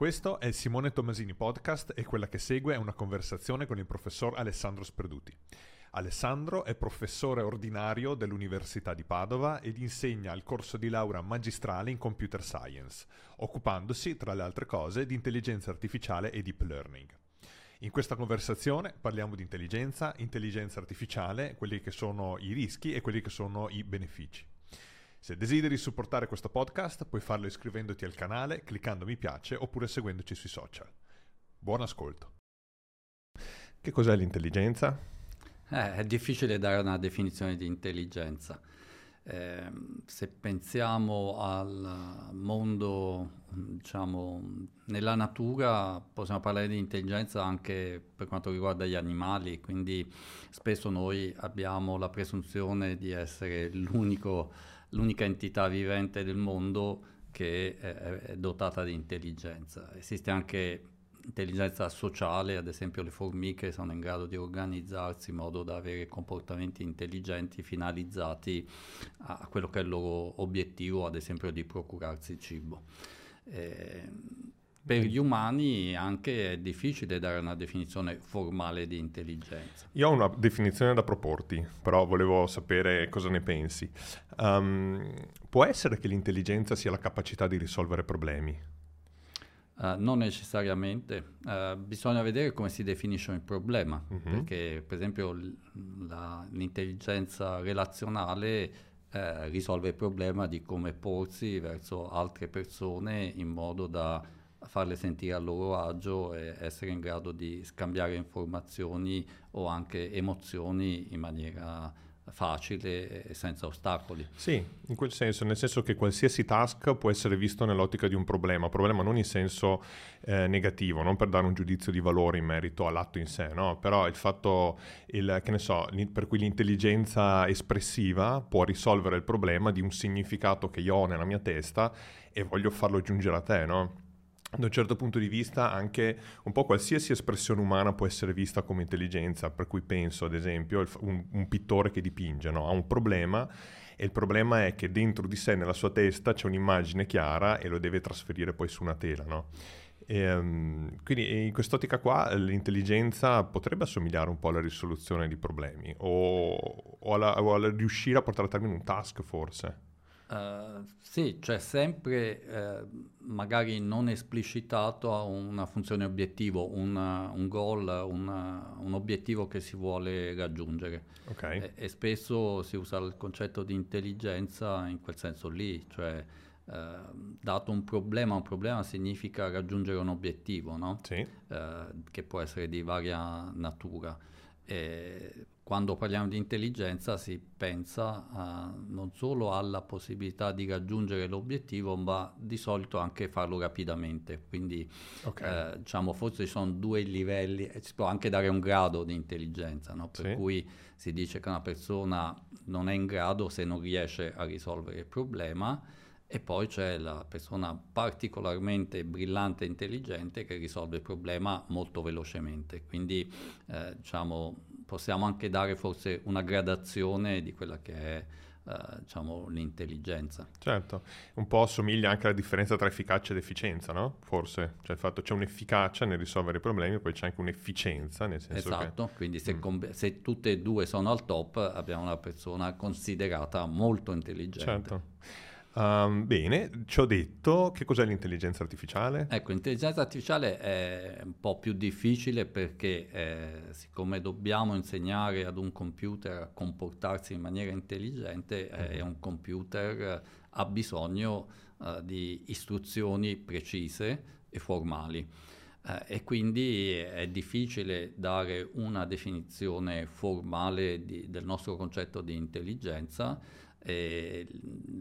Questo è il Simone Tomasini Podcast e quella che segue è una conversazione con il professor Alessandro Sperduti. Alessandro è professore ordinario dell'Università di Padova ed insegna il corso di laurea magistrale in Computer Science, occupandosi, tra le altre cose, di intelligenza artificiale e deep learning. In questa conversazione parliamo di intelligenza, intelligenza artificiale, quelli che sono i rischi e quelli che sono i benefici. Se desideri supportare questo podcast puoi farlo iscrivendoti al canale, cliccando mi piace oppure seguendoci sui social. Buon ascolto. Che cos'è l'intelligenza? Eh, è difficile dare una definizione di intelligenza. Eh, se pensiamo al mondo, diciamo, nella natura, possiamo parlare di intelligenza anche per quanto riguarda gli animali, quindi spesso noi abbiamo la presunzione di essere l'unico l'unica entità vivente del mondo che è, dotata di intelligenza. Esiste anche intelligenza sociale, ad esempio le formiche sono in grado di organizzarsi in modo da avere comportamenti intelligenti finalizzati a, quello che è il loro obiettivo, ad esempio di procurarsi cibo. Eh, per gli umani anche è difficile dare una definizione formale di intelligenza. Io ho una definizione da proporti, però volevo sapere cosa ne pensi. Um, può essere che l'intelligenza sia la capacità di risolvere problemi? Uh, non necessariamente, uh, bisogna vedere come si definisce il problema, uh-huh. perché per esempio la, l'intelligenza relazionale uh, risolve il problema di come porsi verso altre persone in modo da farle sentire a loro agio e essere in grado di scambiare informazioni o anche emozioni in maniera facile e senza ostacoli. Sì, in quel senso, nel senso che qualsiasi task può essere visto nell'ottica di un problema, problema non in senso eh, negativo, non per dare un giudizio di valore in merito all'atto in sé, no? però il fatto, il, che ne so, per cui l'intelligenza espressiva può risolvere il problema di un significato che io ho nella mia testa e voglio farlo giungere a te, no? Da un certo punto di vista anche un po' qualsiasi espressione umana può essere vista come intelligenza, per cui penso ad esempio un, un pittore che dipinge, no? ha un problema e il problema è che dentro di sé, nella sua testa, c'è un'immagine chiara e lo deve trasferire poi su una tela. No? E, um, quindi in quest'ottica qua l'intelligenza potrebbe assomigliare un po' alla risoluzione di problemi o, o, alla, o alla riuscire a portare a termine un task forse. Uh, sì, c'è sempre eh, magari non esplicitato una funzione obiettivo, una, un goal, una, un obiettivo che si vuole raggiungere. Okay. E, e, spesso si usa il concetto di intelligenza in quel senso lì, cioè eh, dato un problema, un problema significa raggiungere un obiettivo, no? sì. che può essere di varia natura. E quando parliamo di intelligenza si pensa uh, non solo alla possibilità di raggiungere l'obiettivo, ma di solito anche farlo rapidamente. Quindi okay. eh, diciamo forse ci sono due livelli, e si può anche dare un grado di intelligenza, no? per sì. cui si dice che una persona non è in grado se non riesce a risolvere il problema e poi c'è la persona particolarmente brillante e intelligente che risolve il problema molto velocemente. Quindi eh, diciamo, possiamo anche dare forse una gradazione di quella che è eh, diciamo, l'intelligenza. Certo, un po' assomiglia anche alla differenza tra efficacia ed efficienza, no? Forse, cioè il fatto c'è un'efficacia nel risolvere i problemi, poi c'è anche un'efficienza, nel senso esatto, che... quindi se, mm. com- se, tutte e due sono al top abbiamo una persona considerata molto intelligente. Certo. Um, bene, ci ho detto, che cos'è l'intelligenza artificiale? Ecco, l'intelligenza artificiale è un po' più difficile perché eh, siccome dobbiamo insegnare ad un computer a comportarsi in maniera intelligente, mm-hmm. eh, un computer ha bisogno uh, di istruzioni precise e formali. Uh, e quindi è difficile dare una definizione formale di, del nostro concetto di intelligenza, eh,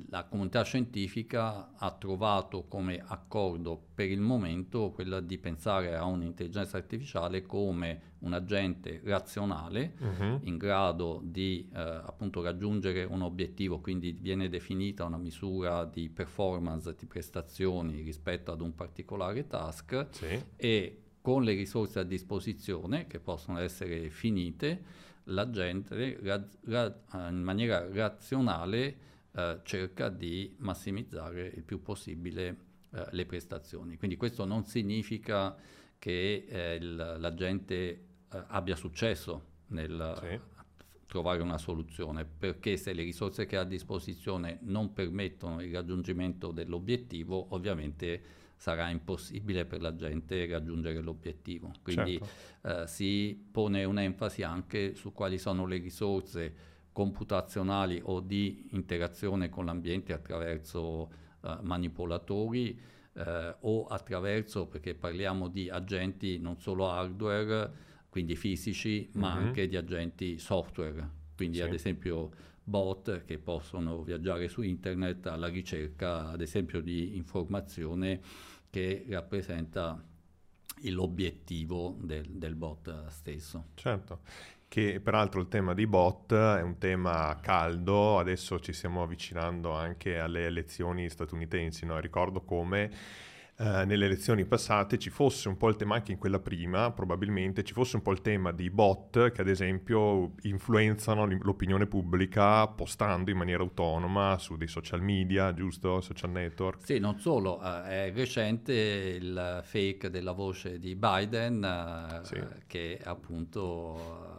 la comunità scientifica ha trovato come accordo per il momento quella di pensare a un'intelligenza artificiale come un agente razionale uh-huh. in grado di eh, appunto raggiungere un obiettivo, quindi viene definita una misura di performance, di prestazioni rispetto ad un particolare task sì. e con le risorse a disposizione che possono essere finite la gente ra- ra- in maniera razionale eh, cerca di massimizzare il più possibile eh, le prestazioni. Quindi questo non significa che eh, il, la gente eh, abbia successo nel sì. trovare una soluzione, perché se le risorse che ha a disposizione non permettono il raggiungimento dell'obiettivo, ovviamente sarà impossibile per la gente raggiungere l'obiettivo. Quindi certo. eh, si pone un'enfasi anche su quali sono le risorse computazionali o di interazione con l'ambiente attraverso eh, manipolatori eh, o attraverso, perché parliamo di agenti non solo hardware, quindi fisici, ma mm-hmm. anche di agenti software, quindi sì. ad esempio bot che possono viaggiare su internet alla ricerca, ad esempio, di informazione che rappresenta l'obiettivo del, del bot stesso. Certo che peraltro il tema dei bot è un tema caldo, adesso ci stiamo avvicinando anche alle elezioni statunitensi, no? ricordo come eh, nelle elezioni passate ci fosse un po' il tema, anche in quella prima probabilmente, ci fosse un po' il tema di bot che ad esempio influenzano l'opinione pubblica postando in maniera autonoma su dei social media, giusto? Social network. Sì, non solo, eh, è recente il fake della voce di Biden eh, sì. che appunto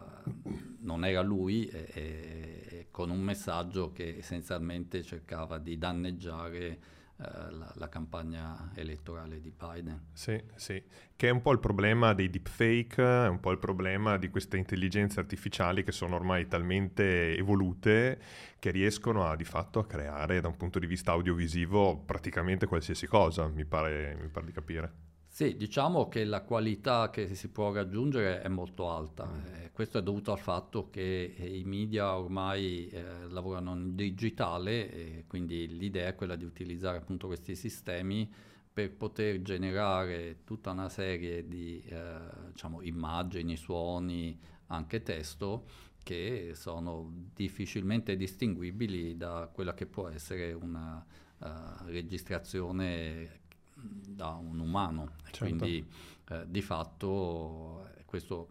non era lui e, e, con un messaggio che essenzialmente cercava di danneggiare la, la, campagna elettorale di Biden. Sì, sì, che è un po' il problema dei deepfake, è un po' il problema di queste intelligenze artificiali che sono ormai talmente evolute che riescono a, di fatto a creare da un punto di vista audiovisivo praticamente qualsiasi cosa, mi pare, mi pare di capire. Sì, diciamo che la qualità che si può raggiungere è molto alta. Eh, questo è dovuto al fatto che eh, i media ormai eh, lavorano in digitale quindi l'idea è quella di utilizzare appunto questi sistemi per poter generare tutta una serie di eh, diciamo, immagini, suoni, anche testo che sono difficilmente distinguibili da quella che può essere una uh, registrazione da un umano. Certo. Quindi eh, di fatto questo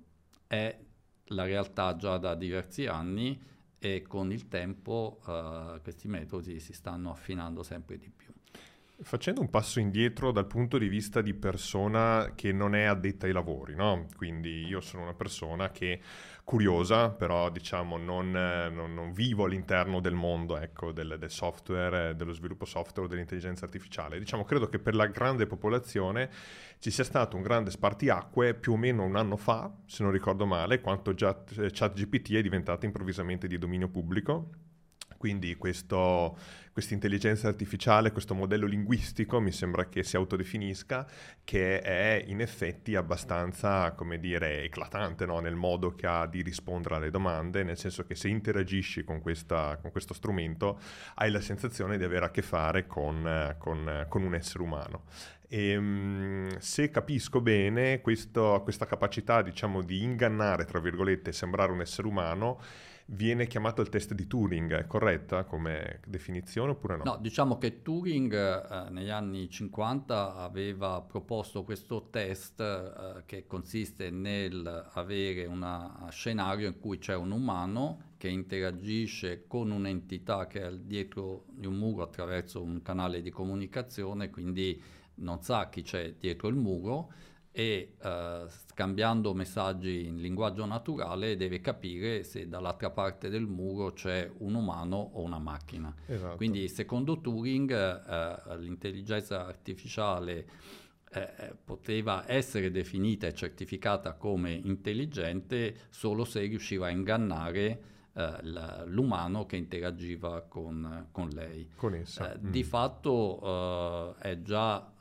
è la realtà già da diversi anni e con il tempo eh, questi metodi si stanno affinando sempre di più. Facendo un passo indietro dal punto di vista di persona che non è addetta ai lavori, no? Quindi io sono una persona che curiosa, però diciamo non, non, non vivo all'interno del mondo ecco, del, del, software, dello sviluppo software o dell'intelligenza artificiale. Diciamo, credo che per la grande popolazione ci sia stato un grande spartiacque più o meno un anno fa, se non ricordo male, quando già ChatGPT è diventato improvvisamente di dominio pubblico quindi questa intelligenza artificiale, questo modello linguistico mi sembra che si autodefinisca, che è in effetti abbastanza, come dire, eclatante no? nel modo che ha di rispondere alle domande, nel senso che se interagisci con, questa, con questo strumento hai la sensazione di avere a che fare con, con, con un essere umano. E, ehm, se capisco bene, questo, questa capacità, diciamo, di ingannare, tra virgolette, sembrare un essere umano, viene chiamato il test di Turing, è corretta come definizione oppure no? No, diciamo che Turing eh, negli anni 50 aveva proposto questo test eh, che consiste nel avere un scenario in cui c'è un umano che interagisce con un'entità che è dietro di un muro attraverso un canale di comunicazione, quindi non sa chi c'è dietro il muro e uh, scambiando messaggi in linguaggio naturale deve capire se dall'altra parte del muro c'è un umano o una macchina. Esatto. Quindi secondo Turing uh, l'intelligenza artificiale uh, poteva essere definita e certificata come intelligente solo se riusciva a ingannare l'umano che interagiva con, con lei. Con essa. Mm. Di fatto è già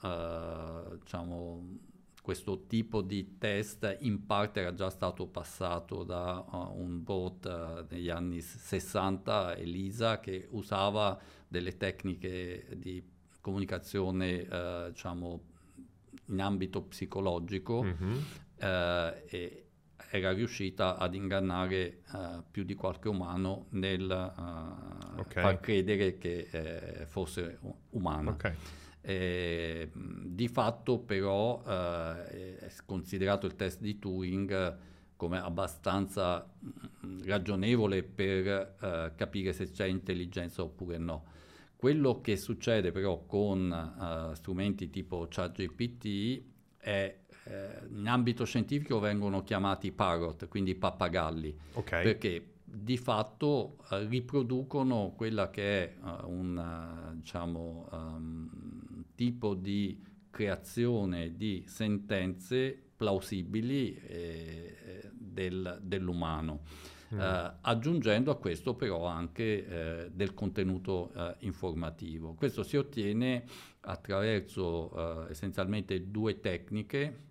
diciamo, questo tipo di test in parte era già stato passato da uh, un bot negli anni 60, Elisa, che usava delle tecniche di comunicazione, uh, diciamo, in ambito psicologico mm-hmm. e era riuscita ad ingannare uh, più di qualche umano nel uh, okay. far credere che eh, fosse umano. Okay. Eh, di fatto però eh, è considerato il test di Turing come abbastanza mm, ragionevole per eh, capire se c'è intelligenza oppure no. Quello che succede però con uh, strumenti tipo ChatGPT è eh, in ambito scientifico vengono chiamati parrot, quindi pappagalli, okay. perché di fatto riproducono quella che è uh, un diciamo, um, tipo di creazione di sentenze plausibili eh, del, dell'umano. Mm. Eh, aggiungendo a questo però anche eh, del contenuto eh, informativo. Questo si ottiene attraverso eh, essenzialmente due tecniche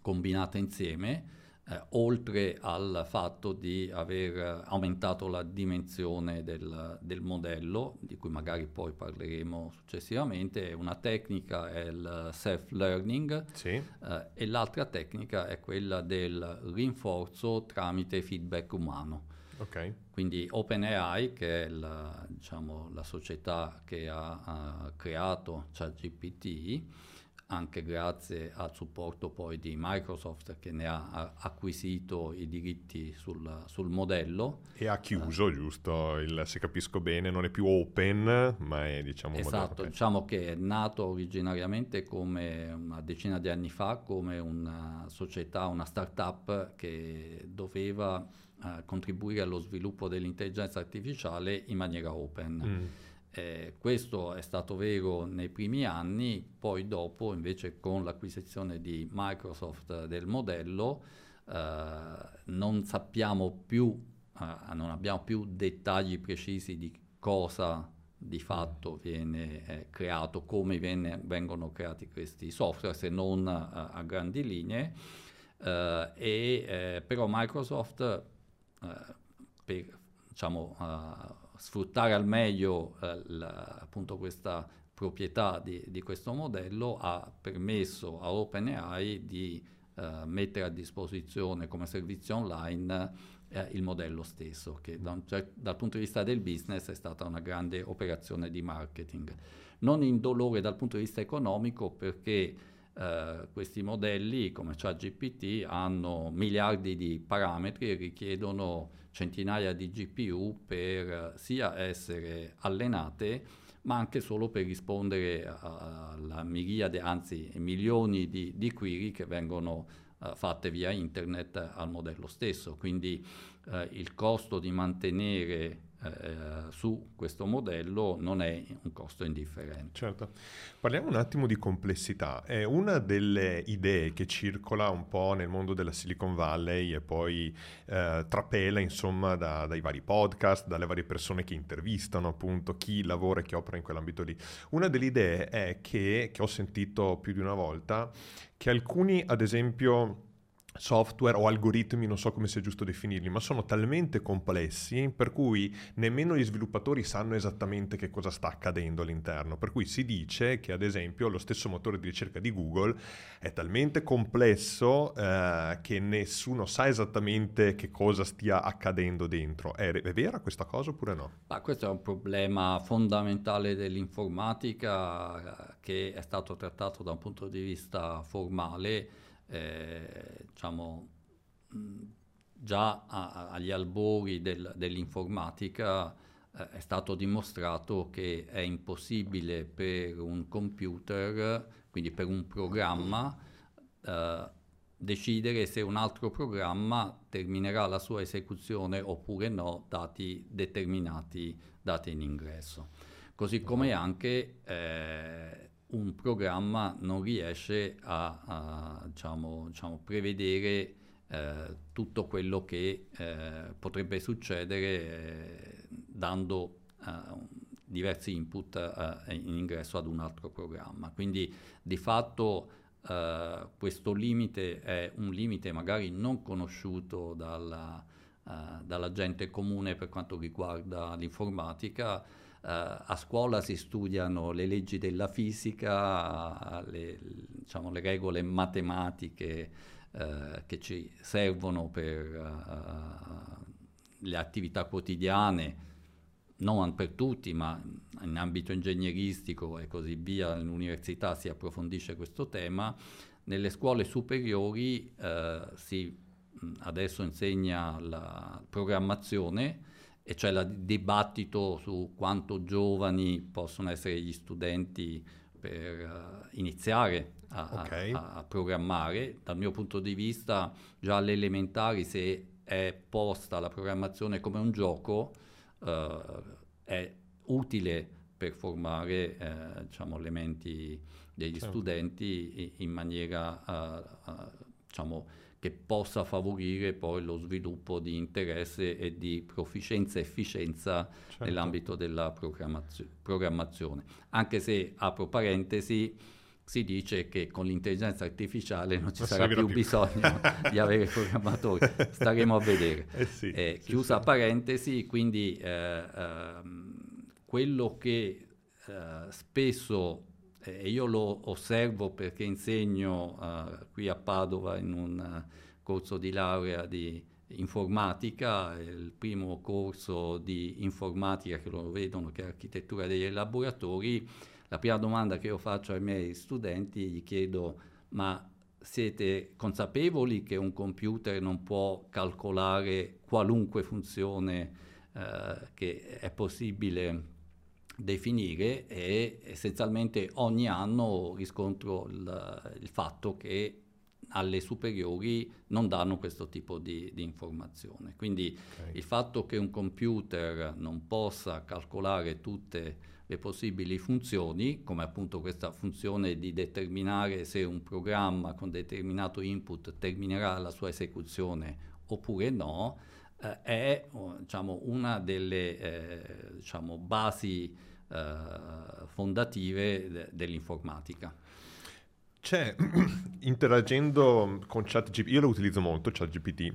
combinate insieme, eh, oltre al fatto di aver aumentato la dimensione del, del, modello, di cui magari poi parleremo successivamente, una tecnica è il self-learning sì. eh, e l'altra tecnica è quella del rinforzo tramite feedback umano. Okay. Quindi OpenAI, che è la, diciamo, la società che ha, ha creato ChatGPT, anche grazie al supporto poi di Microsoft che ne ha acquisito i diritti sul, sul modello. E ha chiuso, eh, giusto? Il, se capisco bene, non è più open, ma è diciamo... Esatto, diciamo che è nato originariamente come una decina di anni fa come una società, una startup che doveva eh, contribuire allo sviluppo dell'intelligenza artificiale in maniera open. Mm. Eh, questo è stato vero nei primi anni, poi dopo invece con l'acquisizione di Microsoft del modello eh, non sappiamo più, eh, non abbiamo più dettagli precisi di cosa di fatto viene eh, creato, come viene, vengono creati questi software, se non eh, a grandi linee. Eh, e, però Microsoft per diciamo, sfruttare al meglio eh, la, appunto questa proprietà di, di, questo modello ha permesso a OpenAI di eh, mettere a disposizione come servizio online eh, il modello stesso, che da cer- dal punto di vista del business è stata una grande operazione di marketing. Non indolore dal punto di vista economico perché Uh, questi modelli come ChatGPT hanno miliardi di parametri e richiedono centinaia di GPU per sia essere allenate ma anche solo per rispondere alla miriade, anzi milioni di, di query che vengono uh, fatte via internet al modello stesso. Quindi uh, il costo di mantenere eh, su questo modello non è un costo indifferente. Certo. Parliamo un attimo di complessità. È una delle idee che circola un po' nel mondo della Silicon Valley e poi eh, trapela insomma da, dai vari podcast, dalle varie persone che intervistano appunto chi lavora e chi opera in quell'ambito lì. Una delle idee è che, che ho sentito più di una volta, che alcuni ad esempio software o algoritmi, non so come sia giusto definirli, ma sono talmente complessi per cui nemmeno gli sviluppatori sanno esattamente che cosa sta accadendo all'interno. Per cui si dice che ad esempio lo stesso motore di ricerca di Google è talmente complesso eh, che nessuno sa esattamente che cosa stia accadendo dentro. È, è vera questa cosa oppure no? Ma questo è un problema fondamentale dell'informatica eh, che è stato trattato da un punto di vista formale eh, diciamo, già a, agli albori del, dell'informatica eh, è stato dimostrato che è impossibile per un computer, quindi per un programma, eh, decidere se un altro programma terminerà la sua esecuzione oppure no, dati determinati dati in ingresso. Così come anche eh, un programma non riesce a, a diciamo, diciamo, prevedere eh, tutto quello che eh, potrebbe succedere eh, dando eh, diversi input eh, in ingresso ad un altro programma. Quindi di fatto eh, questo limite è un limite magari non conosciuto dalla, dalla gente comune per quanto riguarda l'informatica, a scuola si studiano le leggi della fisica, le, diciamo, le regole matematiche uh, che ci servono per uh, le attività quotidiane, non per tutti, ma in ambito ingegneristico e così via, all'università si approfondisce questo tema. Nelle scuole superiori si adesso insegna la programmazione e c'è il dibattito su quanto giovani possono essere gli studenti per uh, iniziare a, okay. a, a, programmare. Dal mio punto di vista, già alle elementari, se è posta la programmazione come un gioco, uh, è utile per formare uh, diciamo, le menti degli certo. studenti in maniera diciamo, che possa favorire poi lo sviluppo di interesse e di proficienza e efficienza certo. nell'ambito della programmazio- programmazione. Anche se, apro parentesi, si dice che con l'intelligenza artificiale non ci non sarà più, più, bisogno di avere programmatori, staremo a vedere. Eh sì, eh, sì, chiusa sì. parentesi, quindi eh, eh, quello che eh, spesso e io lo osservo perché insegno uh, qui a Padova in un uh, corso di laurea di informatica, il primo corso di informatica che loro vedono che è architettura dei laboratori, la prima domanda che io faccio ai miei studenti gli chiedo ma siete consapevoli che un computer non può calcolare qualunque funzione uh, che è possibile definire e essenzialmente ogni anno riscontro il, il fatto che alle superiori non danno questo tipo di, di informazione. Quindi okay. il fatto che un computer non possa calcolare tutte le possibili funzioni, come appunto questa funzione di determinare se un programma con determinato input terminerà la sua esecuzione oppure no, eh, è diciamo, una delle eh, diciamo, basi eh, fondative de- dell'informatica. C'è, interagendo con ChatGPT, io lo utilizzo molto, ChatGPT,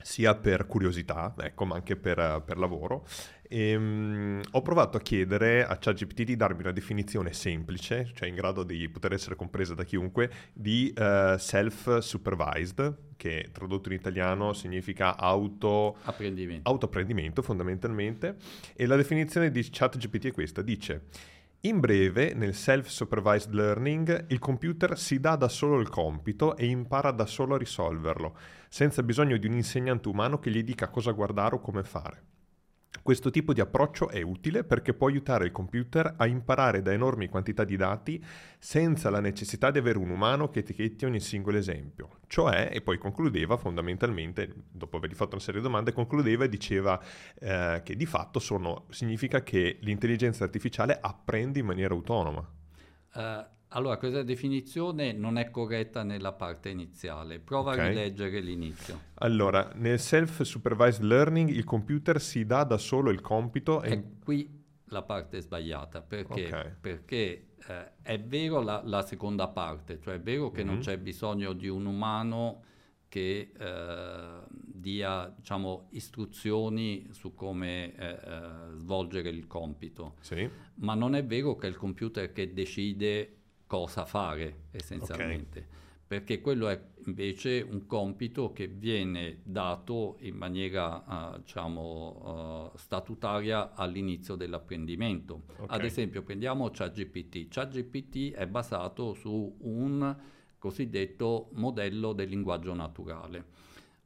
sia per curiosità, ecco, ma anche per, per lavoro. E, um, ho provato a chiedere a ChatGPT di darmi una definizione semplice, cioè in grado di poter essere compresa da chiunque, di uh, self-supervised, che tradotto in italiano significa auto... Apprendimento. autoapprendimento fondamentalmente. E la definizione di ChatGPT è questa, dice... In breve, nel self-supervised learning, il computer si dà da solo il compito e impara da solo a risolverlo, senza bisogno di un insegnante umano che gli dica cosa guardare o come fare. Questo tipo di approccio è utile perché può aiutare il computer a imparare da enormi quantità di dati senza la necessità di avere un umano che etichetti ogni singolo esempio. Cioè, e poi concludeva fondamentalmente, dopo avergli fatto una serie di domande, concludeva e diceva eh, che di fatto sono, significa che l'intelligenza artificiale apprende in maniera autonoma. Uh, allora, questa definizione non è corretta nella parte iniziale. Prova okay. a rileggere l'inizio. Allora, nel self-supervised learning il computer si dà da solo il compito e... e qui la parte sbagliata, perché, okay. perché eh, è vero la, la, seconda parte, cioè è vero che mm-hmm. non c'è bisogno di un umano che eh, dia diciamo, istruzioni su come eh, eh svolgere il compito, sì. ma non è vero che è il computer che decide cosa fare essenzialmente. Okay. Perché quello è invece un compito che viene dato in maniera uh, diciamo, uh, statutaria all'inizio dell'apprendimento. Okay. Ad esempio, prendiamo ChatGPT. ChatGPT è basato su un cosiddetto modello del linguaggio naturale.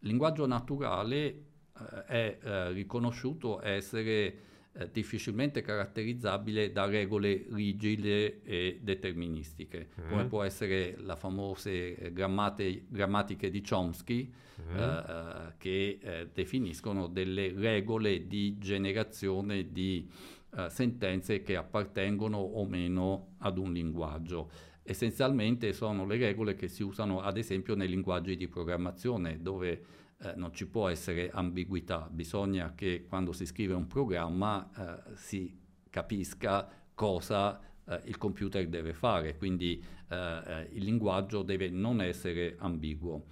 Il linguaggio naturale uh, è riconosciuto essere eh, difficilmente caratterizzabile da regole rigide e deterministiche, mm. come può essere la famose eh, grammate, grammatiche di Chomsky, mm. eh, che eh, definiscono delle regole di generazione di eh, sentenze che appartengono o meno ad un linguaggio essenzialmente sono le regole che si usano ad esempio nei linguaggi di programmazione dove eh, non ci può essere ambiguità, bisogna che quando si scrive un programma eh, si capisca cosa eh, il computer deve fare, quindi eh, eh, il linguaggio deve non essere ambiguo.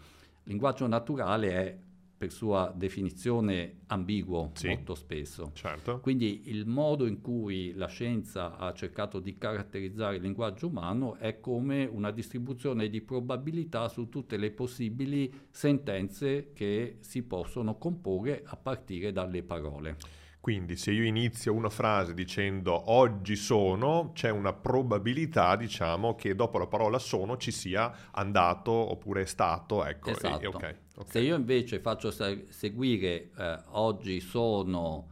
Il linguaggio naturale è per sua definizione ambiguo sì, molto spesso. Certo. Quindi il modo in cui la scienza ha cercato di caratterizzare il linguaggio umano è come una distribuzione di probabilità su tutte le possibili sentenze che si possono comporre a partire dalle parole. Quindi se io inizio una frase dicendo oggi sono, c'è una probabilità, diciamo, che dopo la parola sono ci sia andato oppure è stato, ecco. Esatto. E, okay, okay. Se io invece faccio seguire eh, oggi sono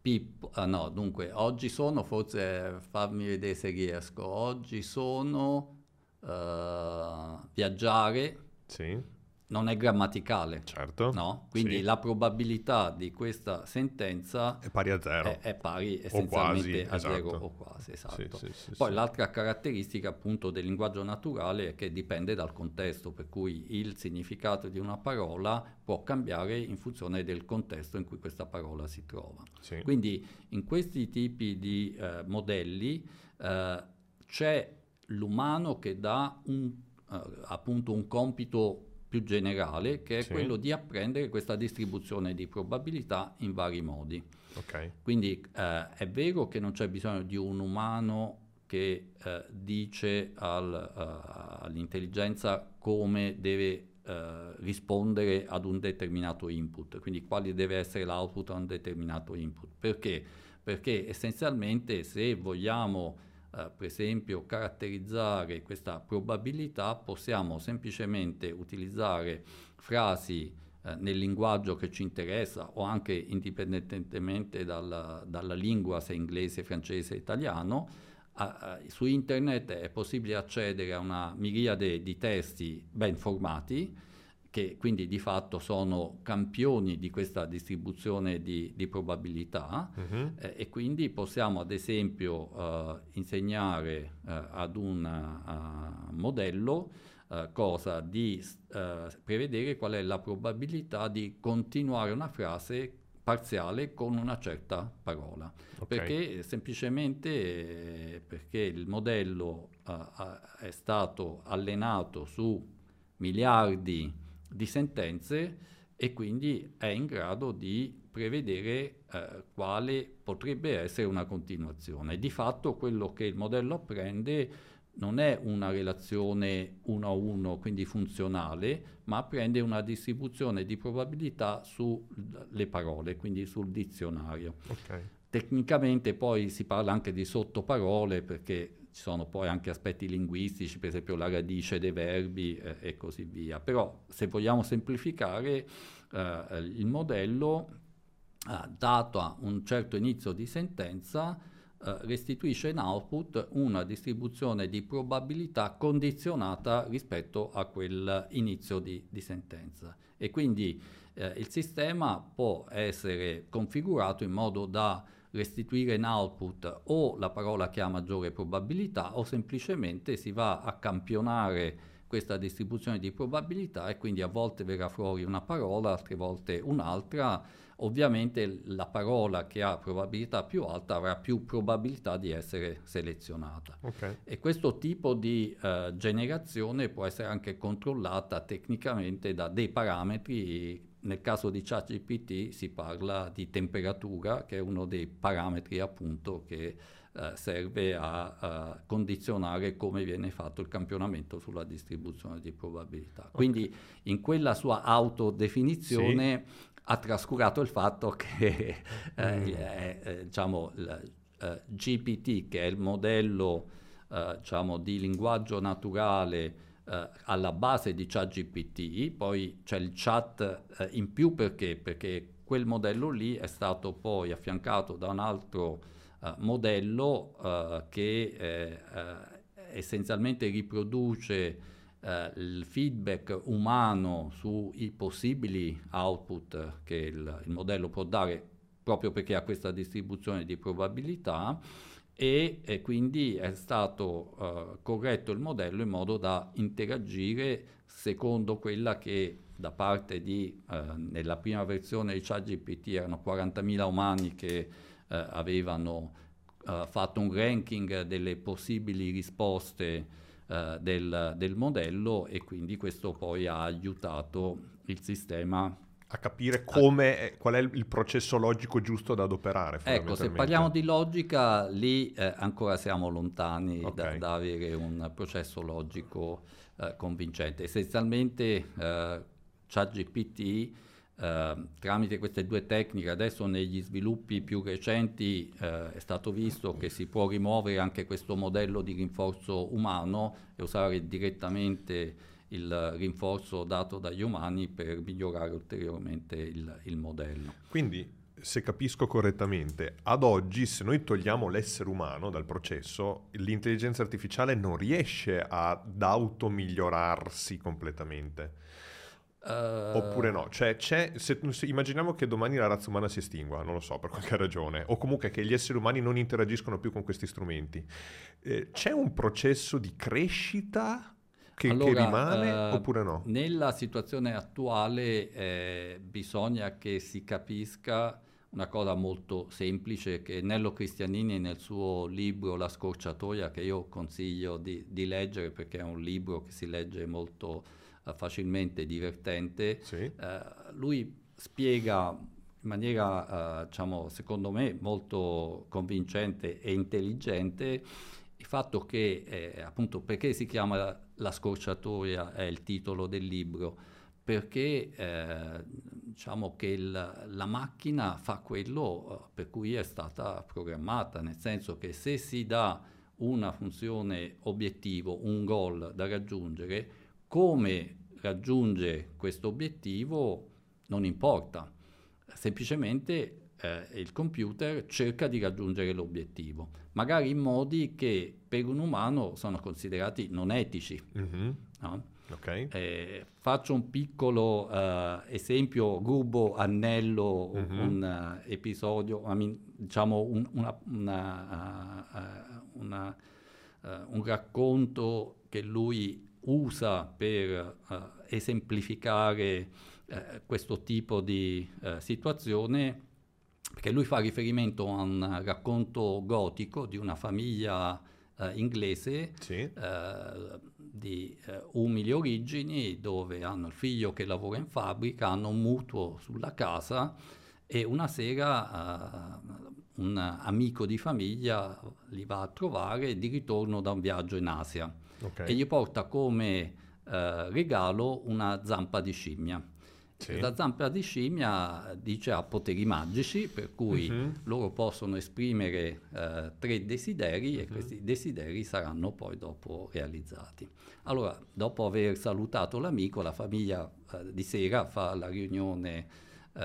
Pippo, ah, no, dunque, oggi sono, forse fammi vedere se riesco, oggi sono uh, viaggiare, sì non è grammaticale. Certo. No? Quindi sì. la probabilità di questa sentenza è pari a zero. È, è pari essenzialmente quasi, a esatto. zero o quasi, esatto. Sì, sì, Poi l'altra caratteristica appunto del linguaggio naturale è che dipende dal contesto, per cui il significato di una parola può cambiare in funzione del contesto in cui questa parola si trova. Quindi in questi tipi di eh, modelli eh, c'è l'umano che dà un, eh, appunto un compito più generale, che è sì. quello di apprendere questa distribuzione di probabilità in vari modi. Okay. Quindi eh, è vero che non c'è bisogno di un umano che eh, dice al, uh, all'intelligenza come deve uh, rispondere ad un determinato input, quindi quale deve essere l'output a un determinato input. Perché? Perché essenzialmente se vogliamo eh, per esempio caratterizzare questa probabilità possiamo semplicemente utilizzare frasi eh, nel linguaggio che ci interessa o anche indipendentemente dalla, dalla lingua, se inglese, francese, italiano. Uh, su internet è possibile accedere a una miriade di testi ben formati che quindi di fatto sono campioni di questa distribuzione di, di probabilità uh-huh. eh, e quindi possiamo ad esempio uh, insegnare uh, ad un uh, modello cosa di prevedere qual è la probabilità di continuare una frase parziale con una certa parola. Okay. Perché semplicemente eh, perché il modello è stato allenato su miliardi di sentenze e quindi è in grado di prevedere eh, quale potrebbe essere una continuazione. Di fatto quello che il modello apprende non è una relazione uno a uno, quindi funzionale, ma prende una distribuzione di probabilità sulle parole, quindi sul dizionario. Okay. Tecnicamente poi si parla anche di sottoparole perché ci sono poi anche aspetti linguistici, per esempio la radice dei verbi eh, e così via. Però se vogliamo semplificare, eh, il modello, eh, dato un certo inizio di sentenza, eh, restituisce in output una distribuzione di probabilità condizionata rispetto a quel inizio di, di sentenza. E quindi eh, il sistema può essere configurato in modo da restituire in output o la parola che ha maggiore probabilità o semplicemente si va a campionare questa distribuzione di probabilità e quindi a volte verrà fuori una parola, altre volte un'altra. Ovviamente la parola che ha probabilità più alta avrà più probabilità di essere selezionata. Okay. E questo tipo di uh, generazione può essere anche controllata tecnicamente da dei parametri nel caso di ChatGPT si parla di temperatura, che è uno dei parametri appunto che eh, serve a, a, condizionare come viene fatto il campionamento sulla distribuzione di probabilità. Okay. Quindi in quella sua autodefinizione sì. ha trascurato il fatto che eh, mm. eh, diciamo, il, eh, GPT, che è il modello eh, diciamo, di linguaggio naturale, eh, alla base di ChatGPT, poi c'è il chat eh, in più perché? Perché quel modello lì è stato poi affiancato da un altro eh, modello eh, che eh, eh, essenzialmente riproduce il feedback umano sui possibili output che il, il modello può dare proprio perché ha questa distribuzione di probabilità e, e quindi è stato uh, corretto il modello in modo da interagire secondo quella che da parte di, uh, nella prima versione di ChatGPT erano 40.000 umani che uh, avevano fatto un ranking delle possibili risposte del, del modello e quindi questo poi ha aiutato il sistema a capire come, qual è il processo logico giusto da adoperare. Ecco, se parliamo di logica, lì eh, ancora siamo lontani okay. da, da, avere un processo logico eh, convincente. Essenzialmente eh, ChatGPT, eh, tramite queste due tecniche, adesso negli sviluppi più recenti eh, è stato visto che si può rimuovere anche questo modello di rinforzo umano e usare direttamente il rinforzo dato dagli umani per migliorare ulteriormente il, il modello. Quindi se capisco correttamente, ad oggi se noi togliamo l'essere umano dal processo, l'intelligenza artificiale non riesce ad automigliorarsi completamente. Uh... Oppure no? Cioè, se, se, immaginiamo che domani la razza umana si estingua, non lo so, per qualche ragione, o comunque che gli esseri umani non interagiscono più con questi strumenti. Eh, c'è un processo di crescita che, allora, che rimane uh, oppure no? Nella situazione attuale eh, bisogna che si capisca una cosa molto semplice che Nello Cristianini nel suo libro La scorciatoia, che io consiglio di, di leggere perché è un libro che si legge molto uh, facilmente divertente, sì. uh, lui spiega in maniera, uh, diciamo, secondo me, molto convincente e intelligente il fatto che, eh, appunto, perché si chiama la, scorciatoia, è il titolo del libro, perché eh, diciamo che il, la macchina fa quello eh, per cui è stata programmata, nel senso che se si dà una funzione obiettivo, un goal da raggiungere, come raggiunge questo obiettivo non importa, semplicemente eh, il computer cerca di raggiungere l'obiettivo, magari in modi che per un umano sono considerati non etici. Mm-hmm. No? Okay. Eh, faccio un piccolo uh, esempio, rubo Annello mm-hmm. un uh, episodio, diciamo un, una, una, uh, una, un racconto che lui usa per esemplificare questo tipo di situazione perché lui fa riferimento a un racconto gotico di una famiglia eh, inglese sì. eh, di eh, umili origini dove hanno il figlio che lavora in fabbrica, hanno un mutuo sulla casa e una sera eh, un amico di famiglia li va a trovare di ritorno da un viaggio in Asia okay. e gli porta come eh, regalo una zampa di scimmia. Sì. La zampa di scimmia dice ha poteri magici, per cui uh-huh. loro possono esprimere uh, tre desideri uh-huh. e mhm. questi desideri saranno poi dopo realizzati. Allora, dopo aver salutato l'amico, la famiglia uh, di sera fa la riunione uh,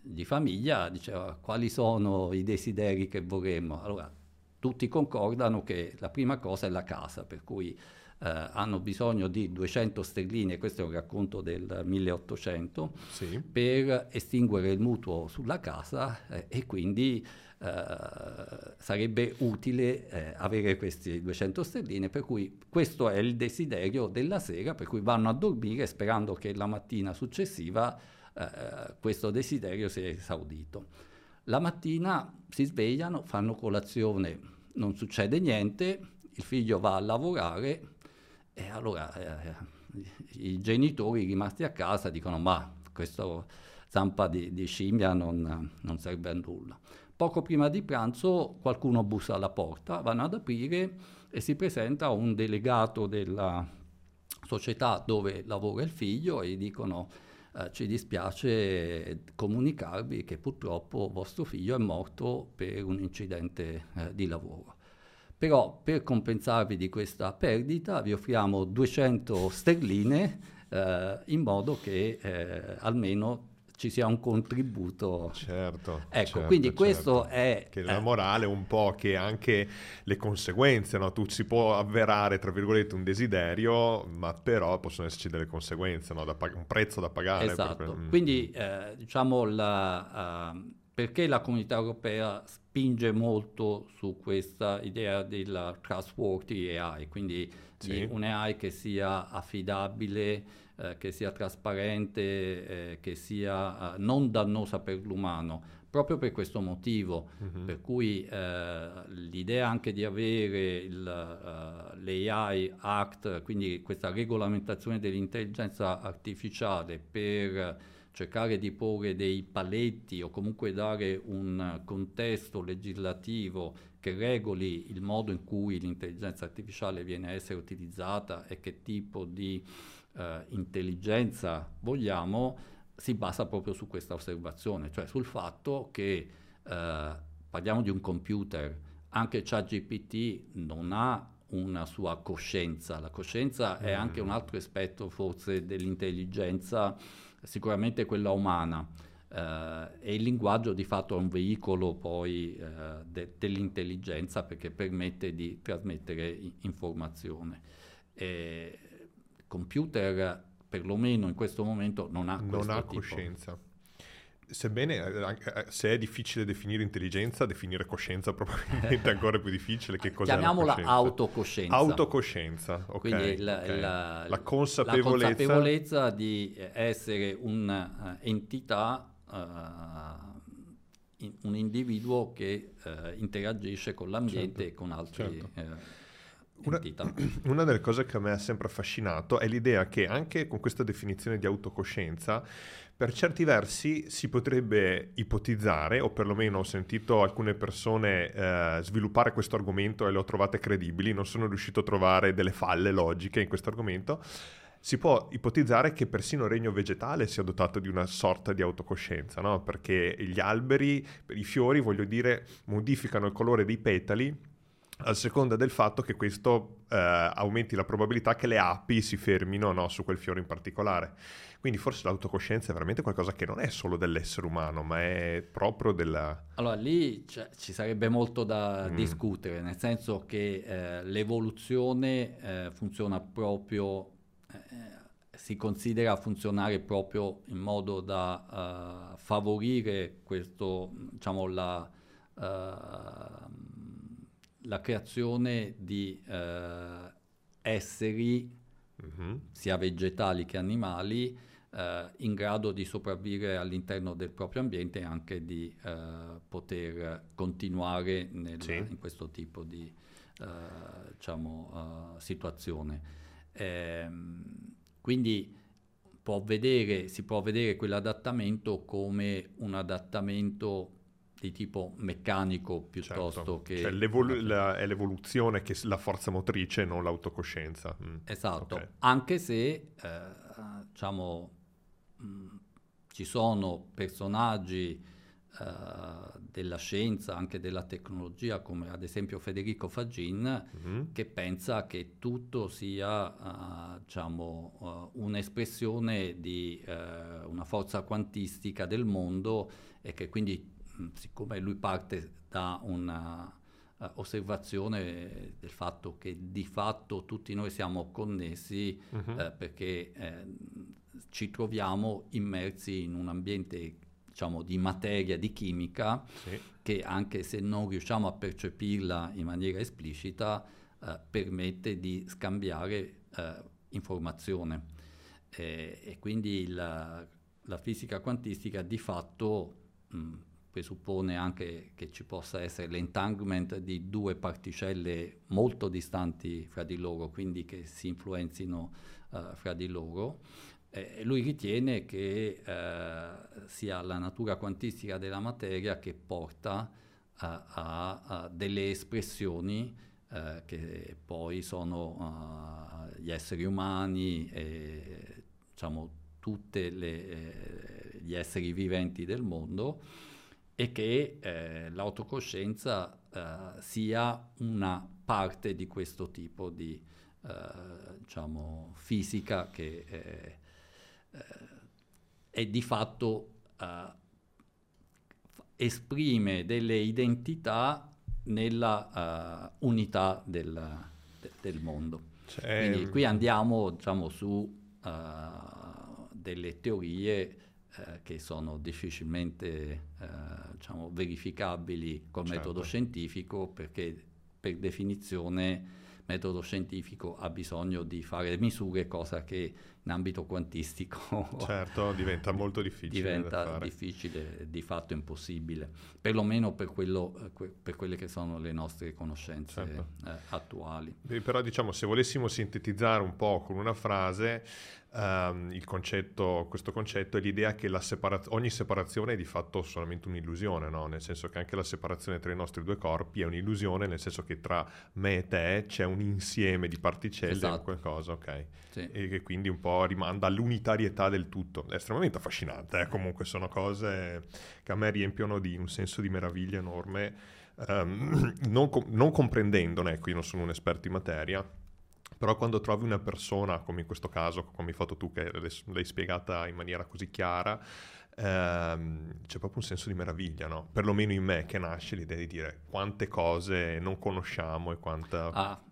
di famiglia, diceva quali sono i desideri che vorremmo. Allora, tutti concordano che la prima cosa è la casa, per cui eh, hanno bisogno di 200 sterline, questo è un racconto del 1800, sì. per estinguere il mutuo sulla casa eh, e quindi eh, sarebbe utile eh, avere questi 200 sterline, per cui questo è il desiderio della sera, per cui vanno a dormire sperando che la mattina successiva eh, questo desiderio sia esaudito. La mattina si svegliano, fanno colazione, non succede niente, il figlio va a lavorare, e allora eh, i genitori rimasti a casa dicono ma questa zampa di, di scimmia non, non, serve a nulla. Poco prima di pranzo qualcuno bussa alla porta, vanno ad aprire e si presenta un delegato della società dove lavora il figlio e dicono eh, ci dispiace comunicarvi che purtroppo vostro figlio è morto per un incidente eh, di lavoro. Però per compensarvi di questa perdita vi offriamo 200 sterline eh, in modo che eh, almeno ci sia un contributo. Certo. Ecco, certo, quindi questo certo. è... Che la eh, morale un po' che anche le conseguenze, no? Tu si può avverare, tra virgolette, un desiderio, ma però possono esserci delle conseguenze, no? pag- un prezzo da pagare. Esatto. Per... Mm. Quindi, eh, diciamo, la, uh, perché la comunità europea spinge molto su questa idea della trustworthy AI, quindi sì. un'AI che sia affidabile, eh, che sia trasparente, eh, che sia eh, non dannosa per l'umano, proprio per questo motivo, mm-hmm. per cui eh, l'idea anche di avere il, uh, l'AI Act, quindi questa regolamentazione dell'intelligenza artificiale per cercare di porre dei paletti o comunque dare un contesto legislativo che regoli il modo in cui l'intelligenza artificiale viene a essere utilizzata e che tipo di eh, intelligenza vogliamo, si basa proprio su questa osservazione, cioè sul fatto che eh, parliamo di un computer, anche ChatGPT non ha una sua coscienza, la coscienza è anche un altro aspetto forse dell'intelligenza sicuramente quella umana. Uh, e il linguaggio di fatto è un veicolo poi uh, de- dell'intelligenza perché permette di trasmettere i- informazione. E computer, perlomeno in questo momto, non ha, non ha coscienza. Sebbene eh, eh, se è difficile definire intelligenza, definire coscienza probabilmente è ancora più difficile. Che cos'è Chiamiamola la autocoscienza. Autocoscienza, ok. Quindi il, okay. La, la, consapevolezza... la, consapevolezza... di essere un'entità, uh, un individuo che uh, interagisce con l'ambiente certo, e con altri... Certo. Uh, una, una, delle cose che a me ha sempre affascinato è l'idea che anche con questa definizione di autocoscienza per certi versi si potrebbe ipotizzare, o perlomeno ho sentito alcune persone eh, sviluppare questo argomento e le ho trovate credibili, non sono riuscito a trovare delle falle logiche in questo argomento, si può ipotizzare che persino il regno vegetale sia dotato di una sorta di autocoscienza, no? perché gli alberi, i fiori, voglio dire, modificano il colore dei petali a seconda del fatto che questo eh, aumenti la probabilità che le api si fermino no, su quel fiore in particolare. Quindi forse l'autocoscienza è veramente qualcosa che non è solo dell'essere umano, ma è proprio della... Allora lì ci sarebbe molto da mm. discutere, nel senso che eh, l'evoluzione eh, funziona proprio, eh, si considera funzionare proprio in modo da uh, favorire questo, diciamo, la... Uh, la creazione di eh, esseri, mm-hmm. sia vegetali che animali, eh, in grado di sopravvivere all'interno del proprio ambiente e anche di eh, poter continuare nel, sì. in questo tipo di eh, diciamo, uh, situazione. Ehm, quindi può vedere, si può vedere quell'adattamento come un adattamento di tipo meccanico piuttosto certo. che... Cioè l'evolu- la, è l'evoluzione che la forza motrice, non l'autocoscienza. Mm. Esatto, okay. anche se eh, diciamo mh, ci sono personaggi eh, della scienza, anche della tecnologia, come ad esempio Federico Fagin, mm-hmm. che pensa che tutto sia uh, diciamo, uh, un'espressione di uh, una forza quantistica del mondo e che quindi siccome lui parte da una uh, osservazione del fatto che di fatto tutti noi siamo connessi uh-huh. eh, perché eh, ci troviamo immersi in un ambiente diciamo di materia, di chimica, sì. che anche se non riusciamo a percepirla in maniera esplicita, eh, permette di scambiare eh, informazione. e quindi la, la, fisica quantistica di fatto mh, presuppone anche che ci possa essere l'entanglement di due particelle molto distanti fra di loro, quindi che si influenzino uh, fra di loro. Eh, lui ritiene che uh, sia la natura quantistica della materia che porta uh, a, a, delle espressioni che poi sono gli esseri umani e diciamo tutti eh, gli esseri viventi del mondo e che eh, l'autocoscienza eh, sia una parte di questo tipo di eh, diciamo, fisica che eh, eh, è di fatto eh, esprime delle identità nella unità del, de, del mondo. Cioè, Quindi qui andiamo diciamo, su delle teorie eh, che sono difficilmente eh, diciamo, verificabili col certo. metodo scientifico perché per definizione metodo scientifico ha bisogno di fare misure, cosa che in ambito quantistico certo, diventa molto difficile. diventa difficile, di fatto impossibile, perlomeno per, quello, per quelle che sono le nostre conoscenze certo. eh, attuali. Però diciamo, se volessimo sintetizzare un po' con una frase, Um, concetto, questo concetto è l'idea che la separa- ogni separazione è di fatto solamente un'illusione, no? nel senso che anche la separazione tra i nostri due corpi è un'illusione, nel senso che tra me e te c'è un insieme di particelle esatto. o qualcosa, ok? Sì. E che quindi un po' rimanda all'unitarietà del tutto. È estremamente affascinante, eh? comunque sono cose che a me riempiono di un senso di meraviglia enorme, um, non, com- non comprendendone, ecco, io non sono un esperto in materia però quando trovi una persona, come in questo caso, come hai fatto tu, che l'hai spiegata in maniera così chiara, ehm, c'è proprio un senso di meraviglia, no? Perlomeno in me che nasce l'idea di dire quante cose non conosciamo e quanta... Ah,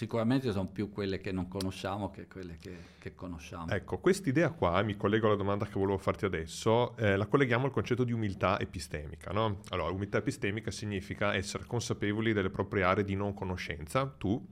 sicuramente sono più quelle che non conosciamo che quelle che, che conosciamo. Ecco, quest'idea qua, mi collego alla domanda che volevo farti adesso, eh, la colleghiamo al concetto di umiltà epistemica, no? Allora, umiltà epistemica significa essere consapevoli delle proprie aree di non conoscenza, tu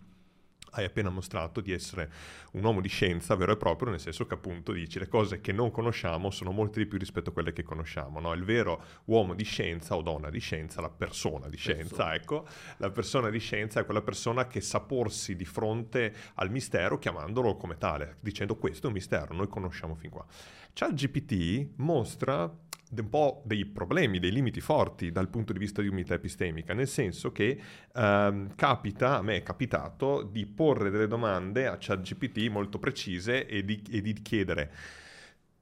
hai appena mostrato di essere un uomo di scienza vero e proprio, nel senso che appunto dici le cose che non conosciamo sono molte di più rispetto a quelle che conosciamo. No? Il vero uomo di scienza o donna di scienza, la persona di scienza, persona. ecco, la persona di scienza è quella persona che sa porsi di fronte al mistero chiamandolo come tale, dicendo questo è un mistero, noi conosciamo fin qua. ChatGPT mostra un po' dei problemi, dei limiti forti dal punto di vista di umiltà epistemica, nel senso che ehm, capita, a me è capitato, di porre delle domande a ChatGPT molto precise e di, e di chiedere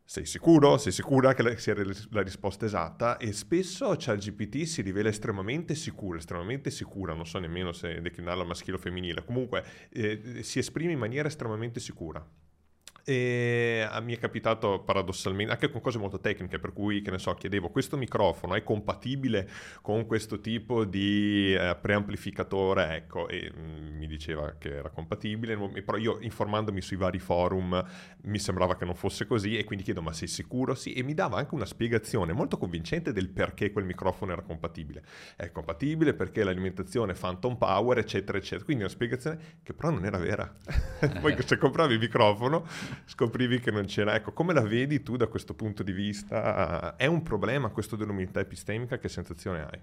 sei sicuro? Sei sicura che sia la risposta esatta? E spesso ChatGPT si rivela estremamente sicura, estremamente sicura, non so nemmeno se declinarla maschile o femminile, comunque eh, si esprime in maniera estremamente sicura. E mi è capitato paradossalmente, anche con cose molto tecniche, per cui, che ne so, chiedevo, questo microfono è compatibile con questo tipo di eh, preamplificatore? Ecco, e mm, mi diceva che era compatibile, però io informandomi sui vari forum mi sembrava che non fosse così e quindi chiedo, ma sei sicuro? Sì, e mi dava anche una spiegazione molto convincente del perché quel microfono era compatibile. È compatibile perché l'alimentazione Phantom Power, eccetera, eccetera. Quindi una spiegazione che però non era vera. Poi se compravi il microfono scoprivi che non c'era. Ecco, come la vedi tu da questo punto di vista? È un problema questo dell'umiltà epistemica? Che sensazione hai?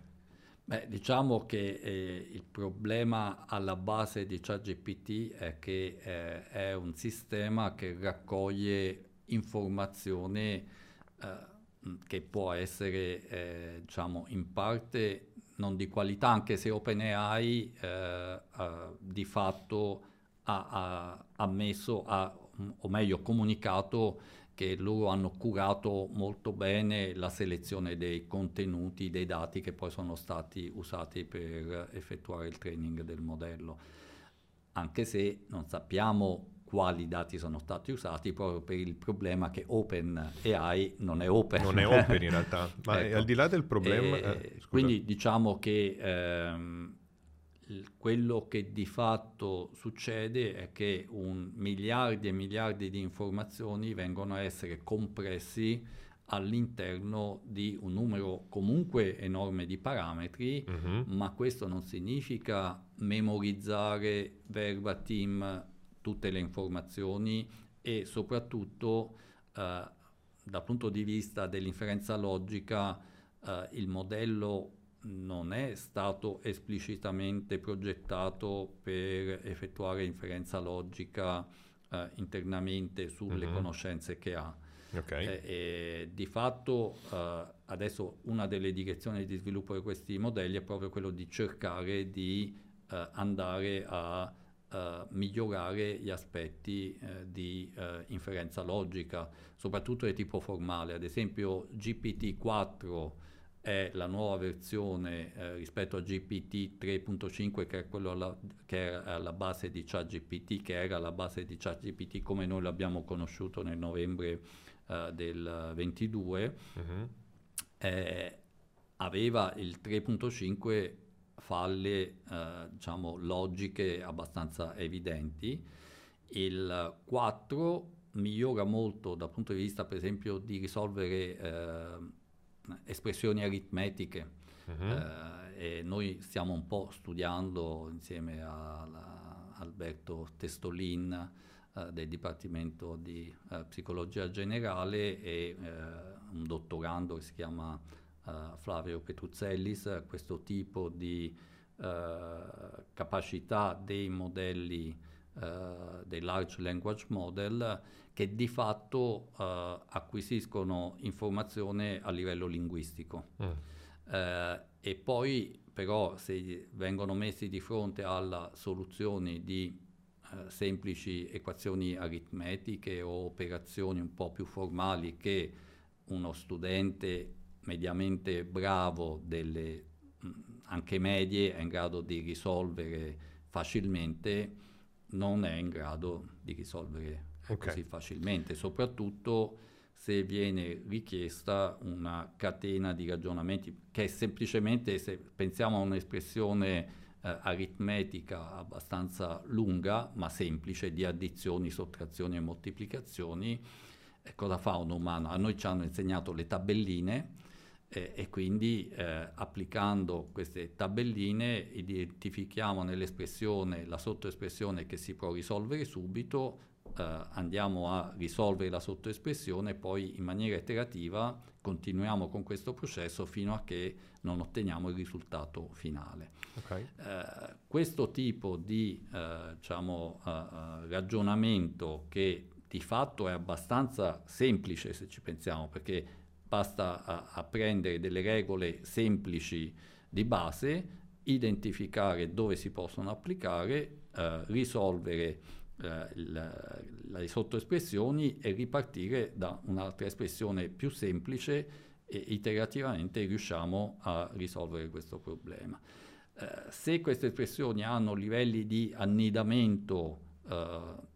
Beh, diciamo che eh, il problema alla base di ChatGPT è che eh, è un sistema che raccoglie informazione eh, che può essere, eh, diciamo, in parte non di qualità, anche se OpenAI eh, di fatto ha, ha ammesso, ha o meglio comunicato che loro hanno curato molto bene la selezione dei contenuti, dei dati che poi sono stati usati per effettuare il training del modello, anche se non sappiamo quali dati sono stati usati proprio per il problema che OpenAI non è open. Non è open in realtà, ma ecco. al di là del problema... Eh, quindi diciamo che ehm, quello che di fatto succede è che un miliardi e miliardi di informazioni vengono a essere compressi all'interno di un numero comunque enorme di parametri, uh-huh. ma questo non significa memorizzare verbatim tutte le informazioni e soprattutto eh, dal punto di vista dell'inferenza logica eh, il modello non è stato esplicitamente progettato per effettuare inferenza logica eh, internamente sulle mm-hmm. conoscenze che ha. Okay. E, e di fatto eh, adesso una delle direzioni di sviluppo di questi modelli è proprio quello di cercare di eh, andare a uh, migliorare gli aspetti di inferenza logica, soprattutto di tipo formale. Ad esempio GPT-4 è la nuova versione eh, rispetto a GPT 3.5 che è quello alla, che è alla base di ChatGPT, che era la base di ChatGPT come noi l'abbiamo conosciuto nel novembre eh, del 22, uh-huh. eh, aveva il 3.5 falle eh, diciamo logiche abbastanza evidenti. Il 4 migliora molto dal punto di vista per esempio di risolvere eh, espressioni aritmetiche. Uh-huh. Eh, e noi stiamo un po' studiando insieme a, Alberto Testolin eh, del Dipartimento di eh, Psicologia Generale e eh, un dottorando che si chiama eh, Flavio Petruzzellis, questo tipo di eh, capacità dei modelli dei large language model che di fatto uh, acquisiscono informazione a livello linguistico. Mm. Uh, e poi però se vengono messi di fronte alla soluzione di uh, semplici equazioni aritmetiche o operazioni un po' più formali che uno studente mediamente bravo delle mh, anche medie è in grado di risolvere facilmente, non è in grado di risolvere okay. così facilmente, soprattutto se viene richiesta una catena di ragionamenti che è semplicemente, se pensiamo a un'espressione eh, aritmetica abbastanza lunga ma semplice di addizioni, sottrazioni e moltiplicazioni, eh, cosa fa un umano? A noi ci hanno insegnato le tabelline eh, e quindi eh, applicando queste tabelline identifichiamo nell'espressione la sottoespressione che si può risolvere subito, eh, andiamo a risolvere la sottoespressione e poi in maniera iterativa continuiamo con questo processo fino a che non otteniamo il risultato finale. Okay. Eh, questo tipo di eh, diciamo, uh, ragionamento che di fatto è abbastanza semplice se ci pensiamo perché basta a, a prendere delle regole semplici di base, identificare dove si possono applicare, eh, risolvere eh, il, le sottoespressioni e ripartire da un'altra espressione più semplice e iterativamente riusciamo a risolvere questo problema. Eh, se queste espressioni hanno livelli di annidamento eh,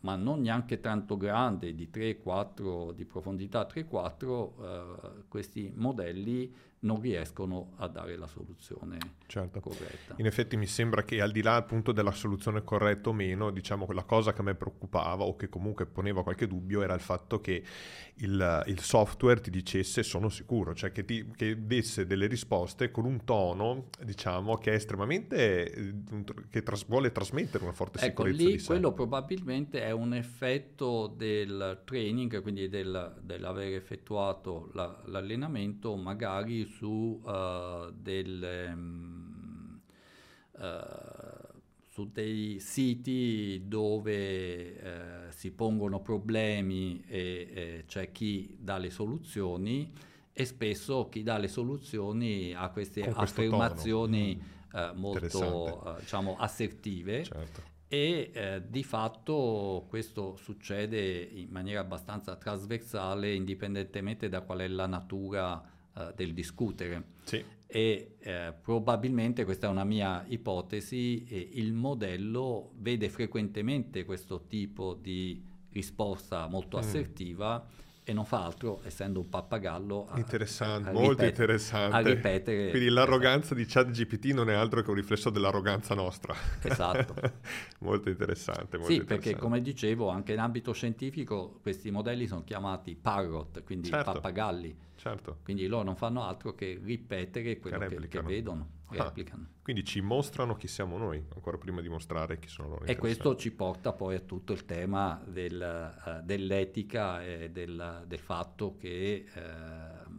ma non neanche tanto grande, di 3-4 di profondità 3-4, eh, questi modelli non riescono a dare la soluzione certo. corretta. In effetti mi sembra che al di là appunto della soluzione corretta o meno, diciamo quella cosa che a me preoccupava o che comunque poneva qualche dubbio era il fatto che il, il software ti dicesse sono sicuro, cioè che, ti, che desse delle risposte con un tono diciamo che è estremamente, eh, che tras- vuole trasmettere una forte ecco, sicurezza lì quello probabilmente è un effetto del training, quindi del, dell'aver effettuato la, l'allenamento magari su uh, delle... Um, uh, su dei siti dove eh, si pongono problemi e eh, c'è chi dà le soluzioni e spesso chi dà le soluzioni ha queste affermazioni mm. eh, molto eh, diciamo, assertive certo. e eh, di fatto questo succede in maniera abbastanza trasversale indipendentemente da qual è la natura eh, del discutere. Sì. E eh, probabilmente, questa è una mia ipotesi, eh, il modello vede frequentemente questo tipo di risposta molto mm. assertiva e non fa altro, essendo un pappagallo, a, interessante, a, a molto ripetere, interessante. A ripetere. Quindi l'arroganza esatto. di ChatGPT non è altro che un riflesso dell'arroganza nostra. Esatto. molto interessante. Molto sì, interessante. perché come dicevo, anche in ambito scientifico questi modelli sono chiamati parrot, quindi certo. pappagalli certo. Quindi loro non fanno altro che ripetere quello che, che, che vedono, ah, replicano. Quindi ci mostrano chi siamo noi, ancora prima di mostrare chi sono loro. E questo ci porta poi a tutto il tema del, uh, dell'etica e del, del fatto che uh,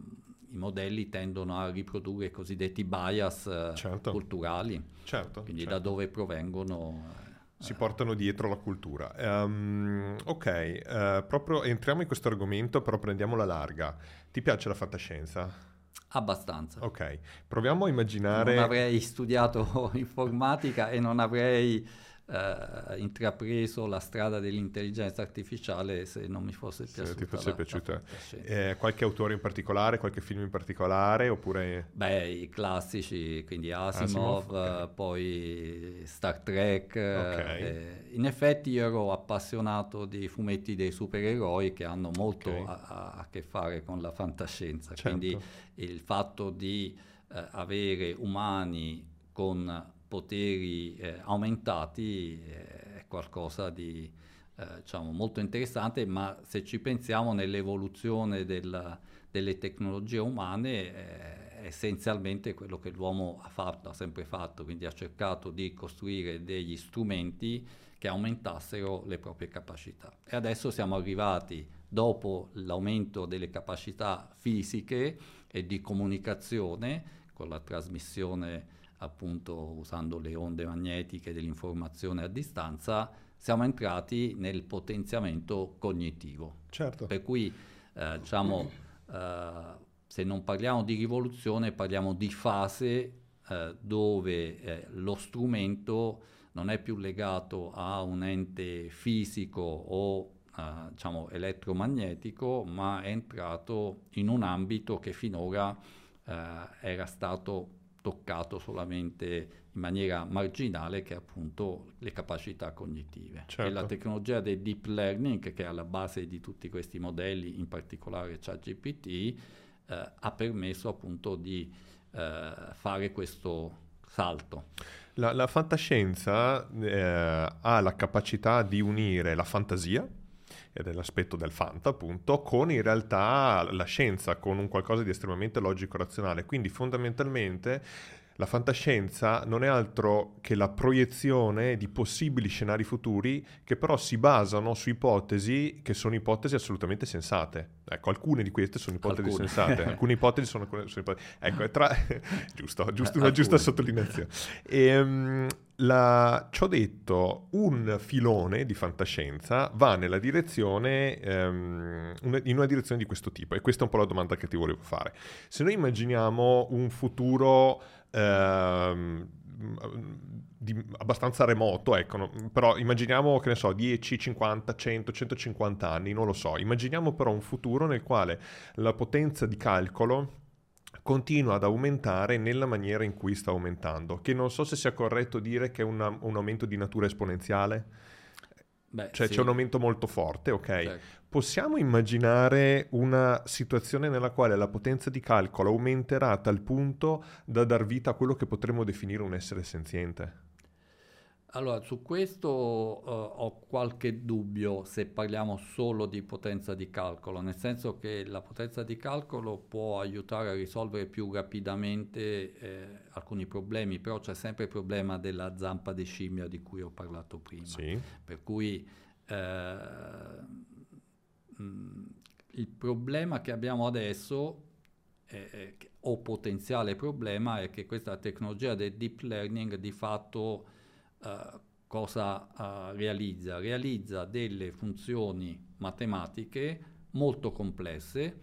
i modelli tendono a riprodurre i cosiddetti bias uh, certo. culturali, certo, quindi certo. da dove provengono si portano dietro la cultura. Um, ok, uh, proprio entriamo in questo argomento, però prendiamo la larga. Ti piace la fantascienza? Abbastanza. Ok, proviamo a immaginare... Non avrei studiato informatica e non avrei eh, intrapreso la strada dell'intelligenza artificiale se non mi fosse piaciuta. Se ti fosse piaciuta. Eh, qualche autore in particolare, qualche film in particolare oppure... Beh, i classici, quindi Asimov, Asimov okay. poi Star Trek. Okay. Eh, in effetti io ero appassionato di fumetti dei supereroi che hanno molto okay. a, a, che fare con la fantascienza, certo. quindi il fatto di eh, avere umani con poteri eh, aumentati eh, è qualcosa di eh, diciamo, molto interessante, ma se ci pensiamo nell'evoluzione del, delle tecnologie umane eh, è essenzialmente quello che l'uomo ha fatto, ha sempre fatto, quindi ha cercato di costruire degli strumenti che aumentassero le proprie capacità. E adesso siamo arrivati, dopo l'aumento delle capacità fisiche e di comunicazione, con la trasmissione appunto usando le onde magnetiche dell'informazione a distanza, siamo entrati nel potenziamento cognitivo. Certo. Per cui, eh, diciamo, eh, se non parliamo di rivoluzione, parliamo di fase eh, dove eh, lo strumento non è più legato a un ente fisico o eh, diciamo elettromagnetico, ma è entrato in un ambito che finora eh, era stato toccato solamente in maniera marginale che è appunto le capacità cognitive. Certo. E la tecnologia del deep learning che è alla base di tutti questi modelli, in particolare ChatGPT, eh, ha permesso appunto di eh, fare questo salto. La, la fantascienza eh, ha la capacità di unire la fantasia, ed è l'aspetto del fanta appunto, con in realtà la scienza, con un qualcosa di estremamente logico-razionale. Quindi fondamentalmente la fantascienza non è altro che la proiezione di possibili scenari futuri che però si basano su ipotesi che sono ipotesi assolutamente sensate. Ecco, alcune di queste sono ipotesi alcune. sensate, alcune ipotesi sono, sono ipotesi... Ecco, tra... giusto, giusto una giusta sottolineazione. E, um, la, ciò detto, un filone di fantascienza va nella direzione, um, una, in una direzione di questo tipo, e questa è un po' la domanda che ti volevo fare. Se noi immaginiamo un futuro ehm, di, abbastanza remoto, ecco, no? però immaginiamo che ne so, 10, 50, 100, 150 anni, non lo so, immaginiamo però un futuro nel quale la potenza di calcolo continua ad aumentare nella maniera in cui sta aumentando, che non so se sia corretto dire che è una, un aumento di natura esponenziale. Beh, cioè sì. c'è un aumento molto forte, ok? Certo. Possiamo immaginare una situazione nella quale la potenza di calcolo aumenterà a tal punto da dar vita a quello che potremmo definire un essere senziente? Allora, su questo uh, ho qualche dubbio se parliamo solo di potenza di calcolo, nel senso che la potenza di calcolo può aiutare a risolvere più rapidamente eh, alcuni problemi, però c'è sempre il problema della zampa di scimmia di cui ho parlato prima. Sì. Per cui eh, Il problema che abbiamo adesso, è, o potenziale problema, è che questa tecnologia del deep learning di fatto uh, cosa uh, realizza? Realizza delle funzioni matematiche molto complesse,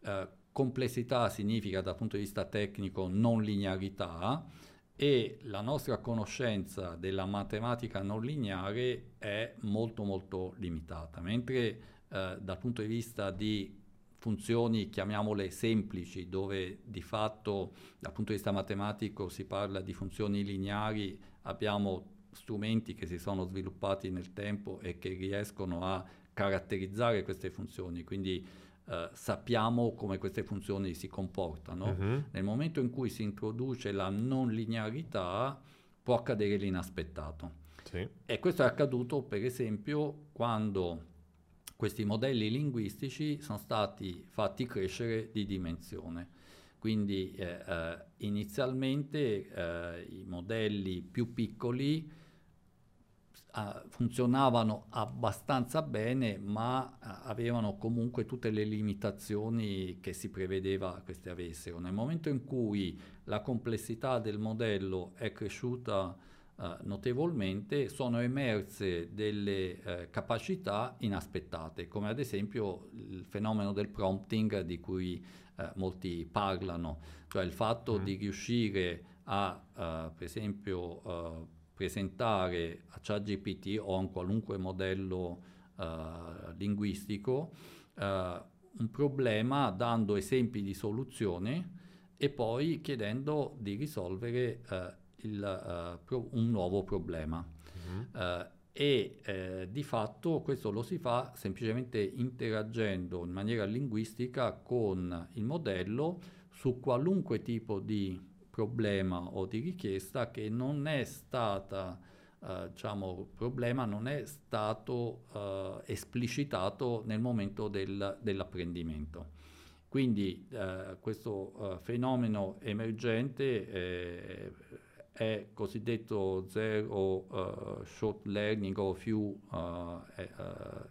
uh, complessità significa dal punto di vista tecnico non linearità, e la nostra conoscenza della matematica non lineare è molto molto limitata, mentre eh, dal punto di vista di funzioni, chiamiamole semplici, dove di fatto dal punto di vista matematico si parla di funzioni lineari, abbiamo strumenti che si sono sviluppati nel tempo e che riescono a caratterizzare queste funzioni, quindi eh, sappiamo come queste funzioni si comportano. Uh-huh. Nel momento in cui si introduce la non linearità può accadere l'inaspettato. Sì. E questo è accaduto per esempio quando questi modelli linguistici sono stati fatti crescere di dimensione. Quindi eh, eh, inizialmente eh, i modelli più piccoli eh, funzionavano abbastanza bene, ma eh, avevano comunque tutte le limitazioni che si prevedeva queste avessero. Nel momento in cui la complessità del modello è cresciuta eh, notevolmente sono emerse delle eh, capacità inaspettate, come ad esempio il fenomeno del prompting di cui eh, molti parlano, cioè il fatto mm. di riuscire a, uh, per esempio, presentare a ChatGPT o a un qualunque modello linguistico un problema dando esempi di soluzione e poi chiedendo di risolvere il, uh, pro- un nuovo problema. Mm-hmm. Uh, e eh, di fatto questo lo si fa semplicemente interagendo in maniera linguistica con il modello su qualunque tipo di problema o di richiesta che non è stata Uh, diciamo, problema non è stato uh, esplicitato nel momento del, dell'apprendimento. Quindi uh, questo fenomeno emergente eh, è cosiddetto zero uh, short learning o few uh, uh,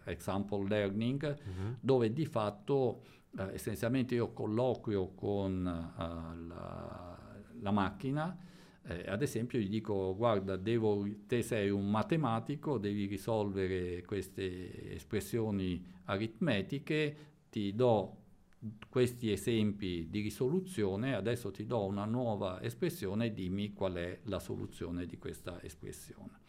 example learning, mm-hmm. dove di fatto essenzialmente io colloquio con la, la, macchina, eh, ad esempio gli dico guarda devo, te sei un matematico, devi risolvere queste espressioni aritmetiche, ti do questi esempi di risoluzione, adesso ti do una nuova espressione e dimmi qual è la soluzione di questa espressione.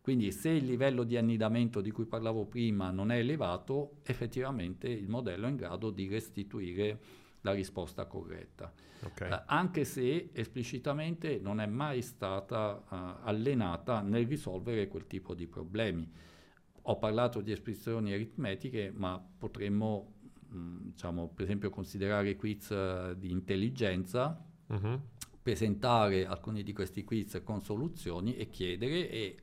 Quindi se il livello di annidamento di cui parlavo prima non è elevato, effettivamente il modello è in grado di restituire la risposta corretta. Okay. Uh, anche se esplicitamente non è mai stata uh, allenata nel risolvere quel tipo di problemi. Ho parlato di espressioni aritmetiche, ma potremmo, mh, mm, diciamo, per esempio, considerare quiz uh, di intelligenza, uh-huh. presentare alcuni di questi quiz con soluzioni e chiedere e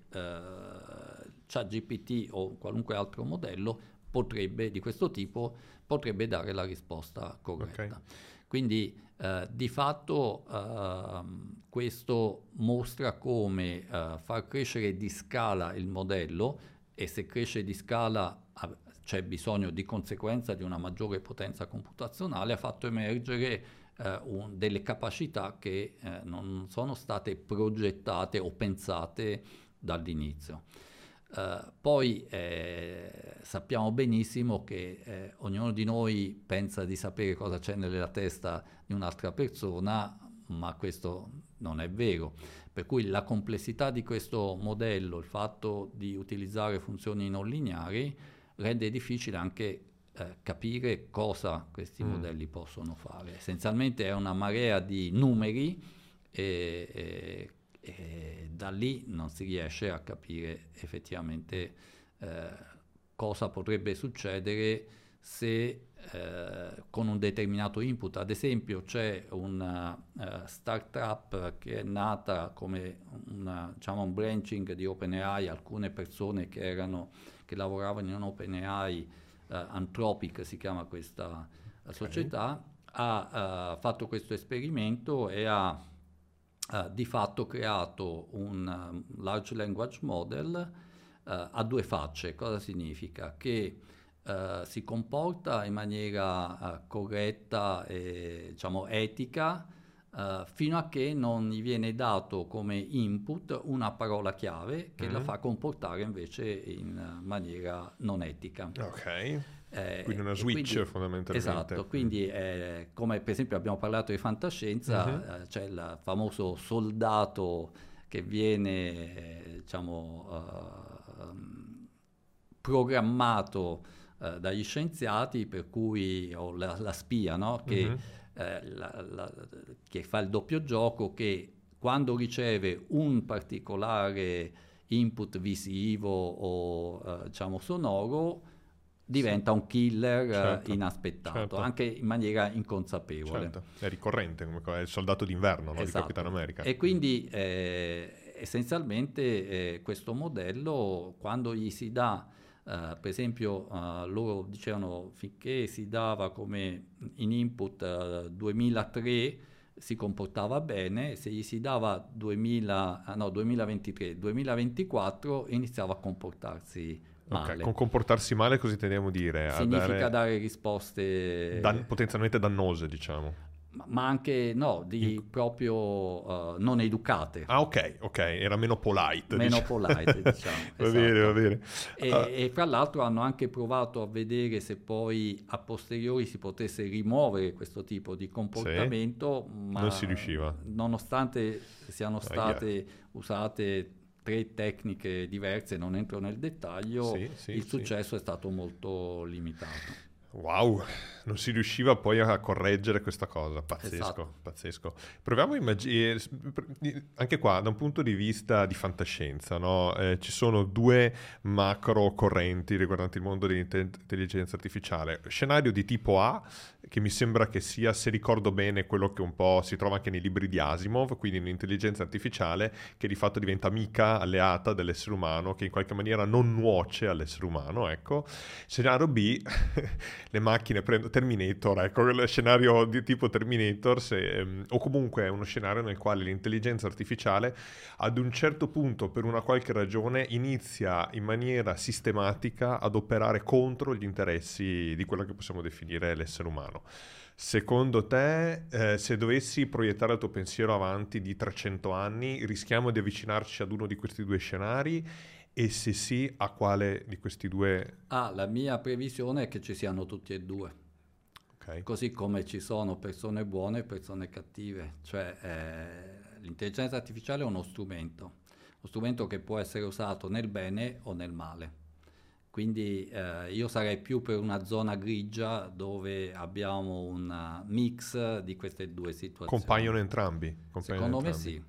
ChatGPT o qualunque altro modello potrebbe, di questo tipo potrebbe dare la risposta corretta. Okay. Quindi eh, di fatto eh, questo mostra come eh, far crescere di scala il modello e se cresce di scala c'è bisogno di conseguenza di una maggiore potenza computazionale, ha fatto emergere eh, un, delle capacità che eh, non sono state progettate o pensate dall'inizio. Uh, poi eh, sappiamo benissimo che eh, ognuno di noi pensa di sapere cosa c'è nella testa di un'altra persona, ma questo non è vero. Per cui la complessità di questo modello, il fatto di utilizzare funzioni non lineari, rende difficile anche eh, capire cosa questi mm. modelli possono fare. Essenzialmente è una marea di numeri e, e e da lì non si riesce a capire effettivamente eh, cosa potrebbe succedere se eh, con un determinato input, ad esempio c'è una uh, startup che è nata come una, diciamo, un branching di OpenAI, alcune persone che, erano, che lavoravano in OpenAI, uh, Anthropic si chiama questa okay. società, ha uh, fatto questo esperimento e ha uh, di fatto creato un large language model a due facce. Cosa significa? Che si comporta in maniera corretta e diciamo, etica fino a che non gli viene dato come input una parola chiave che mm-hmm. la fa comportare invece in maniera non etica. Ok. Eh, quindi una switch quindi, fondamentalmente. Esatto, quindi eh, come per esempio abbiamo parlato di fantascienza, uh-huh. eh, c'è il famoso soldato che viene eh, diciamo, uh, programmato uh, dagli scienziati, per cui o la, la spia no? che, uh-huh. la, la, che fa il doppio gioco, che quando riceve un particolare input visivo o diciamo sonoro, diventa un killer eh, certo, inaspettato, certo. anche in maniera inconsapevole. Certo. È ricorrente, come è il soldato d'inverno no? esatto. di Capitano America. E quindi eh, essenzialmente eh, questo modello, quando gli si dà, eh, per esempio eh, loro dicevano finché si dava come in input 2003 eh, si comportava bene, se gli si dava 2000, ah, no, 2023, 2024 iniziava a comportarsi male. Okay, con comportarsi male cosa intendiamo dire? Significa dare, dare risposte... Dan- potenzialmente dannose, diciamo. Ma, anche, no, di In... proprio uh, non educate. Ah, ok, ok, era meno polite. Meno diciamo. polite, diciamo. va esatto. bene, va bene. E, uh. e, fra l'altro hanno anche provato a vedere se poi a posteriori si potesse rimuovere questo tipo di comportamento, sì. ma... Non si riusciva. Nonostante siano state ah, yeah. usate tre tecniche diverse, non entro nel dettaglio, sì, sì, il successo è stato molto limitato. Wow, non si riusciva poi a correggere questa cosa, pazzesco, esatto. pazzesco. Proviamo a immaginare, anche qua da un punto di vista di fantascienza, no? eh, ci sono due macro correnti riguardanti il mondo dell'intelligenza artificiale. Scenario di tipo A, che mi sembra che sia, se ricordo bene, quello che un po' si trova anche nei libri di Asimov, quindi un'intelligenza artificiale che di fatto diventa amica, alleata dell'essere umano, che in qualche maniera non nuoce all'essere umano, ecco. Scenario B, le macchine prendono Terminator, ecco, quello scenario di tipo Terminator, se, um, o comunque è uno scenario nel quale l'intelligenza artificiale ad un certo punto, per una qualche ragione, inizia in maniera sistematica ad operare contro gli interessi di quello che possiamo definire l'essere umano. Secondo te, eh, se dovessi proiettare il tuo pensiero avanti di 300 anni, rischiamo di avvicinarci ad uno di questi due scenari? E se sì, a quale di questi due? Ah, la mia previsione è che ci siano tutti e due. Okay. Così come ci sono persone buone e persone cattive. Cioè, eh, l'intelligenza artificiale è uno strumento, uno strumento che può essere usato nel bene o nel male Quindi eh, io sarei più per una zona grigia dove abbiamo un mix di queste due situazioni. Compaiono entrambi. Compaiono secondo entrambi. me sì,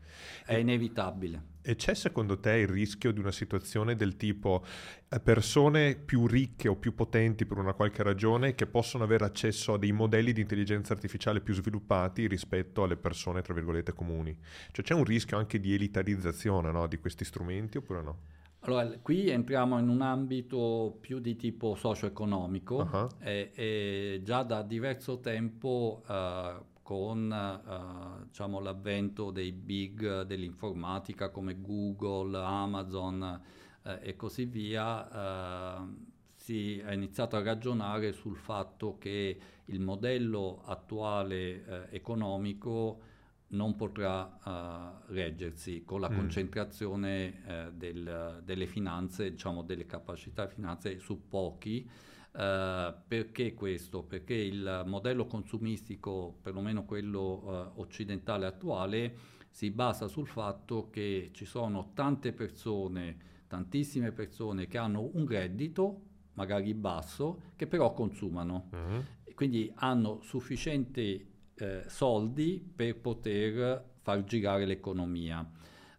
è e, inevitabile. E c'è secondo te il rischio di una situazione del tipo eh, persone più ricche o più potenti per una qualche ragione che possono avere accesso a dei modelli di intelligenza artificiale più sviluppati rispetto alle persone, tra virgolette, comuni? Cioè c'è un rischio anche di elitarizzazione no, di questi strumenti oppure no? Allora, qui entriamo in un ambito più di tipo socio-economico uh-huh. e, e, già da diverso tempo uh, con uh, diciamo, l'avvento dei big dell'informatica come Google, Amazon uh, e così via, si è iniziato a ragionare sul fatto che il modello attuale economico non potrà uh, reggersi con la mm. concentrazione uh, del, delle finanze, diciamo delle capacità finanze su pochi. Uh, perché questo? Perché il modello consumistico, perlomeno quello occidentale attuale, si basa sul fatto che ci sono tante persone, tantissime persone che hanno un reddito, magari basso, che però consumano. Uh-huh. Quindi hanno sufficiente eh, soldi per poter far girare l'economia.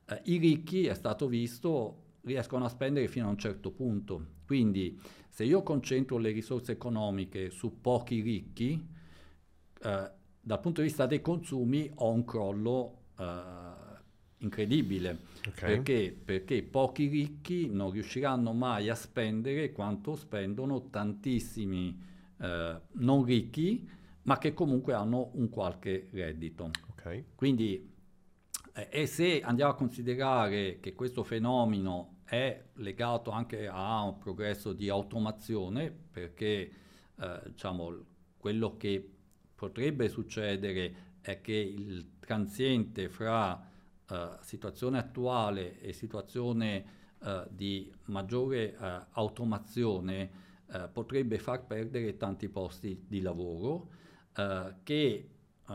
Eh, I ricchi, è stato visto, riescono a spendere fino a un certo punto. Quindi se io concentro le risorse economiche su pochi ricchi, eh, dal punto di vista dei consumi ho un crollo eh, incredibile. Okay. Perché? Perché pochi ricchi non riusciranno mai a spendere quanto spendono tantissimi eh, non ricchi ma che comunque hanno un qualche reddito. Okay. Quindi, eh, e se andiamo a considerare che questo fenomeno è legato anche a un progresso di automazione, perché eh, diciamo, quello che potrebbe succedere è che il transiente fra eh, situazione attuale e situazione eh, di maggiore eh, automazione eh, potrebbe far perdere tanti posti di lavoro eh, che uh,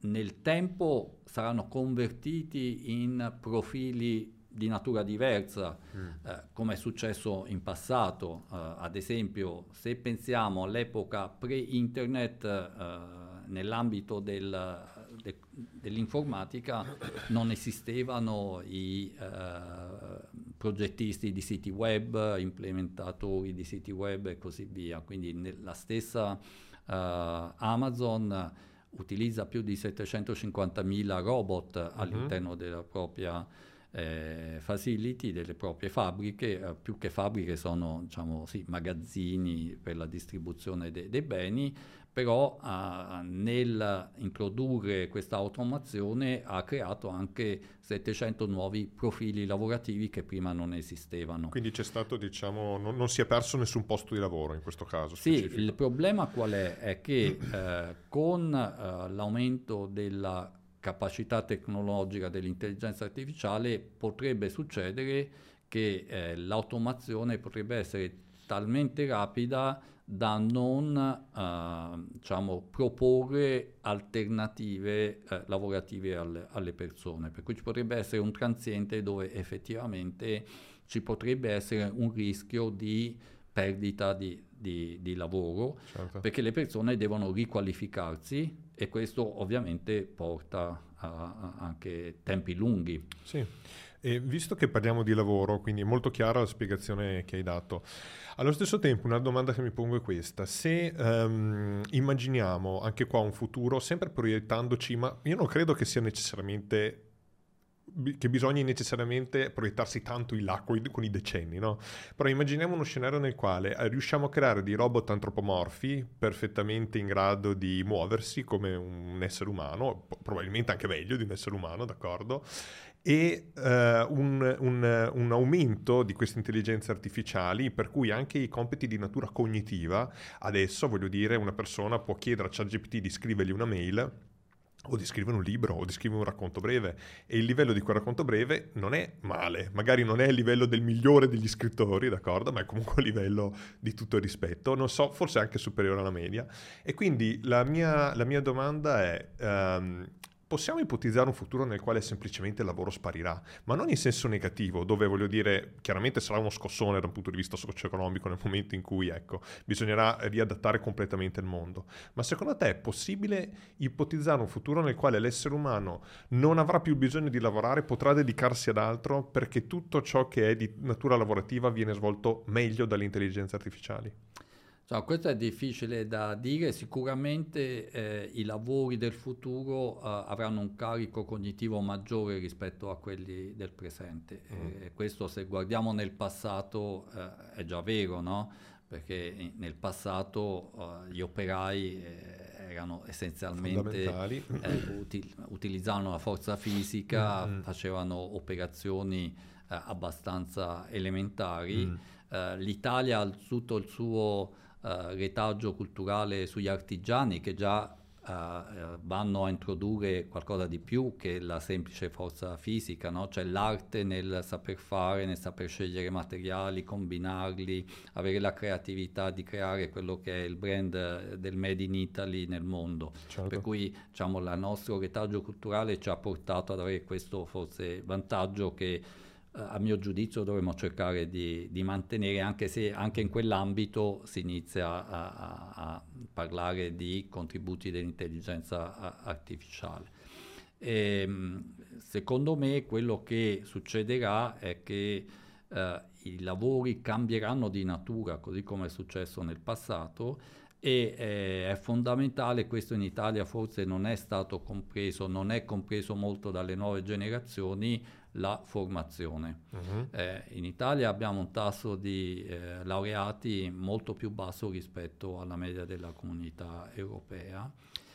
nel tempo saranno convertiti in profili di natura diversa, mm. eh, come è successo in passato. Uh, ad esempio, se pensiamo all'epoca pre-internet, uh, nell'ambito del, de, dell'informatica non esistevano i progettisti di siti web, implementatori di siti web e così via. Quindi la stessa Amazon utilizza più di 750.000 robot uh-huh. all'interno della propria eh, facility, delle proprie fabbriche, eh, più che fabbriche sono diciamo, sì, magazzini per la distribuzione de- dei beni, però uh, nel introdurre questa automazione ha creato anche 700 nuovi profili lavorativi che prima non esistevano. Quindi c'è stato, diciamo, non, non si è perso nessun posto di lavoro in questo caso? Sì, specifico. il problema qual è? È che eh, con eh, l'aumento della capacità tecnologica dell'intelligenza artificiale potrebbe succedere che eh, l'automazione potrebbe essere talmente rapida da non uh, diciamo, proporre alternative uh, lavorative alle, alle, persone. Per cui ci potrebbe essere un transiente dove effettivamente ci potrebbe essere un rischio di perdita di, di, di lavoro certo. perché le persone devono riqualificarsi e questo ovviamente porta a, a anche tempi lunghi. Sì. E visto che parliamo di lavoro, quindi è molto chiara la spiegazione che hai dato, allo stesso tempo una domanda che mi pongo è questa, se um, immaginiamo anche qua un futuro sempre proiettandoci, ma io non credo che sia necessariamente che bisogna necessariamente proiettarsi tanto in là con i, decenni, no? Però immaginiamo uno scenario nel quale eh, riusciamo a creare dei robot antropomorfi perfettamente in grado di muoversi come un essere umano, probabilmente anche meglio di un essere umano, d'accordo? E uh, un, un, un, aumento di queste intelligenze artificiali per cui anche i compiti di natura cognitiva, adesso voglio dire una persona può chiedere a ChatGPT di scrivergli una mail o di scrivere un libro o di scrivere un racconto breve e il livello di quel racconto breve non è male, magari non è il livello del migliore degli scrittori, d'accordo, ma è comunque a livello di tutto il rispetto, non so, forse anche superiore alla media. E quindi la mia, la mia domanda è um, possiamo ipotizzare un futuro nel quale semplicemente il lavoro sparirà, ma non in senso negativo, dove voglio dire, chiaramente sarà uno scossone da un punto di vista socio-economico nel momento in cui, ecco, bisognerà riadattare completamente il mondo. Ma secondo te è possibile ipotizzare un futuro nel quale l'essere umano non avrà più bisogno di lavorare, potrà dedicarsi ad altro perché tutto ciò che è di natura lavorativa viene svolto meglio dalle intelligenze artificiali? Cioè, questo è difficile da dire, sicuramente eh, i lavori del futuro eh, avranno un carico cognitivo maggiore rispetto a quelli del presente. Mm. E questo se guardiamo nel passato eh, è già vero, no? perché nel passato eh, gli operai eh, erano essenzialmente eh, util- utilizzavano la forza fisica, mm-hmm. facevano operazioni abbastanza elementari. Mm. L'Italia ha tutto il suo uh, retaggio culturale sugli artigiani che già uh, vanno a introdurre qualcosa di più che la semplice forza fisica, no? cioè l'arte nel saper fare, nel saper scegliere materiali, combinarli, avere la creatività di creare quello che è il brand del Made in Italy nel mondo. Certo. Per cui diciamo, il nostro retaggio culturale ci ha portato ad avere questo forse vantaggio che a mio giudizio dovremmo cercare di, di, mantenere, anche se anche in quell'ambito si inizia a, a, a parlare di contributi dell'intelligenza artificiale. E, ehm, secondo me quello che succederà è che eh, i lavori cambieranno di natura, così come è successo nel passato, e eh, è fondamentale, questo in Italia forse non è stato compreso, non è compreso molto dalle nuove generazioni, la formazione. Uh-huh. Eh, in Italia abbiamo un tasso di eh, laureati molto più basso rispetto alla media della comunità europea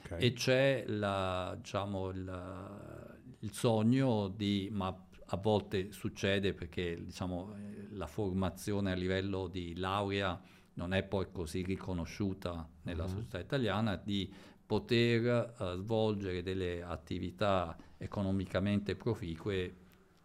okay. e c'è la, diciamo, il, il, sogno di, ma a volte succede perché diciamo, la formazione a livello di laurea non è poi così riconosciuta nella uh-huh. società italiana, di poter uh, svolgere delle attività economicamente proficue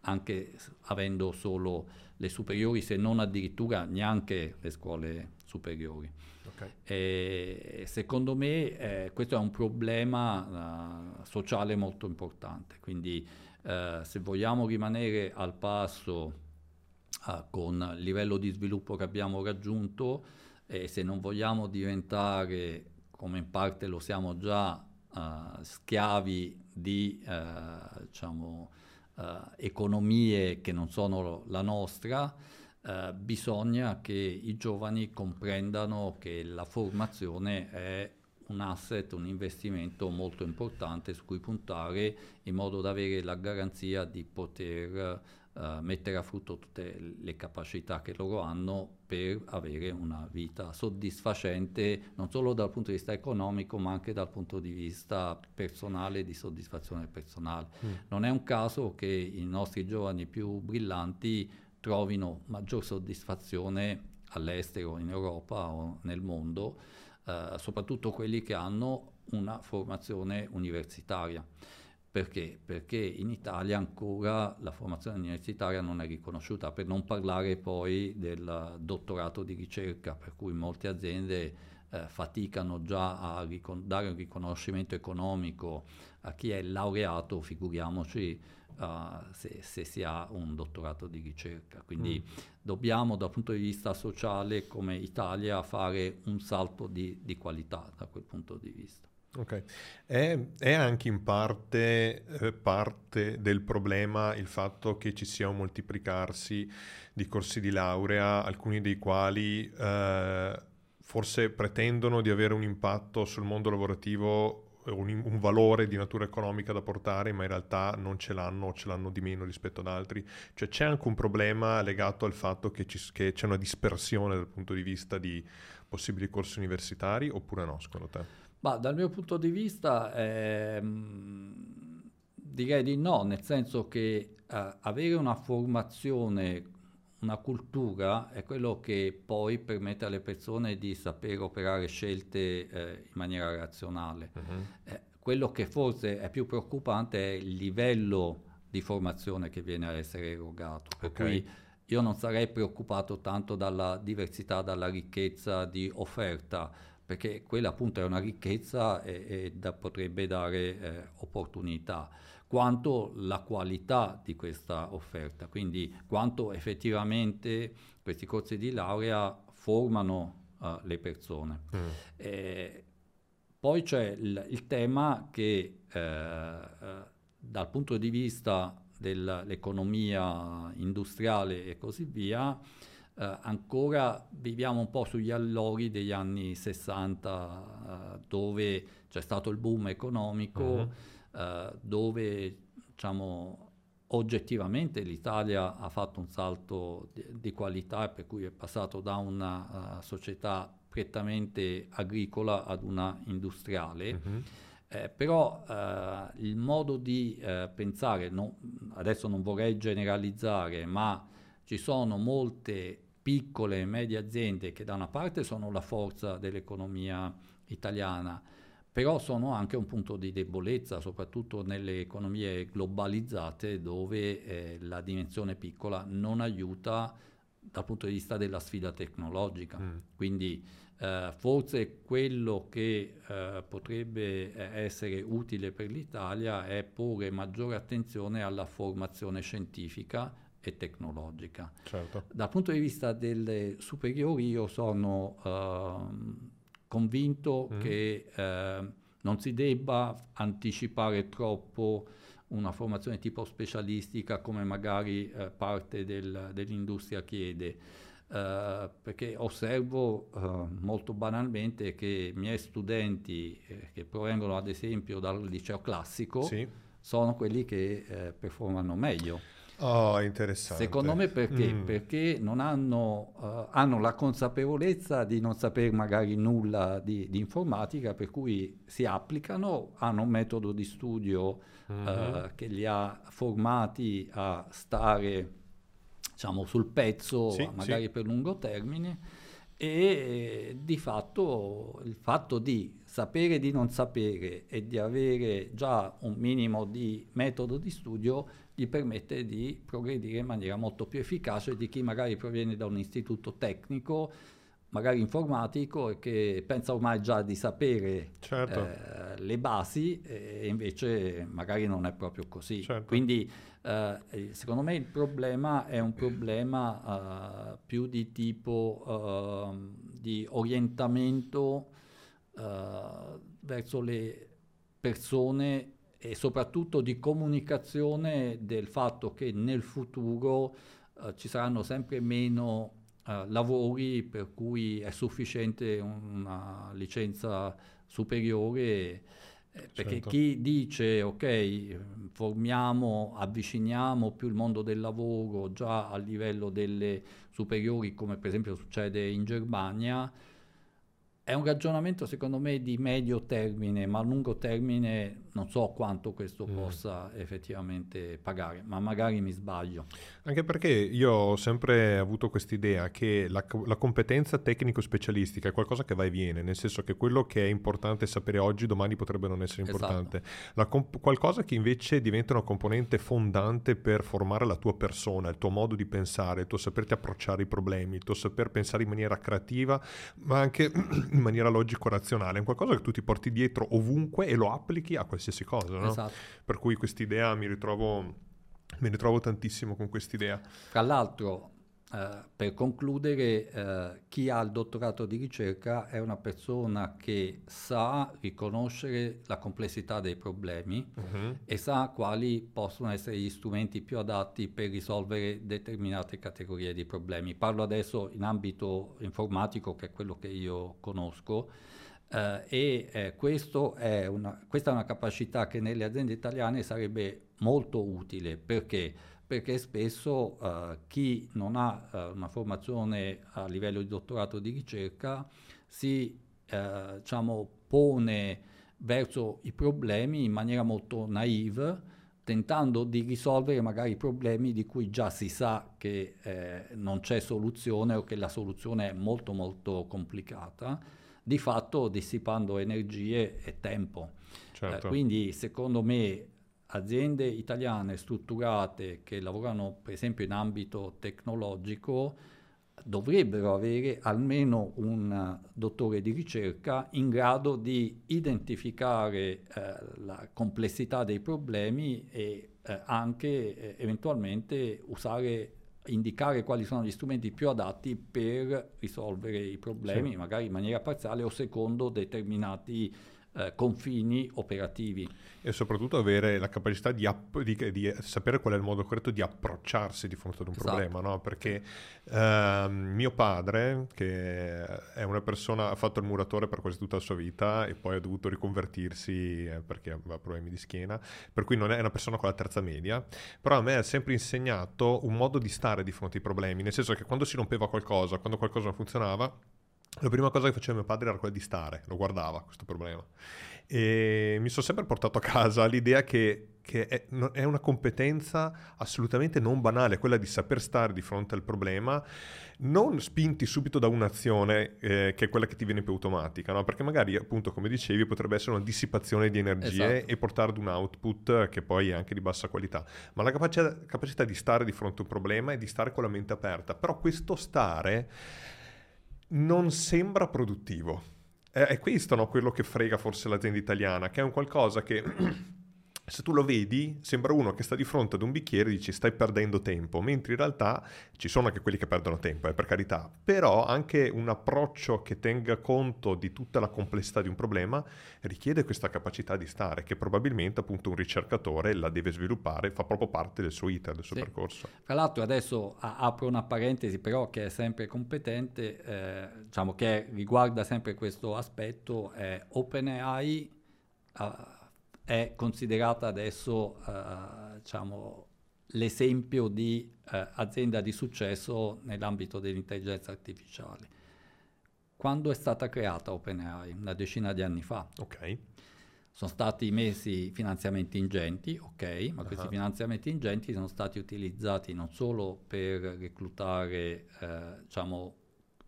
anche avendo solo le superiori, se non addirittura neanche le scuole superiori. Okay. E, secondo me eh, questo è un problema uh, sociale molto importante, quindi uh, se vogliamo rimanere al passo uh, con il livello di sviluppo che abbiamo raggiunto e se non vogliamo diventare, come in parte lo siamo già, schiavi di diciamo, economie che non sono la nostra, uh, bisogna che i giovani comprendano che la formazione è un asset, un investimento molto importante su cui puntare in modo da avere la garanzia di poter uh, mettere a frutto tutte le capacità che loro hanno per avere una vita soddisfacente non solo dal punto di vista economico ma anche dal punto di vista personale, di soddisfazione personale. Mm. Non è un caso che i nostri giovani più brillanti trovino maggior soddisfazione all'estero, in Europa o nel mondo, eh, soprattutto quelli che hanno una formazione universitaria. Perché? Perché in Italia ancora la formazione universitaria non è riconosciuta, per non parlare poi del dottorato di ricerca, per cui molte aziende eh, faticano già a ricon- dare un riconoscimento economico a chi è laureato, figuriamoci uh, se, se, si ha un dottorato di ricerca. Quindi mm. dobbiamo dal punto di vista sociale come Italia fare un salto di, di qualità da quel punto di vista. Ok, è, è, anche in parte, eh, parte, del problema il fatto che ci sia un moltiplicarsi di corsi di laurea, alcuni dei quali eh, forse pretendono di avere un impatto sul mondo lavorativo, un, un, valore di natura economica da portare, ma in realtà non ce l'hanno o ce l'hanno di meno rispetto ad altri. Cioè c'è anche un problema legato al fatto che, ci, che c'è una dispersione dal punto di vista di possibili corsi universitari oppure no, secondo te? Ma dal mio punto di vista eh, direi di no, nel senso che eh, avere una formazione, una cultura è quello che poi permette alle persone di sapere operare scelte eh, in maniera razionale. Uh-huh. quello che forse è più preoccupante è il livello di formazione che viene a essere erogato. Per okay. cui io non sarei preoccupato tanto dalla diversità, dalla ricchezza di offerta, perché quella appunto è una ricchezza e, e da, potrebbe dare eh, opportunità, quanto la qualità di questa offerta, quindi quanto effettivamente questi corsi di laurea formano uh, le persone. Mm. Eh, poi c'è il, il tema che eh, eh dal punto di vista dell'economia industriale e così via, eh, ancora viviamo un po' sugli allori degli anni 60 eh, dove c'è stato il boom economico, uh-huh. eh, dove diciamo, oggettivamente l'Italia ha fatto un salto di, di qualità per cui è passato da una uh, società prettamente agricola ad una industriale. Uh-huh. Eh, però eh, il modo di eh, pensare, no, adesso non vorrei generalizzare, ma ci sono molte piccole e medie aziende che da una parte sono la forza dell'economia italiana, però sono anche un punto di debolezza, soprattutto nelle economie globalizzate dove eh, la dimensione piccola non aiuta dal punto di vista della sfida tecnologica. Mm. Quindi eh, forse quello che eh, potrebbe eh, essere utile per l'Italia è porre maggiore attenzione alla formazione scientifica e tecnologica. Certo. Dal punto di vista delle superiori io sono uh, convinto mm. che uh, non si debba anticipare troppo una formazione tipo specialistica come magari uh, parte del, dell'industria chiede. Uh, perché osservo uh, molto banalmente che i miei studenti eh, che provengono ad esempio dal liceo classico sì. sono quelli che eh, performano meglio. Oh, interessante. Secondo me perché? Mm. Perché non hanno, uh, hanno, la consapevolezza di non sapere magari nulla di, di, informatica, per cui si applicano, hanno un metodo di studio mm-hmm. uh, che li ha formati a stare diciamo, sul pezzo, sì, magari sì. per lungo termine, e di fatto il fatto di sapere di non sapere e di avere già un minimo di metodo di studio gli permette di progredire in maniera molto più efficace di chi magari proviene da un istituto tecnico, magari informatico, e che pensa ormai già di sapere certo. eh, le basi e invece magari non è proprio così. Certo. Quindi eh, secondo me il problema è un problema uh, più di tipo uh, di orientamento uh, verso le persone e soprattutto di comunicazione del fatto che nel futuro uh, ci saranno sempre meno uh, lavori per cui è sufficiente una licenza superiore eh, perché certo. chi dice ok formiamo, avviciniamo più il mondo del lavoro già a livello delle superiori come per esempio succede in Germania è un ragionamento secondo me di medio termine, ma a lungo termine non so quanto questo mm. possa effettivamente pagare, ma magari mi sbaglio. Anche perché io ho sempre avuto quest'idea che la, la competenza tecnico-specialistica è qualcosa che va e viene, nel senso che quello che è importante sapere oggi, domani potrebbe non essere esatto. importante. Esatto. Comp- qualcosa che invece diventa una componente fondante per formare la tua persona, il tuo modo di pensare, il tuo saperti approcciare i problemi, il tuo saper pensare in maniera creativa, ma anche in maniera logico-razionale, è qualcosa che tu ti porti dietro ovunque e lo applichi a qualsiasi cosa, no? Esatto. Per cui quest'idea mi ritrovo, mi ritrovo tantissimo con quest'idea. Tra l'altro, Uh, per concludere, uh, chi ha il dottorato di ricerca è una persona che sa riconoscere la complessità dei problemi uh-huh. e sa quali possono essere gli strumenti più adatti per risolvere determinate categorie di problemi. Parlo adesso in ambito informatico, che è quello che io conosco, uh, e eh, è una, questa è una capacità che nelle aziende italiane sarebbe molto utile. Perché? Perché spesso uh, chi non ha uh, una formazione a livello di dottorato di ricerca si diciamo, pone verso i problemi in maniera molto naive, tentando di risolvere magari problemi di cui già si sa che eh, non c'è soluzione o che la soluzione è molto molto complicata, di fatto dissipando energie e tempo. Certo. Eh, quindi secondo me aziende italiane strutturate che lavorano per esempio in ambito tecnologico dovrebbero avere almeno un dottore di ricerca in grado di identificare eh, la complessità dei problemi e eh, anche eh, eventualmente usare indicare quali sono gli strumenti più adatti per risolvere i problemi, sì. magari in maniera parziale o secondo determinati eh, confini operativi. E soprattutto avere la capacità di, app- di, di, sapere qual è il modo corretto di approcciarsi di fronte ad un esatto. problema, no? Perché eh, mio padre, che è una persona, ha fatto il muratore per quasi tutta la sua vita e poi ha dovuto riconvertirsi eh, perché aveva problemi di schiena, per cui non è una persona con la terza media, però a me ha sempre insegnato un modo di stare di fronte ai problemi, nel senso che quando si rompeva qualcosa, quando qualcosa non funzionava, la prima cosa che faceva mio padre era quella di stare, lo guardava questo problema. E mi sono sempre portato a casa l'idea che, che è, è, una competenza assolutamente non banale, quella di saper stare di fronte al problema, non spinti subito da un'azione eh, che è quella che ti viene più automatica, no? perché magari appunto come dicevi potrebbe essere una dissipazione di energie esatto. e portare ad un output che poi è anche di bassa qualità, ma la capacità, capacità di stare di fronte a un problema è di stare con la mente aperta, però questo stare non sembra produttivo. È, è questo no, quello che frega forse l'azienda italiana, che è un qualcosa che se tu lo vedi, sembra uno che sta di fronte ad un bicchiere e dici stai perdendo tempo, mentre in realtà ci sono anche quelli che perdono tempo, eh, per carità, però anche un approccio che tenga conto di tutta la complessità di un problema richiede questa capacità di stare, che probabilmente appunto un ricercatore la deve sviluppare, fa proprio parte del suo iter, del suo sì. percorso. Tra l'altro adesso apro una parentesi però che è sempre competente, eh, diciamo che riguarda sempre questo aspetto, eh, OpenAI... Uh, è considerata adesso uh, diciamo, l'esempio di uh, azienda di successo nell'ambito dell'intelligenza artificiale. Quando è stata creata OpenAI? Una decina di anni fa. Ok. Sono stati messi finanziamenti ingenti, ok, ma uh-huh. questi finanziamenti ingenti sono stati utilizzati non solo per reclutare eh, diciamo,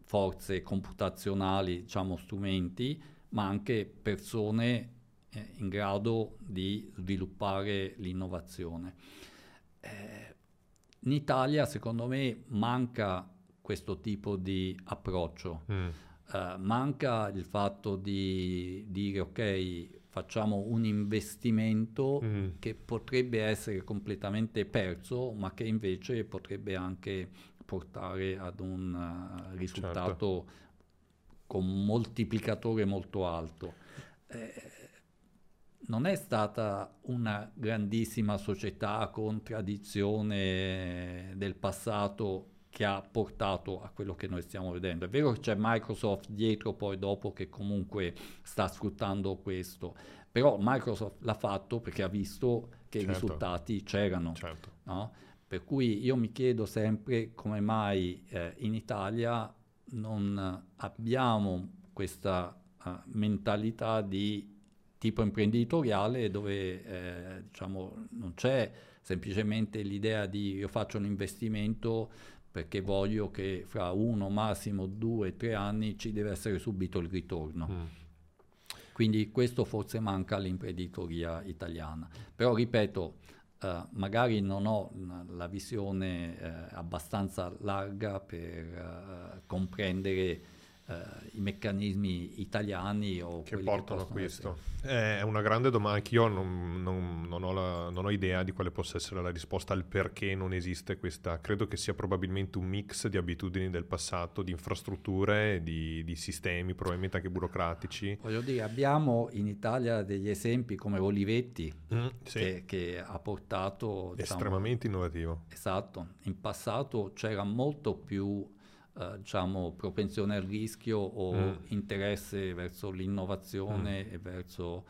forze computazionali, diciamo, strumenti, ma anche persone eh, in grado di sviluppare l'innovazione. Eh, in Italia, secondo me, manca questo tipo di approccio. Mm. Uh, manca il fatto di dire ok, facciamo un investimento mm. che potrebbe essere completamente perso, ma che invece potrebbe anche portare ad un uh, risultato certo. con moltiplicatore molto alto. Eh, non è stata una grandissima società con tradizione del passato che ha portato a quello che noi stiamo vedendo. È vero che c'è Microsoft dietro poi dopo che comunque sta sfruttando questo, però Microsoft l'ha fatto perché ha visto che certo. i risultati c'erano. Certo. No? Per cui io mi chiedo sempre come mai eh, in Italia non abbiamo questa uh, mentalità di tipo imprenditoriale dove eh, diciamo, non c'è semplicemente l'idea di io faccio un investimento perché voglio che fra uno, massimo due, tre anni ci deve essere subito il ritorno. Mm. Quindi questo forse manca all'imprenditoria italiana. Però ripeto, eh, magari non ho la visione eh, abbastanza larga per eh, comprendere i meccanismi italiani o che portano che a questo? Eh, è una grande domanda, anch'io non, non, non, ho la, non, ho idea di quale possa essere la risposta al perché non esiste questa. Credo che sia probabilmente un mix di abitudini del passato, di infrastrutture, di, di sistemi, probabilmente anche burocratici. Voglio dire, abbiamo in Italia degli esempi come Olivetti, mm, sì. che, che, ha portato... Diciamo, Estremamente innovativo. Esatto, in passato c'era molto più eh, diciamo, propensione al rischio o mm. interesse verso l'innovazione mm. e verso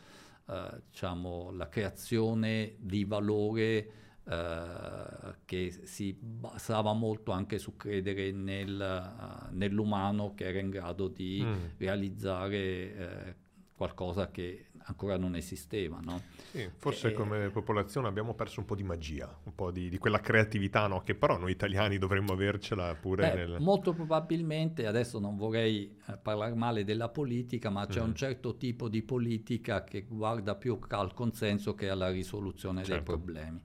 eh, diciamo, la creazione di valore Uh, che si basava molto anche su credere nel, uh, nell'umano che era in grado di mm. realizzare uh, qualcosa che ancora non esisteva. No? Sì, forse e, come popolazione abbiamo perso un po' di magia, un po' di, di quella creatività, no? che però noi italiani dovremmo avercela pure. Beh, nel... Molto probabilmente, adesso non vorrei eh, parlare male della politica, ma c'è mm. un certo tipo di politica che guarda più al consenso che alla risoluzione certo. dei problemi.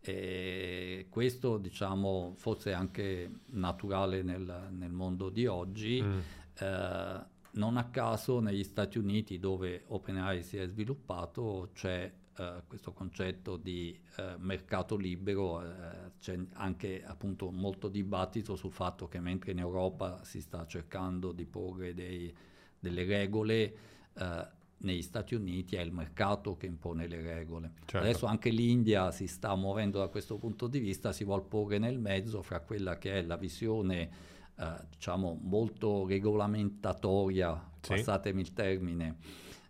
E questo, diciamo, forse è anche naturale nel, nel mondo di oggi. Mm. Eh, non a caso negli Stati Uniti, dove OpenAI si è sviluppato, c'è eh, questo concetto di eh, mercato libero, eh, c'è anche appunto molto dibattito sul fatto che mentre in Europa si sta cercando di porre dei, delle regole, eh, negli Stati Uniti è il mercato che impone le regole. Certo. Adesso anche l'India si sta muovendo da questo punto di vista, si vuole porre nel mezzo fra quella che è la visione eh, diciamo molto regolamentatoria, sì. passatemi il termine,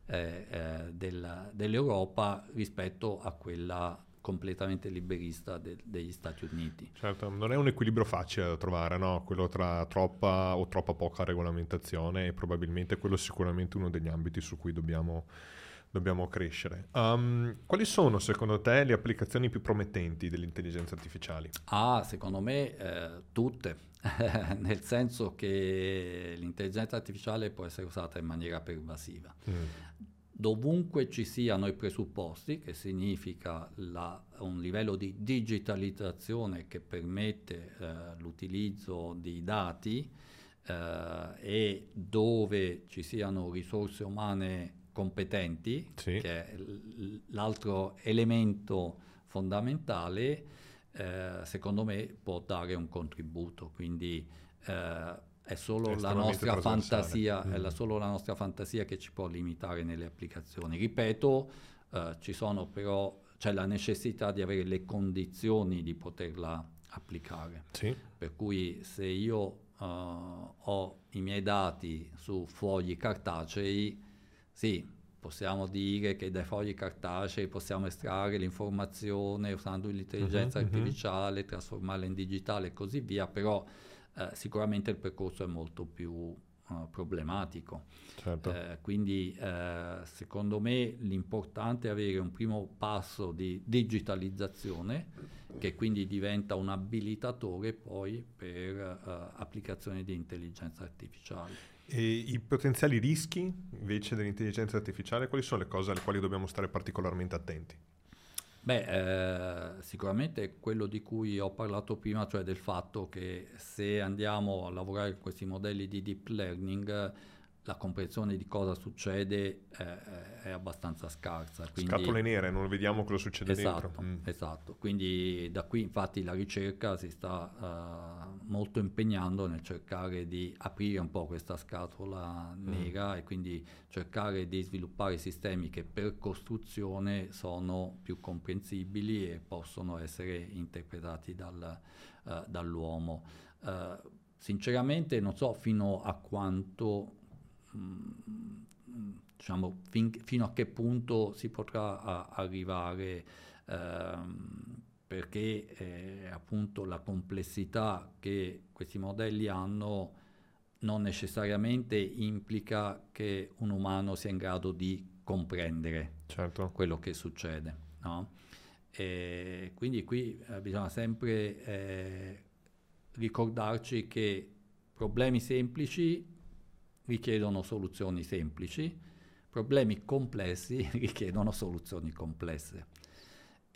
eh, eh, della, dell'Europa rispetto a quella completamente liberista de- degli Stati Uniti. Certo, non è un equilibrio facile da trovare, no? quello tra troppa o troppa poca regolamentazione e probabilmente quello è sicuramente uno degli ambiti su cui dobbiamo, dobbiamo crescere. Um, quali sono secondo te le applicazioni più promettenti delle intelligenze artificiali? Ah, secondo me eh, tutte, nel senso che l'intelligenza artificiale può essere usata in maniera pervasiva. Mm dovunque ci siano i presupposti, che significa la, un livello di digitalizzazione che permette eh, l'utilizzo di dati eh, e dove ci siano risorse umane competenti, sì. che è l'altro elemento fondamentale, eh, secondo me può dare un contributo. Quindi eh, è solo, la nostra, fantasia, mm. è la, solo la nostra fantasia che ci può limitare nelle applicazioni. Ripeto, eh, ci sono però, c'è la necessità di avere le condizioni di poterla applicare. Sì. Per cui se io uh, ho i miei dati su fogli cartacei, sì, possiamo dire che dai fogli cartacei possiamo estrarre l'informazione usando l'intelligenza uh-huh, artificiale, uh-huh. trasformarla in digitale e così via, però eh, sicuramente il percorso è molto più uh, problematico. Certo. Eh, quindi eh, secondo me l'importante è avere un primo passo di digitalizzazione che quindi diventa un abilitatore poi per uh, applicazioni di intelligenza artificiale. E i potenziali rischi invece dell'intelligenza artificiale, quali sono le cose alle quali dobbiamo stare particolarmente attenti? Beh, eh, sicuramente quello di cui ho parlato prima, cioè del fatto che se andiamo a lavorare con questi modelli di deep learning, la comprensione di cosa succede è, è abbastanza scarsa. Quindi... Scatole nere, non vediamo cosa succede esatto, dentro. Mm. Esatto, quindi da qui infatti la ricerca si sta uh, molto impegnando nel cercare di aprire un po' questa scatola mm. nera e quindi cercare di sviluppare sistemi che per costruzione sono più comprensibili e possono essere interpretati dal, uh, dall'uomo. Uh, sinceramente non so fino a quanto diciamo, fin, fino a che punto si potrà a, arrivare ehm, perché eh, appunto la complessità che questi modelli hanno non necessariamente implica che un umano sia in grado di comprendere certo. quello che succede. No? Quindi qui eh, bisogna sempre eh, ricordarci che problemi semplici richiedono soluzioni semplici, problemi complessi richiedono soluzioni complesse.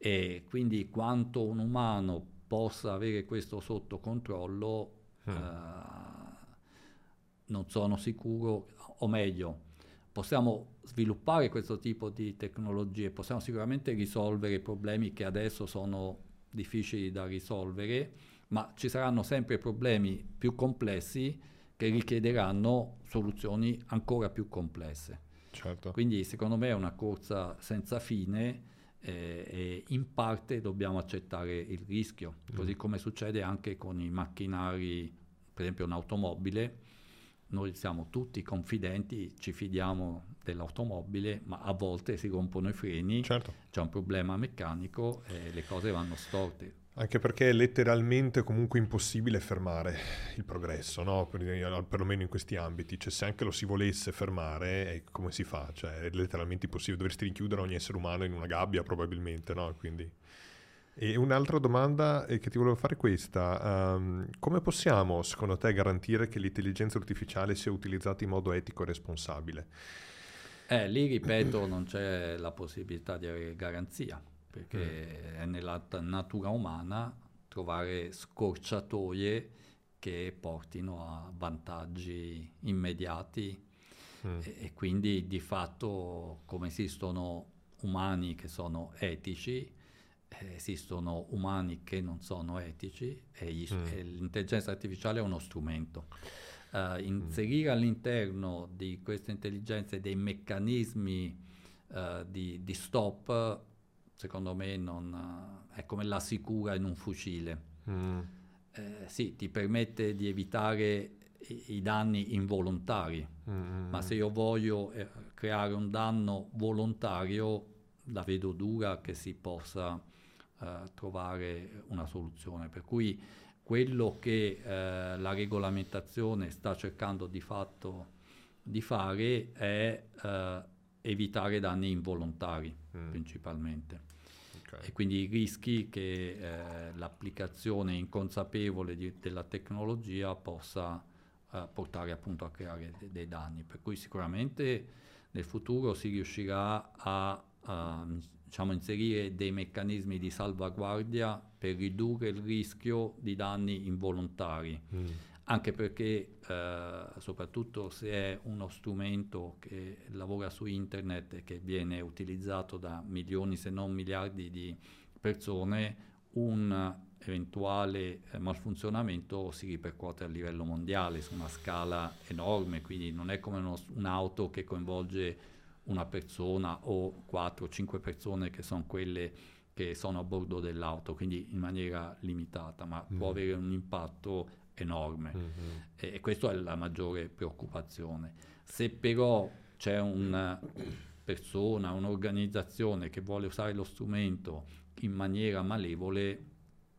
E quindi quanto un umano possa avere questo sotto controllo mm. eh, non sono sicuro, o meglio, possiamo sviluppare questo tipo di tecnologie, possiamo sicuramente risolvere problemi che adesso sono difficili da risolvere, ma ci saranno sempre problemi più complessi che richiederanno soluzioni ancora più complesse. Certo. Quindi secondo me è una corsa senza fine eh, e in parte dobbiamo accettare il rischio, mm. così come succede anche con i macchinari, per esempio un'automobile. Noi siamo tutti confidenti, ci fidiamo dell'automobile, ma a volte si rompono i freni, certo. c'è un problema meccanico e le cose vanno storte. Anche perché è letteralmente comunque impossibile fermare il progresso, no? per, perlomeno in questi ambiti. Cioè, se anche lo si volesse fermare, come si fa? Cioè, è letteralmente impossibile. Dovresti rinchiudere ogni essere umano in una gabbia, probabilmente. No? Quindi... E un'altra domanda che ti volevo fare è questa. Um, come possiamo, secondo te, garantire che l'intelligenza artificiale sia utilizzata in modo etico e responsabile? Eh, lì ripeto, non c'è la possibilità di avere garanzia perché mm. è nella natura umana trovare scorciatoie che portino a vantaggi immediati mm. e, e, quindi di fatto come esistono umani che sono etici, eh, esistono umani che non sono etici e, gli, mm. e l'intelligenza artificiale è uno strumento. Uh, inserire mm. all'interno di queste intelligenze dei meccanismi uh, di, di, stop, secondo me non, uh, è come la sicura in un fucile. Mm. Eh, sì, ti permette di evitare i, i danni involontari, mm. ma se io voglio eh, creare un danno volontario, la vedo dura che si possa eh, trovare una soluzione. Per cui quello che eh, la regolamentazione sta cercando di fatto di fare è eh, evitare danni involontari mm. principalmente. Okay. E quindi i rischi che eh, l'applicazione inconsapevole di, della tecnologia possa eh, portare appunto a creare de- dei danni. Per cui sicuramente nel futuro si riuscirà a, a diciamo, inserire dei meccanismi di salvaguardia per ridurre il rischio di danni involontari. Mm. Anche perché, eh, soprattutto se è uno strumento che lavora su internet e che viene utilizzato da milioni, se non miliardi di persone, un eventuale eh, malfunzionamento si ripercuote a livello mondiale su una scala enorme, quindi non è come uno, un'auto che coinvolge una persona o quattro o cinque persone che sono quelle che sono a bordo dell'auto, quindi in maniera limitata, ma mm. può avere un impatto enorme mm-hmm. e, e questa è la maggiore preoccupazione. Se però c'è una persona, un'organizzazione che vuole usare lo strumento in maniera malevole,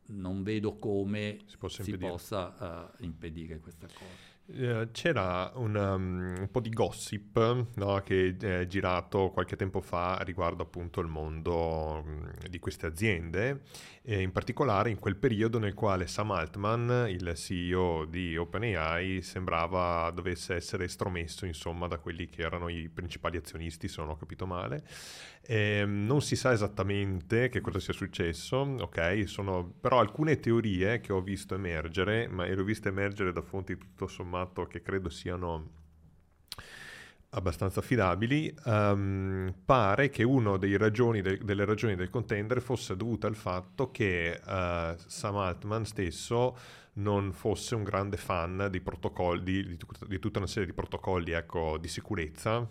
non vedo come si, si possa uh, impedire questa cosa. Eh, c'era un, um, un, po' di gossip no, che è girato qualche tempo fa riguardo appunto il mondo um, di queste aziende, e in particolare in quel periodo nel quale Sam Altman, il CEO di OpenAI, sembrava dovesse essere estromesso insomma da quelli che erano i principali azionisti, se non ho capito male. E, um, non si sa esattamente che cosa sia successo, ok? Sono però alcune teorie che ho visto emergere, ma le ho viste emergere da fonti tutto sommato che credo siano abbastanza affidabili, um, pare che una delle ragioni del contender fosse dovuta al fatto che uh, Sam Altman stesso non fosse un grande fan di protocolli, di, di, tutta una serie di protocolli ecco, di sicurezza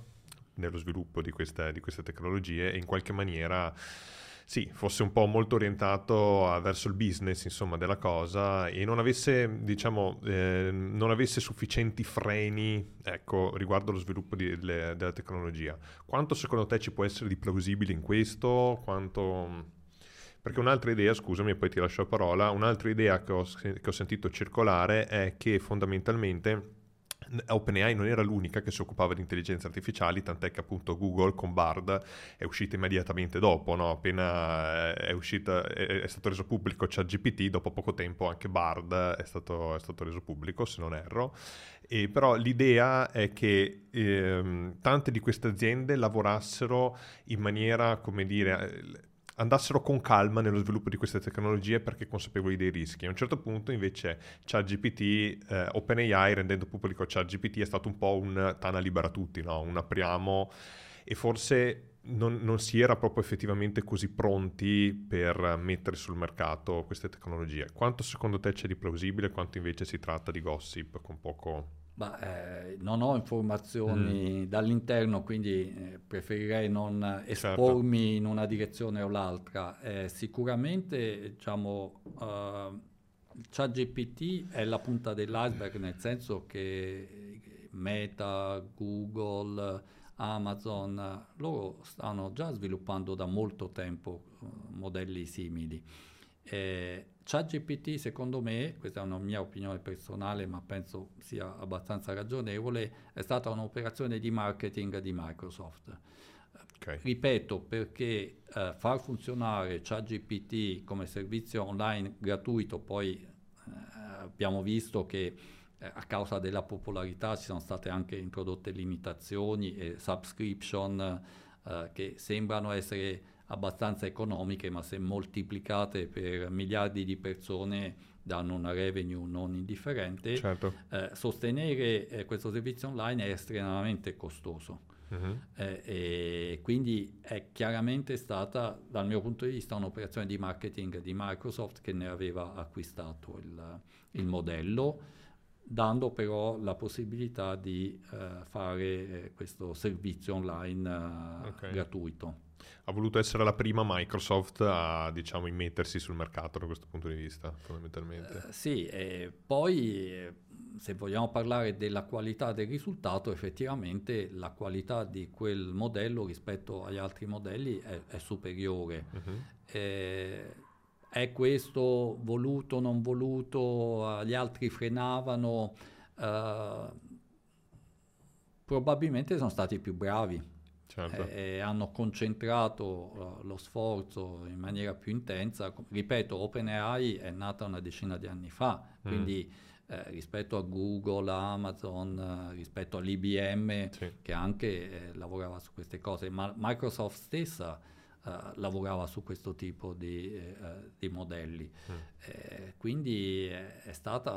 nello sviluppo di queste, di queste tecnologie e in qualche maniera sì, fosse un po' molto orientato a, verso il business, insomma, della cosa e non avesse, diciamo, eh, non avesse sufficienti freni, ecco, riguardo allo sviluppo di, le, della tecnologia. Quanto secondo te ci può essere di plausibile in questo? Quanto... Perché un'altra idea, scusami poi ti lascio la parola, un'altra idea che ho, che ho sentito circolare è che fondamentalmente OpenAI non era l'unica che si occupava di intelligenze artificiali, tant'è che appunto Google con Bard è uscita immediatamente dopo, no? appena è, uscita, è, è, stato reso pubblico ChatGPT, dopo poco tempo anche Bard è stato, è stato reso pubblico, se non erro. E però l'idea è che ehm, tante di queste aziende lavorassero in maniera, come dire, andassero con calma nello sviluppo di queste tecnologie perché consapevoli dei rischi. A un certo punto invece ChatGPT, eh, OpenAI rendendo pubblico ChatGPT è stato un po' un tana libera tutti, no? un apriamo e forse non, non, si era proprio effettivamente così pronti per mettere sul mercato queste tecnologie. Quanto secondo te c'è di plausibile, quanto invece si tratta di gossip con poco Bah, eh, non ho informazioni mm. dall'interno, quindi eh, preferirei non certo. espormi certo. in una direzione o l'altra. Eh, sicuramente, diciamo, uh, ChatGPT è la punta dell'iceberg, nel senso che Meta, Google, Amazon, loro stanno già sviluppando da molto tempo modelli simili. Eh, ChatGPT secondo me, questa è una mia opinione personale ma penso sia abbastanza ragionevole, è stata un'operazione di marketing di Microsoft. Okay. Ripeto, perché eh, far funzionare ChatGPT come servizio online gratuito, poi eh, abbiamo visto che eh, a causa della popolarità ci sono state anche introdotte limitazioni e subscription eh, che sembrano essere abbastanza economiche, ma se moltiplicate per miliardi di persone danno una revenue non indifferente, certo. eh, sostenere eh, questo servizio online è estremamente costoso. Uh-huh. Eh, e quindi è chiaramente stata, dal mio punto di vista, un'operazione di marketing di Microsoft che ne aveva acquistato il, il modello, dando però la possibilità di uh, fare eh, questo servizio online uh, okay. gratuito ha voluto essere la prima Microsoft a diciamo immettersi sul mercato da questo punto di vista fondamentalmente. Uh, sì, e poi se vogliamo parlare della qualità del risultato, effettivamente la qualità di quel modello rispetto agli altri modelli è, è superiore. Uh-huh. Eh, è questo voluto, o non voluto, gli altri frenavano, eh, probabilmente sono stati più bravi certo. e, e hanno concentrato uh, lo sforzo in maniera più intensa. Ripeto, OpenAI è nata una decina di anni fa, mm. quindi eh, rispetto a Google, Amazon, eh, rispetto all'IBM sì. che anche eh, lavorava su queste cose, ma Microsoft stessa eh, lavorava su questo tipo di, eh, di modelli. Mm. Eh, quindi è stata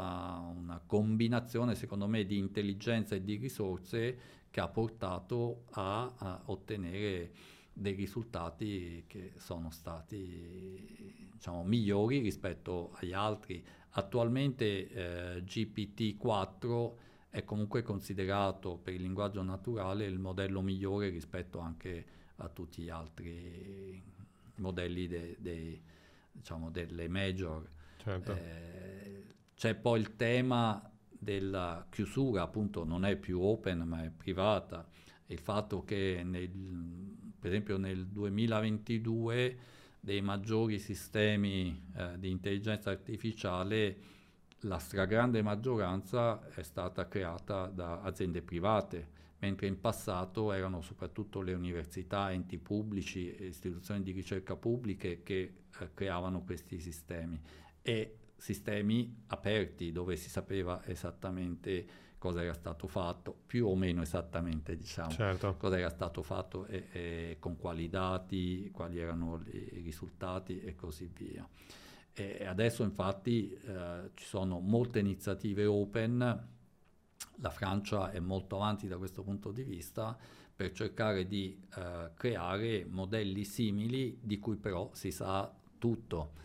una combinazione, secondo me, di intelligenza e di risorse che ha portato a, a ottenere dei risultati che sono stati diciamo, migliori rispetto agli altri. Attualmente eh, GPT-4 è comunque considerato per il linguaggio naturale il modello migliore rispetto anche a tutti gli altri modelli de, de, diciamo, delle major. Certo. Eh, c'è poi il tema della chiusura, appunto non è più open ma è privata, il fatto che nel, per esempio nel 2022 dei maggiori sistemi eh, di intelligenza artificiale la stragrande maggioranza è stata creata da aziende private, mentre in passato erano soprattutto le università, enti pubblici istituzioni di ricerca pubbliche che eh, creavano questi sistemi. E sistemi aperti dove si sapeva esattamente cosa era stato fatto, più o meno esattamente diciamo, certo. cosa era stato fatto e, e, con quali dati, quali erano i risultati e così via. E adesso infatti eh, ci sono molte iniziative open, la Francia è molto avanti da questo punto di vista per cercare di eh, creare modelli simili di cui però si sa tutto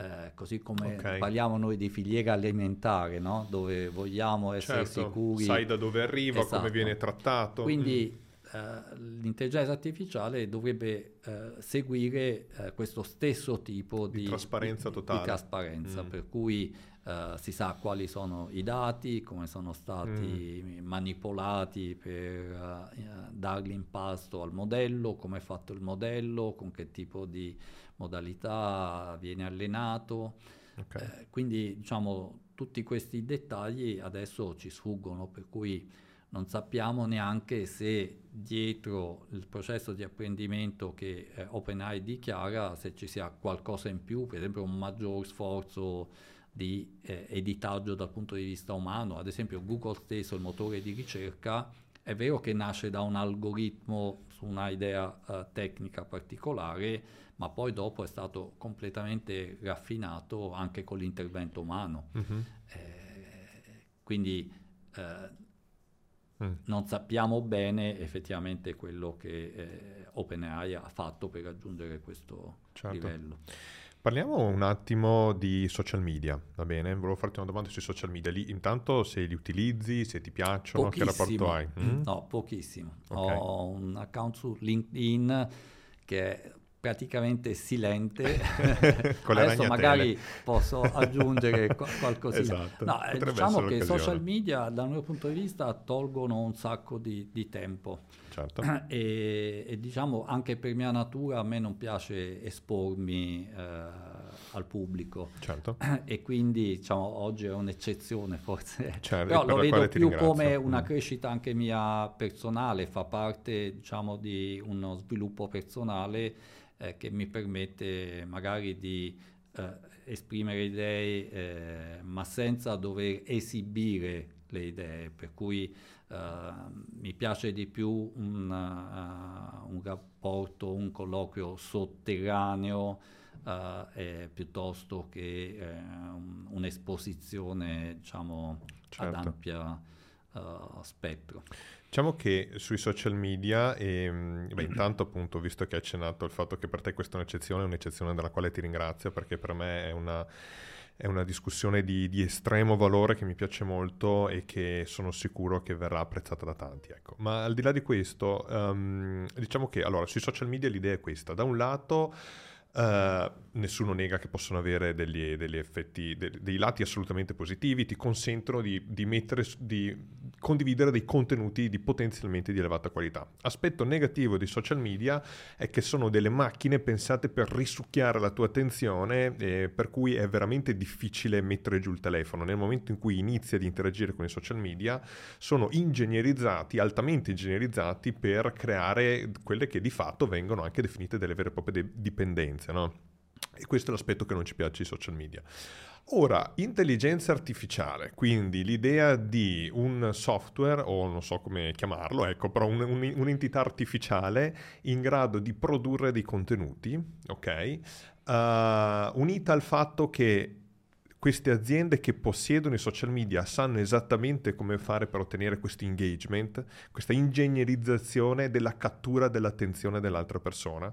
eh, così come okay. parliamo noi di filiera alimentare, no? dove vogliamo essere certo, sicuri. Sai da dove arriva, esatto. come viene trattato. Quindi mm. eh, l'intelligenza artificiale dovrebbe eh, seguire eh, questo stesso tipo di, di trasparenza di, totale. Di trasparenza, mm. per cui eh, si sa quali sono i dati, come sono stati mm. manipolati per uh, dargli in pasto al modello, come è fatto il modello, con che tipo di modalità viene allenato. Okay. Eh, quindi diciamo tutti questi dettagli adesso ci sfuggono, per cui non sappiamo neanche se dietro il processo di apprendimento che eh, OpenAI dichiara, se ci sia qualcosa in più, per esempio un maggior sforzo di eh, editaggio dal punto di vista umano. Ad esempio Google stesso, il motore di ricerca, è vero che nasce da un algoritmo su una idea uh, tecnica particolare, ma poi dopo è stato completamente raffinato anche con l'intervento umano. Uh-huh. Eh, quindi eh, mm. non sappiamo bene effettivamente quello che eh, OpenAI ha fatto per raggiungere questo certo. livello. Parliamo un attimo di social media, va bene? Volevo farti una domanda sui social media. Lì, intanto se li utilizzi, se ti piacciono, pochissimo. che rapporto hai? Mm? No, pochissimo. Okay. Ho un account su LinkedIn che è praticamente silente. Adesso magari posso aggiungere qualcosa. Esatto. No, eh, diciamo che i social media dal mio punto di vista tolgono un sacco di, di tempo. Certo. E, e, diciamo anche per mia natura a me non piace espormi eh, al pubblico. Certo. E quindi diciamo oggi è un'eccezione forse. Certo, Però lo vedo più come una mm. crescita anche mia personale, fa parte diciamo di uno sviluppo personale eh, che mi permette magari di eh, esprimere idee, eh, ma senza dover esibire le idee, per cui uh, mi piace di più un, uh, un rapporto, un colloquio sotterraneo uh, eh, piuttosto che eh, un, un'esposizione diciamo, certo. ad ampia spettro. Diciamo che sui social media, e, ehm, beh, intanto appunto, visto che hai accennato il fatto che per te questa è un'eccezione, è un'eccezione della quale ti ringrazio, perché per me è una, è una discussione di, di, estremo valore che mi piace molto e che sono sicuro che verrà apprezzata da tanti. Ecco. Ma al di là di questo, um, diciamo che allora, sui social media l'idea è questa. Da un lato Uh, nessuno nega che possono avere degli, degli effetti, de, dei lati assolutamente positivi, ti consentono di, di, mettere, di, condividere dei contenuti di potenzialmente di elevata qualità. Aspetto negativo dei social media è che sono delle macchine pensate per risucchiare la tua attenzione, eh, per cui è veramente difficile mettere giù il telefono. Nel momento in cui inizi ad interagire con i social media, sono ingegnerizzati, altamente ingegnerizzati per creare quelle che di fatto vengono anche definite delle vere e proprie de- dipendenze. No? E questo è l'aspetto che non ci piace ai social media. Ora, intelligenza artificiale, quindi l'idea di un software, o non so come chiamarlo, ecco, però un, un, un'entità artificiale in grado di produrre dei contenuti, ok? Uh, unita al fatto che queste aziende che possiedono i social media sanno esattamente come fare per ottenere questo engagement, questa ingegnerizzazione della cattura dell'attenzione dell'altra persona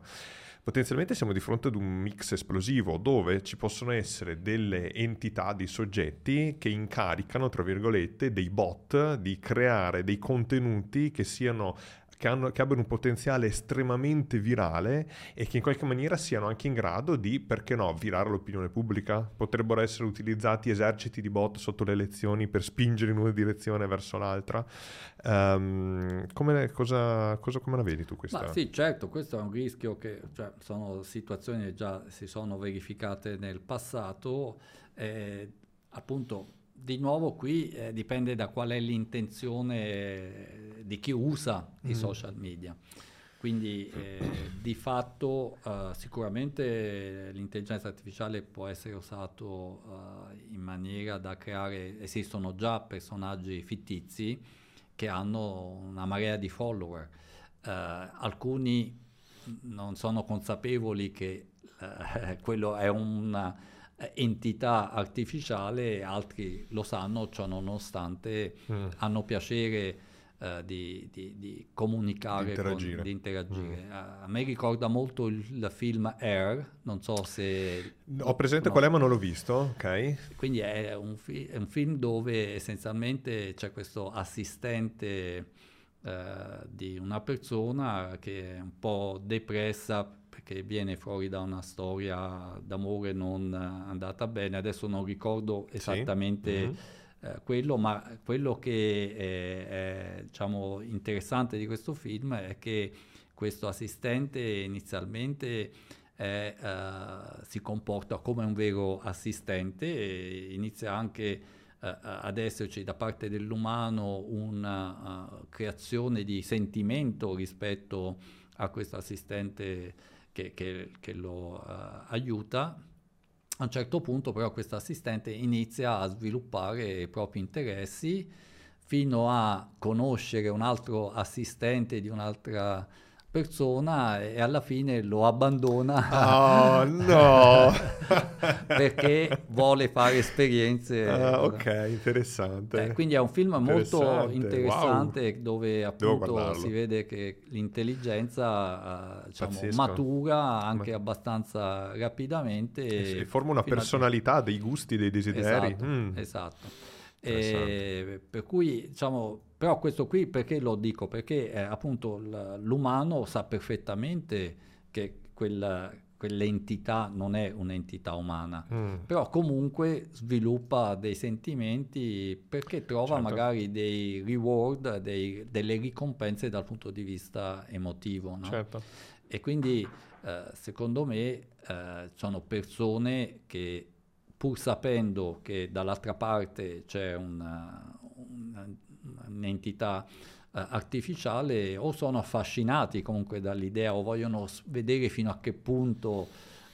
potenzialmente siamo di fronte ad un mix esplosivo dove ci possono essere delle entità, dei soggetti che incaricano, tra virgolette, dei bot di creare dei contenuti che siano che, hanno, che, abbiano un potenziale estremamente virale e che in qualche maniera siano anche in grado di, perché no, virare l'opinione pubblica. Potrebbero essere utilizzati eserciti di bot sotto le elezioni per spingere in una direzione verso l'altra. Um, come, cosa, cosa, come la vedi tu questa? Ma sì, certo, questo è un rischio che cioè, sono situazioni che già si sono verificate nel passato. Eh, appunto di nuovo qui eh, dipende da qual è l'intenzione eh, di chi usa mm. i social media. Quindi eh, di fatto uh, sicuramente l'intelligenza artificiale può essere usato uh, in maniera da creare, esistono già personaggi fittizi che hanno una marea di follower. Uh, alcuni non sono consapevoli che quello è una eh, entità artificiale, altri lo sanno, ciò nonostante mm. hanno piacere uh, di, di, di, comunicare, di interagire. Con, di interagire. Mm. Uh, a me ricorda molto il, il, film Air, non so se... Ho presente no. qual è ma non l'ho visto, ok. Quindi è un, fi- è un film dove essenzialmente c'è questo assistente uh, di una persona che è un po' depressa che viene fuori da una storia d'amore non andata bene, adesso non ricordo esattamente sì. mm-hmm. eh, quello, ma quello che è, è diciamo, interessante di questo film è che questo assistente inizialmente è, uh, si comporta come un vero assistente e inizia anche uh, ad esserci da parte dell'umano una uh, creazione di sentimento rispetto a questo assistente che, che, che lo uh, aiuta. A un certo punto però questo assistente inizia a sviluppare i propri interessi fino a conoscere un altro assistente di un'altra persona e alla fine lo abbandona. Oh no! perché vuole fare esperienze. Ah, ok, interessante. Eh, quindi è un film interessante. molto interessante wow. dove appunto si vede che l'intelligenza uh, diciamo, matura anche Ma... abbastanza rapidamente. E, e forma una personalità, dei gusti, dei desideri. Esatto, mm. esatto. E, per cui diciamo però questo qui perché lo dico? Perché eh, appunto l'umano sa perfettamente che quella, quell'entità non è un'entità umana, mm. però comunque sviluppa dei sentimenti perché trova certo. magari dei reward, dei, delle ricompense dal punto di vista emotivo. No? Certo. E quindi eh, secondo me eh, sono persone che pur sapendo che dall'altra parte c'è una, una un'entità eh, artificiale o sono affascinati comunque dall'idea o vogliono vedere fino a che punto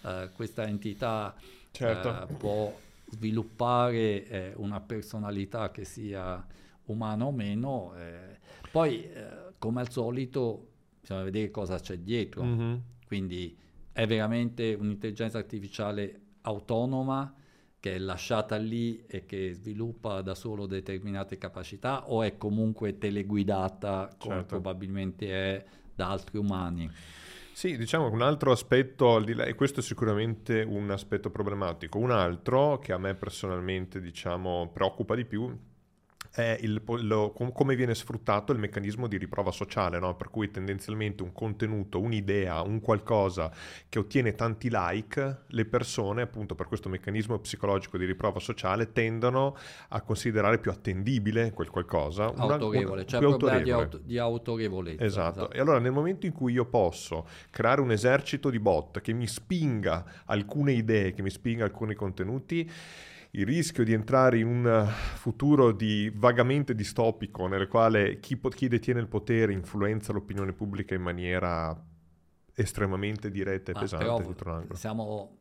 eh, questa entità certo. eh, può sviluppare eh, una personalità che sia umana o meno. Eh. Poi, eh, come al solito, bisogna vedere cosa c'è dietro. Mm-hmm. Quindi è veramente un'intelligenza artificiale autonoma che è lasciata lì e che sviluppa da solo determinate capacità o è comunque teleguidata come certo. probabilmente è da altri umani? Sì, diciamo che un altro aspetto, al di là, e questo è sicuramente un aspetto problematico, un altro che a me personalmente diciamo, preoccupa di più è il, lo, come viene sfruttato il meccanismo di riprova sociale, no? per cui tendenzialmente un contenuto, un'idea, un qualcosa che ottiene tanti like, le persone appunto per questo meccanismo psicologico di riprova sociale tendono a considerare più attendibile quel qualcosa. Autorevole, una, cioè più autorevole. Di, auto, di autorevolezza. Esatto. esatto, e allora nel momento in cui io posso creare un esercito di bot che mi spinga alcune idee, che mi spinga alcuni contenuti, il rischio di entrare in un futuro di vagamente distopico nel quale chi, chi detiene il potere influenza l'opinione pubblica in maniera estremamente diretta e Ma pesante. Però, siamo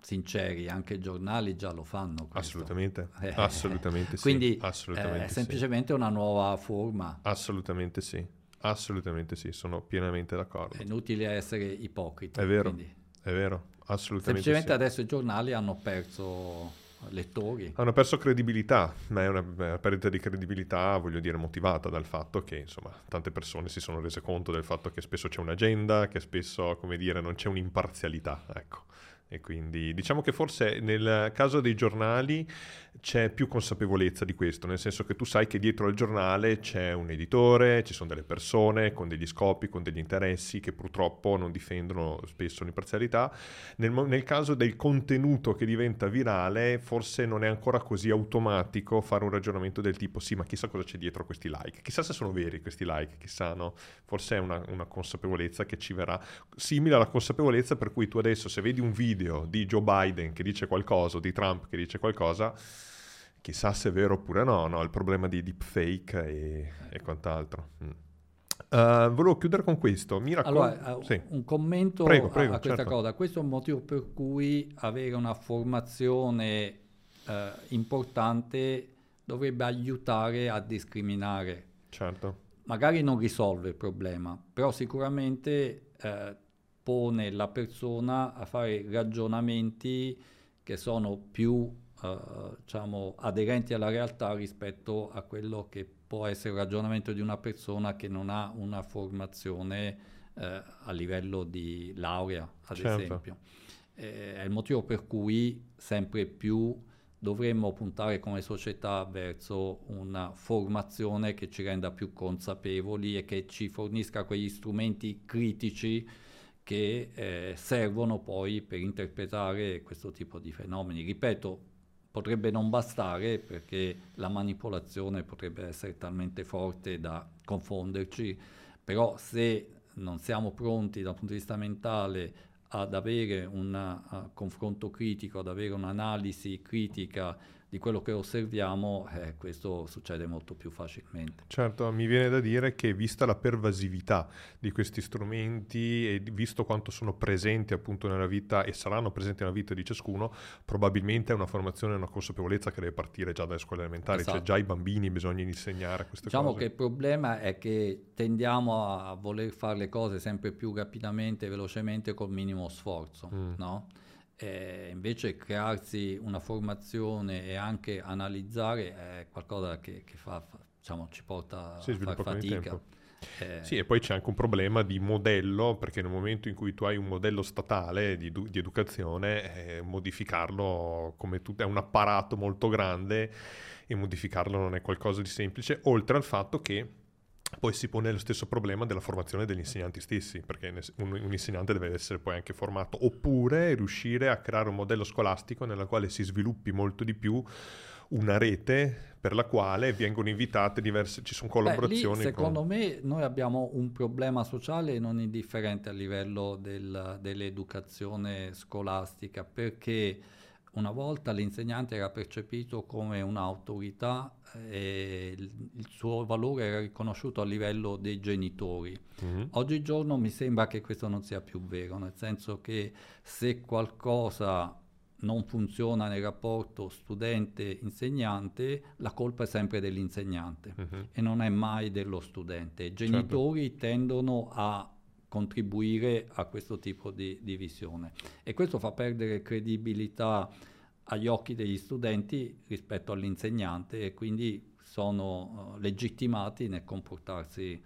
sinceri, anche i giornali già lo fanno. Questo. Assolutamente, eh, assolutamente sì. Quindi assolutamente è semplicemente sì. una nuova forma. Assolutamente sì, assolutamente sì, sono pienamente d'accordo. È inutile essere ipocriti. È vero, quindi. è vero, assolutamente Semplicemente sì. adesso i giornali hanno perso lettori. Hanno perso credibilità, ma è una, perdita di credibilità, voglio dire, motivata dal fatto che, insomma, tante persone si sono rese conto del fatto che spesso c'è un'agenda, che spesso, come dire, non c'è un'imparzialità, ecco. E quindi diciamo che forse nel caso dei giornali c'è più consapevolezza di questo, nel senso che tu sai che dietro al giornale c'è un editore, ci sono delle persone con degli scopi, con degli interessi che purtroppo non difendono spesso l'imparzialità. Nel, nel caso del contenuto che diventa virale, forse non è ancora così automatico fare un ragionamento del tipo sì, ma chissà cosa c'è dietro questi like, chissà se sono veri questi like, chissà no. Forse è una, una consapevolezza che ci verrà simile alla consapevolezza per cui tu adesso se vedi un video di Joe Biden che dice qualcosa di Trump che dice qualcosa, chissà se è vero oppure no, no? il problema di deepfake e, e quant'altro. Mm. Uh, volevo chiudere con questo. Mi raccom- allora, uh, sì. un commento prego, prego, a, questa certo. cosa. Questo è un motivo per cui avere una formazione uh, importante dovrebbe aiutare a discriminare. Certo. Magari non risolve il problema, però sicuramente pone la persona a fare ragionamenti che sono più uh, diciamo, aderenti alla realtà rispetto a quello che può essere il ragionamento di una persona che non ha una formazione uh, a livello di laurea, ad certo. esempio. Eh, è il motivo per cui sempre più dovremmo puntare come società verso una formazione che ci renda più consapevoli e che ci fornisca quegli strumenti critici che eh, servono poi per interpretare questo tipo di fenomeni. Ripeto, potrebbe non bastare perché la manipolazione potrebbe essere talmente forte da confonderci, però se non siamo pronti dal punto di vista mentale ad avere un confronto critico, ad avere un'analisi critica di quello che osserviamo, eh, questo succede molto più facilmente. Certo, mi viene da dire che vista la pervasività di questi strumenti e visto quanto sono presenti appunto nella vita e saranno presenti nella vita di ciascuno, probabilmente è una formazione una consapevolezza che deve partire già dalle scuole elementari, cioè esatto. cioè già ai bambini bisogna insegnare queste diciamo cose. Diciamo che il problema è che tendiamo a voler fare le cose sempre più rapidamente e velocemente col minimo sforzo, mm. no? Eh, invece crearsi una formazione e anche analizzare è qualcosa che, che fa, diciamo, ci porta sì, a fare fatica. Eh, sì, e poi c'è anche un problema di modello, perché nel momento in cui tu hai un modello statale di, di educazione, eh, modificarlo come tutto è un apparato molto grande e modificarlo non è qualcosa di semplice, oltre al fatto che poi si pone lo stesso problema della formazione degli insegnanti stessi, perché un, un, insegnante deve essere poi anche formato, oppure riuscire a creare un modello scolastico nella quale si sviluppi molto di più una rete per la quale vengono invitate diverse, ci sono collaborazioni. Beh, lì, secondo con... me noi abbiamo un problema sociale non indifferente a livello del, dell'educazione scolastica, perché una volta l'insegnante era percepito come un'autorità e il suo valore era riconosciuto a livello dei genitori. Mm-hmm. Oggigiorno mi sembra che questo non sia più vero, nel senso che se qualcosa non funziona nel rapporto studente-insegnante, la colpa è sempre dell'insegnante uh-huh. e non è mai dello studente. I genitori certo. tendono a contribuire a questo tipo di, di visione. E questo fa perdere credibilità agli occhi degli studenti rispetto all'insegnante e quindi sono uh, legittimati nel comportarsi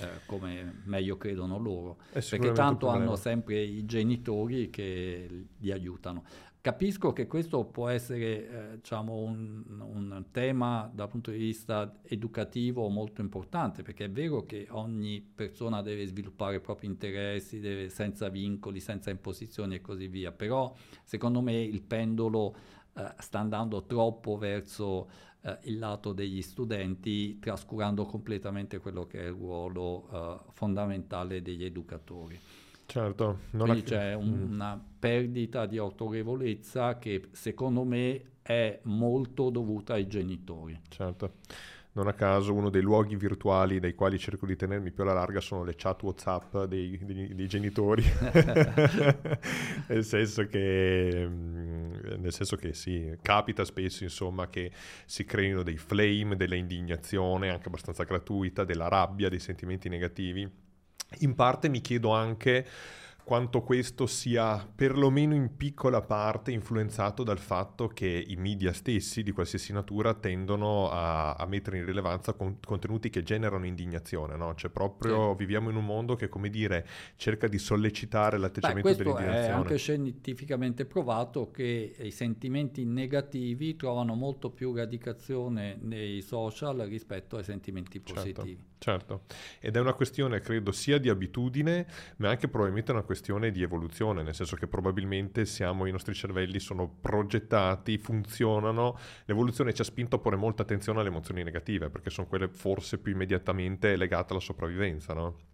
uh, come meglio credono loro, perché tanto hanno sempre i genitori che li aiutano. Capisco che questo può essere eh, diciamo un, un, tema dal punto di vista educativo molto importante, perché è vero che ogni persona deve sviluppare i propri interessi, deve, senza vincoli, senza imposizioni e così via, però secondo me il pendolo eh, sta andando troppo verso eh, il lato degli studenti, trascurando completamente quello che è il ruolo eh, fondamentale degli educatori. Certo. Quindi ha... c'è un, mm. una perdita di autorevolezza che secondo me è molto dovuta ai genitori. Certo. Non a caso uno dei luoghi virtuali dai quali cerco di tenermi più alla larga sono le chat WhatsApp dei, dei, dei genitori. nel, senso che, mm, nel senso che sì, capita spesso insomma che si creino dei flame, della indignazione anche abbastanza gratuita, della rabbia, dei sentimenti negativi in parte mi chiedo anche quanto questo sia perlomeno in piccola parte influenzato dal fatto che i media stessi di qualsiasi natura tendono a, a mettere in rilevanza con, contenuti che generano indignazione, no? Cioè proprio sì. viviamo in un mondo che, come dire, cerca di sollecitare l'atteggiamento Beh, dell'indignazione. è anche scientificamente provato che i sentimenti negativi trovano molto più radicazione nei social rispetto ai sentimenti certo, positivi. Certo, certo. ed è una questione, credo, sia di abitudine, ma anche probabilmente una questione di evoluzione, nel senso che probabilmente siamo, i nostri cervelli sono progettati, funzionano, l'evoluzione ci ha spinto a porre molta attenzione alle emozioni negative, perché sono quelle forse più immediatamente legate alla sopravvivenza, no?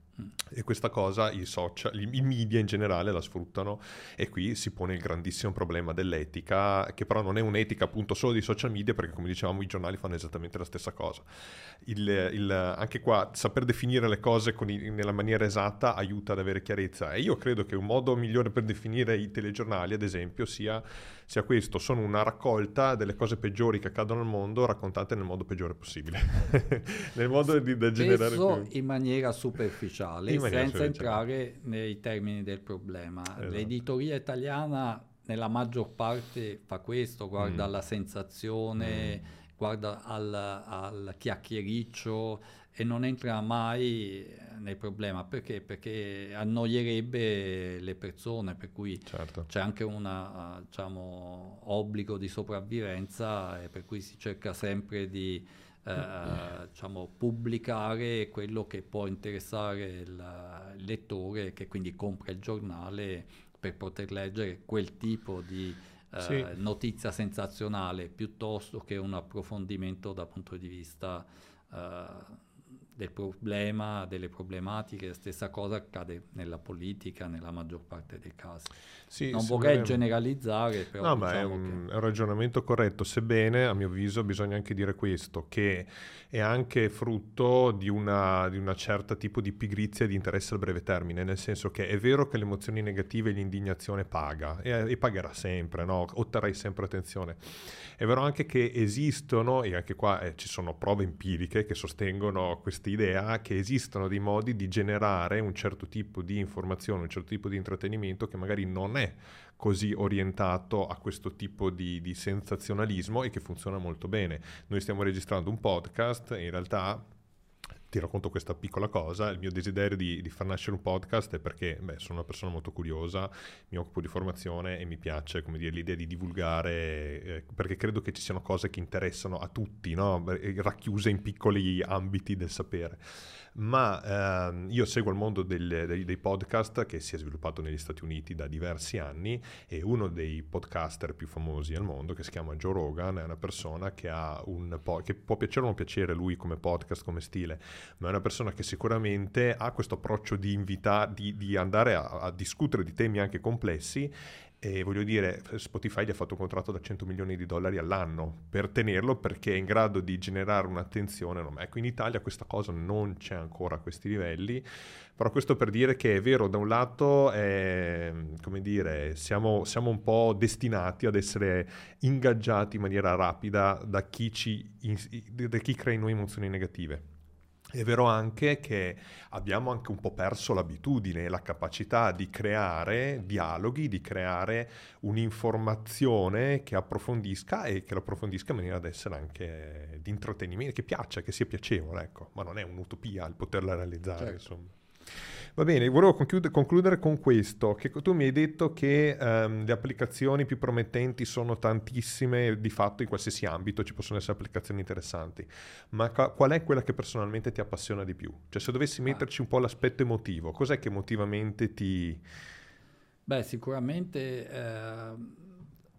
E questa cosa i social, i media in generale la sfruttano e qui si pone il grandissimo problema dell'etica, che però non è un'etica appunto solo di social media, perché come dicevamo i giornali fanno esattamente la stessa cosa. Il, il, anche qua saper definire le cose i, nella maniera esatta aiuta ad avere chiarezza e io credo che un modo migliore per definire i telegiornali, ad esempio, sia sia questo, sono una raccolta delle cose peggiori che accadono al mondo raccontate nel modo peggiore possibile, nel modo di, da generare più... in maniera superficiale, in maniera senza superficiale. entrare nei termini del problema. Esatto. L'editoria italiana nella maggior parte fa questo, guarda mm. alla sensazione, mm. guarda al, al chiacchiericcio e non entra mai nel problema perché? Perché annoierebbe le persone, per cui certo. c'è anche un diciamo, obbligo di sopravvivenza e per cui si cerca sempre di eh, diciamo, pubblicare quello che può interessare il, il lettore che quindi compra il giornale per poter leggere quel tipo di eh, sì. notizia sensazionale piuttosto che un approfondimento dal punto di vista eh, del problema, delle problematiche, la stessa cosa accade nella politica nella maggior parte dei casi. Sì, non vorrei generalizzare, però... No, diciamo ma è diciamo un, che... è un, ragionamento corretto, sebbene a mio avviso bisogna anche dire questo, che è anche frutto di una, di una certa tipo di pigrizia e di interesse a breve termine, nel senso che è vero che le emozioni negative e l'indignazione paga, e, e pagherà sempre, no? otterrai sempre attenzione. È vero anche che esistono, e anche qua eh, ci sono prove empiriche che sostengono questa idea, che esistono dei modi di generare un certo tipo di informazione, un certo tipo di intrattenimento che magari non è così orientato a questo tipo di, di, sensazionalismo e che funziona molto bene. Noi stiamo registrando un podcast e in realtà ti racconto questa piccola cosa, il mio desiderio di, di far nascere un podcast è perché beh, sono una persona molto curiosa, mi occupo di formazione e mi piace dire, l'idea di divulgare, eh, perché credo che ci siano cose che interessano a tutti, no? racchiuse in piccoli ambiti del sapere ma ehm, io seguo il mondo del, dei, dei, podcast che si è sviluppato negli Stati Uniti da diversi anni e uno dei podcaster più famosi al mondo, che si chiama Joe Rogan, è una persona che, ha un po- che può piacere o non piacere lui come podcast, come stile, ma è una persona che sicuramente ha questo approccio di, invita- di, di andare a, a discutere di temi anche complessi e voglio dire, Spotify gli ha fatto un contratto da 100 milioni di dollari all'anno per tenerlo perché è in grado di generare un'attenzione. Ecco, in Italia questa cosa non c'è ancora a questi livelli, però questo per dire che è vero, da un lato, è, come dire, siamo, siamo un po' destinati ad essere ingaggiati in maniera rapida da chi, ci, da chi crea in noi emozioni negative è vero anche che abbiamo anche un po' perso l'abitudine, la capacità di creare dialoghi, di creare un'informazione che approfondisca e che lo approfondisca in maniera da essere anche di intrattenimento, che piaccia, che sia piacevole, ecco. Ma non è un'utopia il poterla realizzare, certo. insomma. Va bene, volevo concludere, concludere con questo, che tu mi hai detto che um, le applicazioni più promettenti sono tantissime, di fatto in qualsiasi ambito ci possono essere applicazioni interessanti, ma ca- qual è quella che personalmente ti appassiona di più? Cioè se dovessi ah. metterci un po' l'aspetto emotivo, cos'è che emotivamente ti... Beh, sicuramente eh,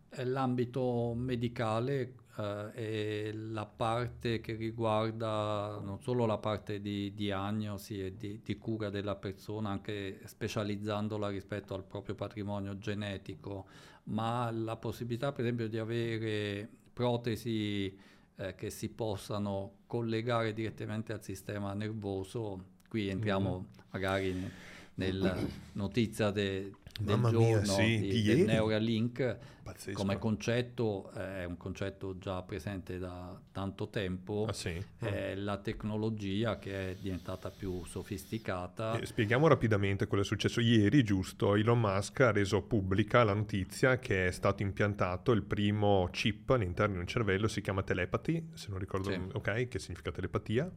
è l'ambito medicale eh, e la parte che riguarda non solo la parte di diagnosi e di, di, cura della persona, anche specializzandola rispetto al proprio patrimonio genetico, ma la possibilità per esempio di avere protesi eh, che si possano collegare direttamente al sistema nervoso. Qui entriamo mm. magari nella notizia de, del Mamma giorno mia, sì, di, di del Neuralink Pazzesco. come concetto eh, è un concetto già presente da tanto tempo ah, sì? è oh. la tecnologia che è diventata più sofisticata eh, spieghiamo rapidamente quello che è successo ieri giusto Elon Musk ha reso pubblica la notizia che è stato impiantato il primo chip all'interno di un cervello si chiama telepathy se non ricordo sì. ok che significa telepatia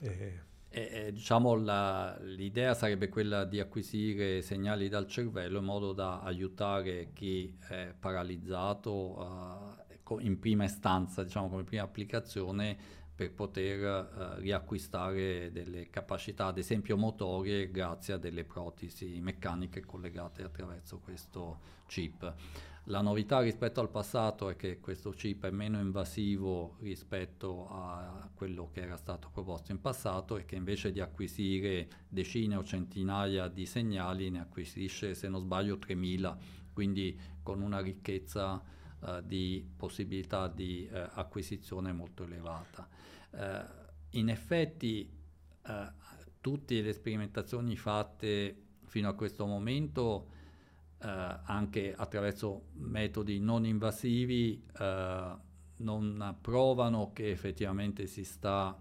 e e, diciamo la, l'idea sarebbe quella di acquisire segnali dal cervello in modo da aiutare chi è paralizzato uh, in prima istanza, diciamo come prima applicazione, per poter uh, riacquistare delle capacità, ad esempio motorie, grazie a delle protesi meccaniche collegate attraverso questo chip. La novità rispetto al passato è che questo chip è meno invasivo rispetto a quello che era stato proposto in passato e che invece di acquisire decine o centinaia di segnali ne acquisisce, se non sbaglio, 3000, quindi con una ricchezza uh, di possibilità di uh, acquisizione molto elevata. Uh, in effetti tutte le sperimentazioni fatte fino a questo momento eh, anche attraverso metodi non invasivi eh, non provano che effettivamente si sta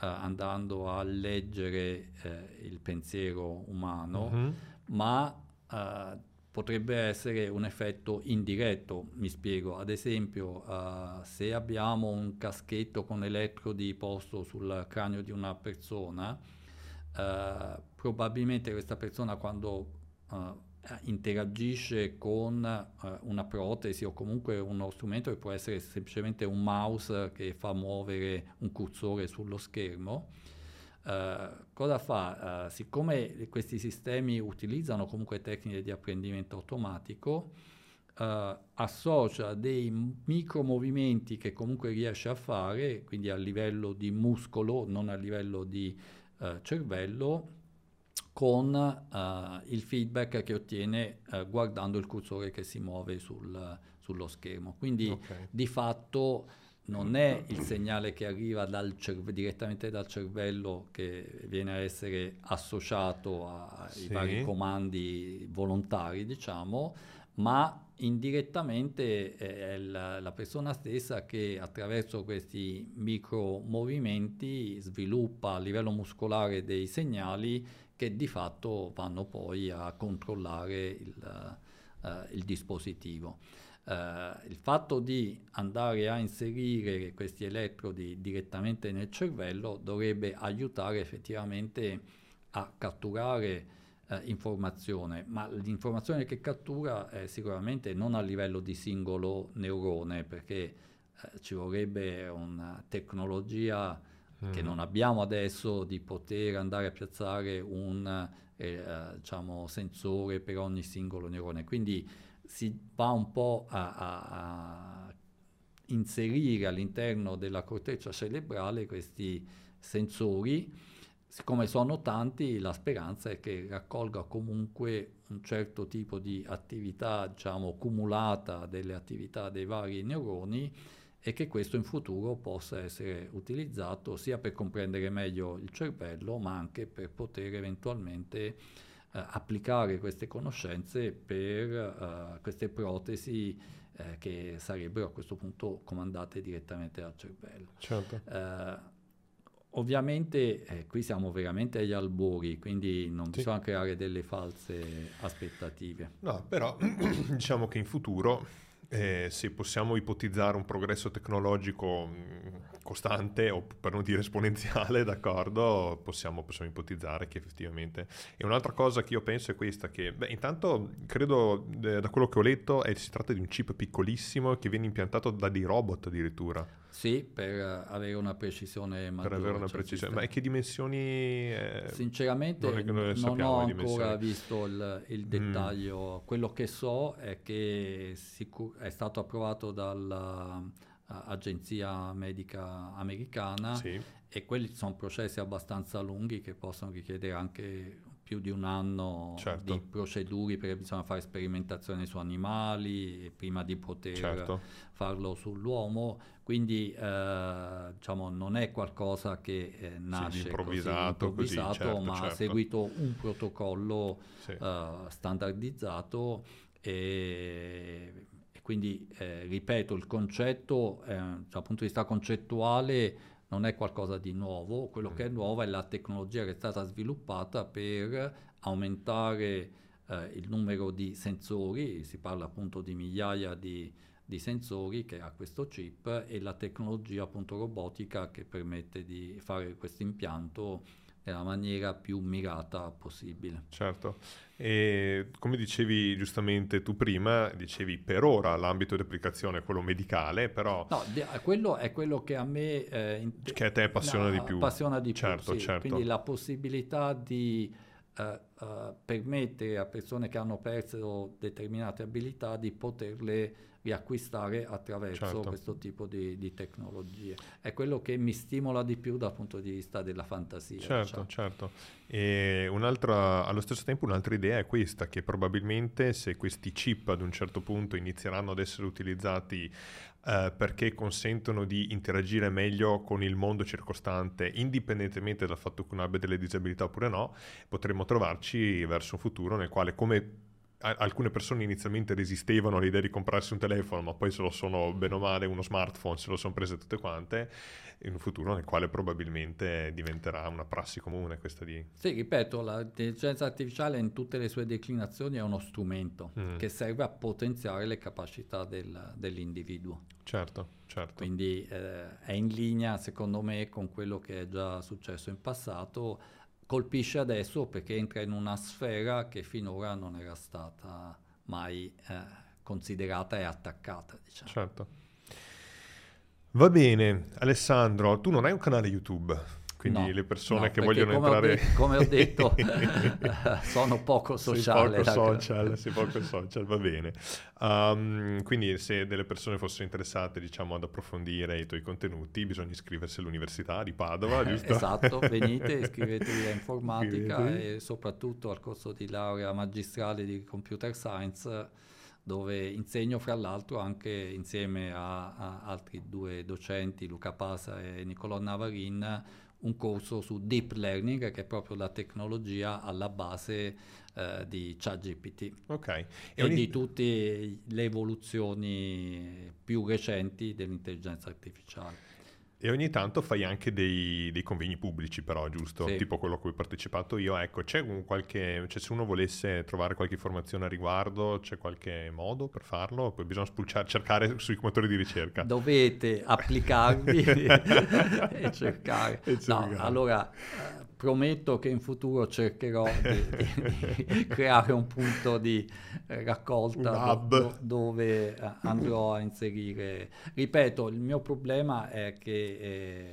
eh, andando a leggere eh, il pensiero umano, mm-hmm. ma eh, potrebbe essere un effetto indiretto, mi spiego, ad esempio uh, se abbiamo un caschetto con elettrodi posto sul cranio di una persona, probabilmente questa persona quando eh, interagisce con uh, una protesi o comunque uno strumento che può essere semplicemente un mouse che fa muovere un cursore sullo schermo. Uh, cosa fa? Uh, siccome questi sistemi utilizzano comunque tecniche di apprendimento automatico, associa dei micromovimenti che comunque riesce a fare, quindi a livello di muscolo, non a livello di cervello, con uh, il feedback che ottiene uh, guardando il cursore che si muove sul, sullo schermo. Quindi okay. di fatto non è il segnale che arriva dal cerve- direttamente dal cervello che viene a essere associato ai sì. vari comandi volontari, diciamo, ma indirettamente è la, la, persona stessa che attraverso questi micro movimenti sviluppa a livello muscolare dei segnali che di fatto vanno poi a controllare il, uh, il dispositivo. Uh, il fatto di andare a inserire questi elettrodi direttamente nel cervello dovrebbe aiutare effettivamente a catturare uh, informazione, ma l'informazione che cattura è sicuramente non a livello di singolo neurone, perché uh, ci vorrebbe una tecnologia che non abbiamo adesso di poter andare a piazzare un eh, diciamo, sensore per ogni singolo neurone. Quindi si va un po' a, a, a inserire all'interno della corteccia cerebrale questi sensori, siccome sono tanti, la speranza è che raccolga comunque un certo tipo di attività, diciamo, cumulata delle attività dei vari neuroni e che questo in futuro possa essere utilizzato sia per comprendere meglio il cervello, ma anche per poter eventualmente eh, applicare queste conoscenze per eh, queste protesi eh, che sarebbero a questo punto comandate direttamente dal cervello. Certo. Eh, Ovviamente eh, qui siamo veramente agli albori, quindi non sì. bisogna creare delle false aspettative. No, però diciamo che in futuro eh, se possiamo ipotizzare un progresso tecnologico mm, costante o per non dire esponenziale, d'accordo, possiamo, possiamo, ipotizzare che effettivamente... E un'altra cosa che io penso è questa, che beh, intanto credo eh, da quello che ho letto è, si tratta di un chip piccolissimo che viene impiantato da dei robot addirittura. Sì, per avere una precisione maggiore. Per avere una cioè precisione. Ma che dimensioni... Eh, Sinceramente non, non, non ho ancora visto il, il mm. dettaglio. Mm. Quello che so è che sicur- è stato approvato dall'Agenzia Medica Americana sì. e quelli sono processi abbastanza lunghi che possono richiedere anche più di un anno certo. di procedure perché bisogna fare sperimentazioni su animali prima di poter certo. farlo sull'uomo, quindi eh, diciamo, non è qualcosa che eh, nasce sì, improvvisato, così, improvvisato così, certo, ma ha certo. seguito un protocollo sì. eh, standardizzato e, e quindi eh, ripeto il concetto eh, dal punto di vista concettuale non è qualcosa di nuovo, quello che è mm. nuovo è la tecnologia che è stata sviluppata per aumentare eh, il numero di sensori, si parla appunto di migliaia di, di, sensori che ha questo chip e la tecnologia appunto robotica che permette di fare questo impianto nella maniera più mirata possibile. Certo, e come dicevi giustamente tu prima, dicevi per ora l'ambito di applicazione è quello medicale, però... No, quello è quello che a me... Eh, che a te appassiona no, di più. Appassiona di certo, più, sì. certo. Quindi la possibilità di eh, eh, permettere a persone che hanno perso determinate abilità di poterle riacquistare attraverso certo. questo tipo di, di, tecnologie. È quello che mi stimola di più dal punto di vista della fantasia. Certo, diciamo. certo. E allo stesso tempo un'altra idea è questa, che probabilmente se questi chip ad un certo punto inizieranno ad essere utilizzati eh, perché consentono di interagire meglio con il mondo circostante, indipendentemente dal fatto che uno abbia delle disabilità oppure no, potremmo trovarci verso un futuro nel quale come alcune persone inizialmente resistevano all'idea di comprarsi un telefono, ma poi se lo sono bene o male uno smartphone, se lo sono prese tutte quante, in un futuro nel quale probabilmente diventerà una prassi comune questa di... Sì, ripeto, l'intelligenza artificiale in tutte le sue declinazioni è uno strumento mm. che serve a potenziare le capacità del, dell'individuo. Certo, certo. Quindi eh, è in linea, secondo me, con quello che è già successo in passato colpisce adesso perché entra in una sfera che finora non era stata mai eh, considerata e attaccata. Diciamo. Certo. Va bene, Alessandro, tu non hai un canale YouTube? Quindi no, le persone no, che vogliono come entrare... Ho de- come ho detto, sono poco sociale. Sei poco social, sei poco social, va bene. Um, quindi se delle persone fossero interessate diciamo, ad approfondire i tuoi contenuti, bisogna iscriversi all'Università di Padova, giusto? esatto, venite, iscrivetevi a informatica e soprattutto al corso di laurea magistrale di computer science dove insegno fra l'altro anche insieme a, a altri due docenti, Luca Pasa e Nicolò Navarin, un corso su deep learning, che è proprio la tecnologia alla base eh, di ChatGPT okay. e, e ogni... di tutte le evoluzioni più recenti dell'intelligenza artificiale. E ogni tanto fai anche dei, dei convegni pubblici, però, giusto? Sì. Tipo quello a cui ho partecipato io. Ecco, c'è un qualche. Cioè, se uno volesse trovare qualche informazione a riguardo, c'è qualche modo per farlo? Poi bisogna spulciare, cercare sui motori di ricerca. Dovete applicarvi e cercare. E cercare. No, allora prometto che in futuro cercherò di, di creare un punto di eh, raccolta do, dove eh, andrò a inserire. Ripeto, il mio problema è che eh,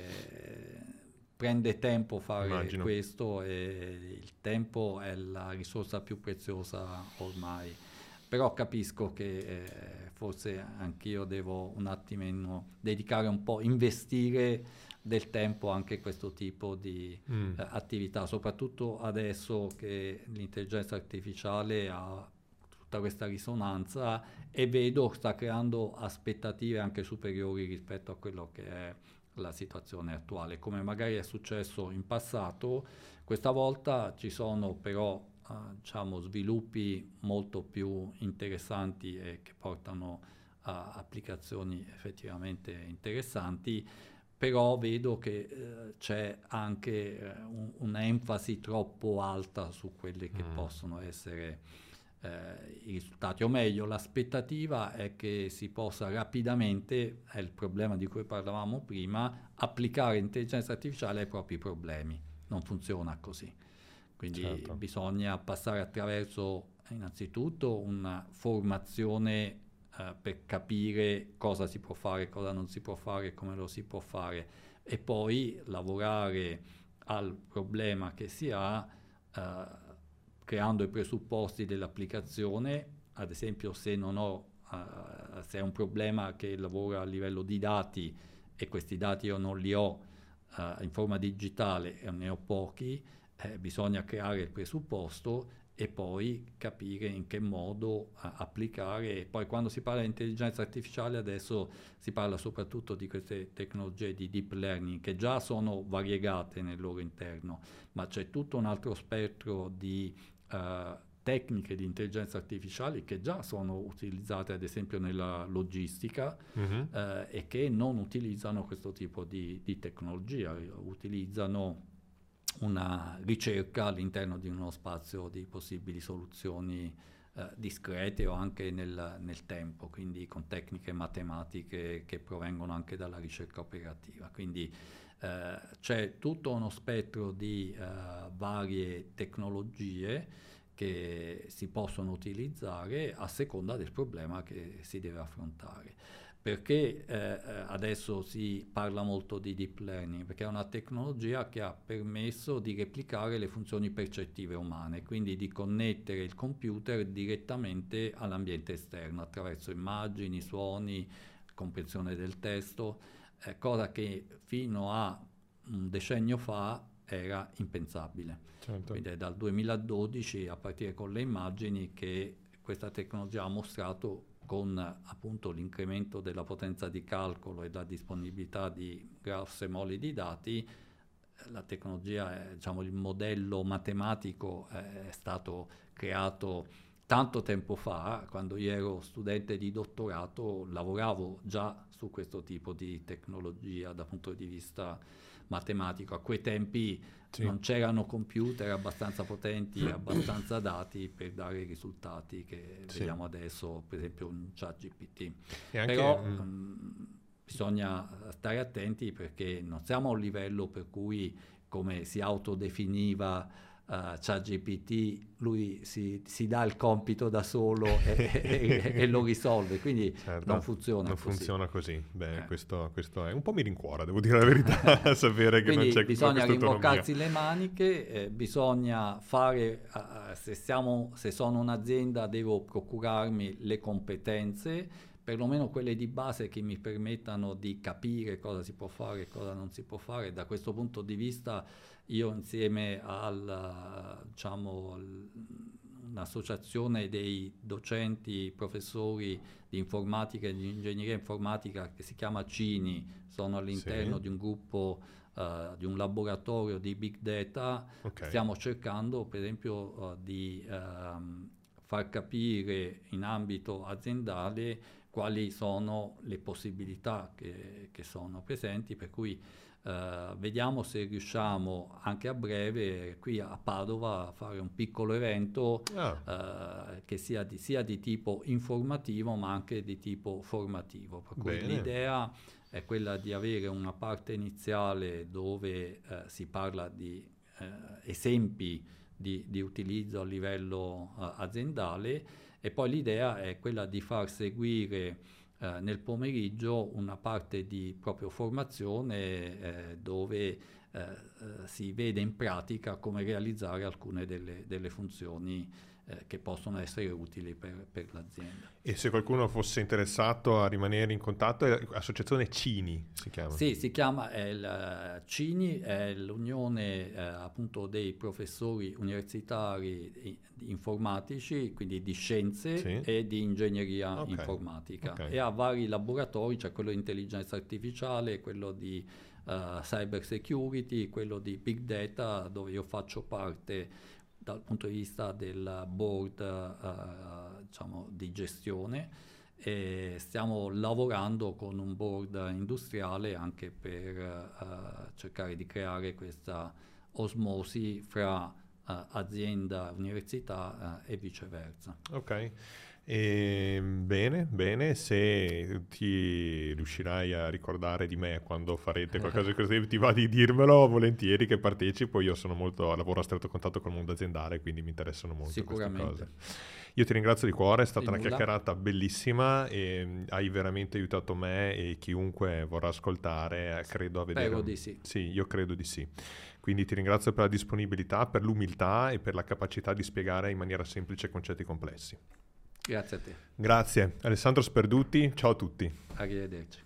prende tempo fare Immagino. questo e il tempo è la risorsa più preziosa ormai. Però capisco che eh, forse anch'io devo un attimino dedicare un po', investire del tempo anche questo tipo di mm. eh, attività, soprattutto adesso che l'intelligenza artificiale ha tutta questa risonanza e vedo sta creando aspettative anche superiori rispetto a quello che è la situazione attuale. Come magari è successo in passato, questa volta ci sono però eh, diciamo, sviluppi molto più interessanti e che portano a applicazioni effettivamente interessanti, però vedo che eh, c'è anche eh, un, un'enfasi troppo alta su quelle che mm. possono essere eh, i risultati, o meglio l'aspettativa è che si possa rapidamente, è il problema di cui parlavamo prima, applicare intelligenza artificiale ai propri problemi. Non funziona così. Quindi certo. bisogna passare attraverso innanzitutto una formazione eh, per capire cosa si può fare, cosa non si può fare, come lo si può fare. E poi lavorare al problema che si ha eh, creando i presupposti dell'applicazione, ad esempio se non ho, uh, se è un problema che lavora a livello di dati e questi dati io non li ho uh, in forma digitale e ne ho pochi, eh, bisogna creare il presupposto e poi capire in che modo applicare. Poi quando si parla di intelligenza artificiale adesso si parla soprattutto di queste tecnologie di deep learning che già sono variegate nel loro interno, ma c'è tutto un altro spettro di uh, tecniche di intelligenza artificiale che già sono utilizzate ad esempio nella logistica uh-huh. uh, e che non utilizzano questo tipo di, di tecnologia, utilizzano una ricerca all'interno di uno spazio di possibili soluzioni eh, discrete o anche nel, nel, tempo, quindi con tecniche matematiche che provengono anche dalla ricerca operativa. Quindi eh, c'è tutto uno spettro di eh, varie tecnologie che si possono utilizzare a seconda del problema che si deve affrontare. Perché eh, eh, adesso si parla molto di deep learning? Perché è una tecnologia che ha permesso di replicare le funzioni percettive umane, quindi di connettere il computer direttamente all'ambiente esterno attraverso immagini, suoni, comprensione del testo, eh, cosa che fino a un decennio fa era impensabile. Certo. Quindi è dal 2012, a partire con le immagini, che questa tecnologia ha mostrato con appunto l'incremento della potenza di calcolo e la disponibilità di grosse mole di dati, la tecnologia, diciamo, il modello matematico è stato creato tanto tempo fa, quando io ero studente di dottorato, lavoravo già su questo tipo di tecnologia dal punto di vista matematico. A quei tempi sì. non c'erano computer abbastanza potenti, abbastanza dati per dare i risultati che sì. vediamo adesso, per esempio un chat GPT. Anche, Però mh, mm, mm, bisogna stare attenti perché non siamo a un livello per cui, come si autodefiniva, uh, ChatGPT, lui si, si, dà il compito da solo e, e, e lo risolve, quindi certo, non funziona non così. funziona così. Beh, eh. questo, questo, è un po' mi rincuora, devo dire la verità, sapere che quindi non c'è bisogna rimboccarsi le maniche, eh, bisogna fare, uh, se, siamo, se sono un'azienda devo procurarmi le competenze, perlomeno quelle di base che mi permettano di capire cosa si può fare e cosa non si può fare. Da questo punto di vista io insieme al, diciamo, un'associazione dei docenti, professori di informatica e di ingegneria informatica che si chiama CINI, sono all'interno sì. di un gruppo, uh, di un laboratorio di big data, okay. stiamo cercando per esempio uh, di uh, far capire in ambito aziendale quali sono le possibilità che, che sono presenti, per cui Uh, vediamo se riusciamo anche a breve qui a Padova a fare un piccolo evento ah. uh, che sia di, sia di, tipo informativo ma anche di tipo formativo. Per cui Bene. l'idea è quella di avere una parte iniziale dove uh, si parla di esempi di, di, utilizzo a livello aziendale e poi l'idea è quella di far seguire eh, nel pomeriggio una parte di proprio formazione eh, dove eh, eh, si vede in pratica come realizzare alcune delle, delle funzioni eh, che possono essere utili per, per, l'azienda. E se qualcuno fosse interessato a rimanere in contatto, è l'associazione CINI si chiama? Sì, si chiama il, uh, CINI, è l'unione uh, appunto dei professori universitari informatici, quindi di scienze sì. e di ingegneria okay. informatica. Okay. E ha vari laboratori, c'è cioè quello di intelligenza artificiale, quello di uh, cyber security, quello di big data, dove io faccio parte dal punto di vista del board uh, diciamo, di gestione e stiamo lavorando con un board industriale anche per uh, cercare di creare questa osmosi fra uh, azienda, università e viceversa. Ok. E, bene, bene, se ti riuscirai a ricordare di me quando farete qualcosa di così, ti va di dirmelo volentieri che partecipo. Io sono molto, lavoro a stretto contatto con il mondo aziendale, quindi mi interessano molto queste cose. Io ti ringrazio di cuore, è stata di una nulla. chiacchierata bellissima e hai veramente aiutato me e chiunque vorrà ascoltare, eh, credo a vedere. Spero di sì. Sì, io credo di sì. Quindi ti ringrazio per la disponibilità, per l'umiltà e per la capacità di spiegare in maniera semplice concetti complessi. Grazie a te. Grazie. Alessandro Sperduti, ciao a tutti. Arrivederci.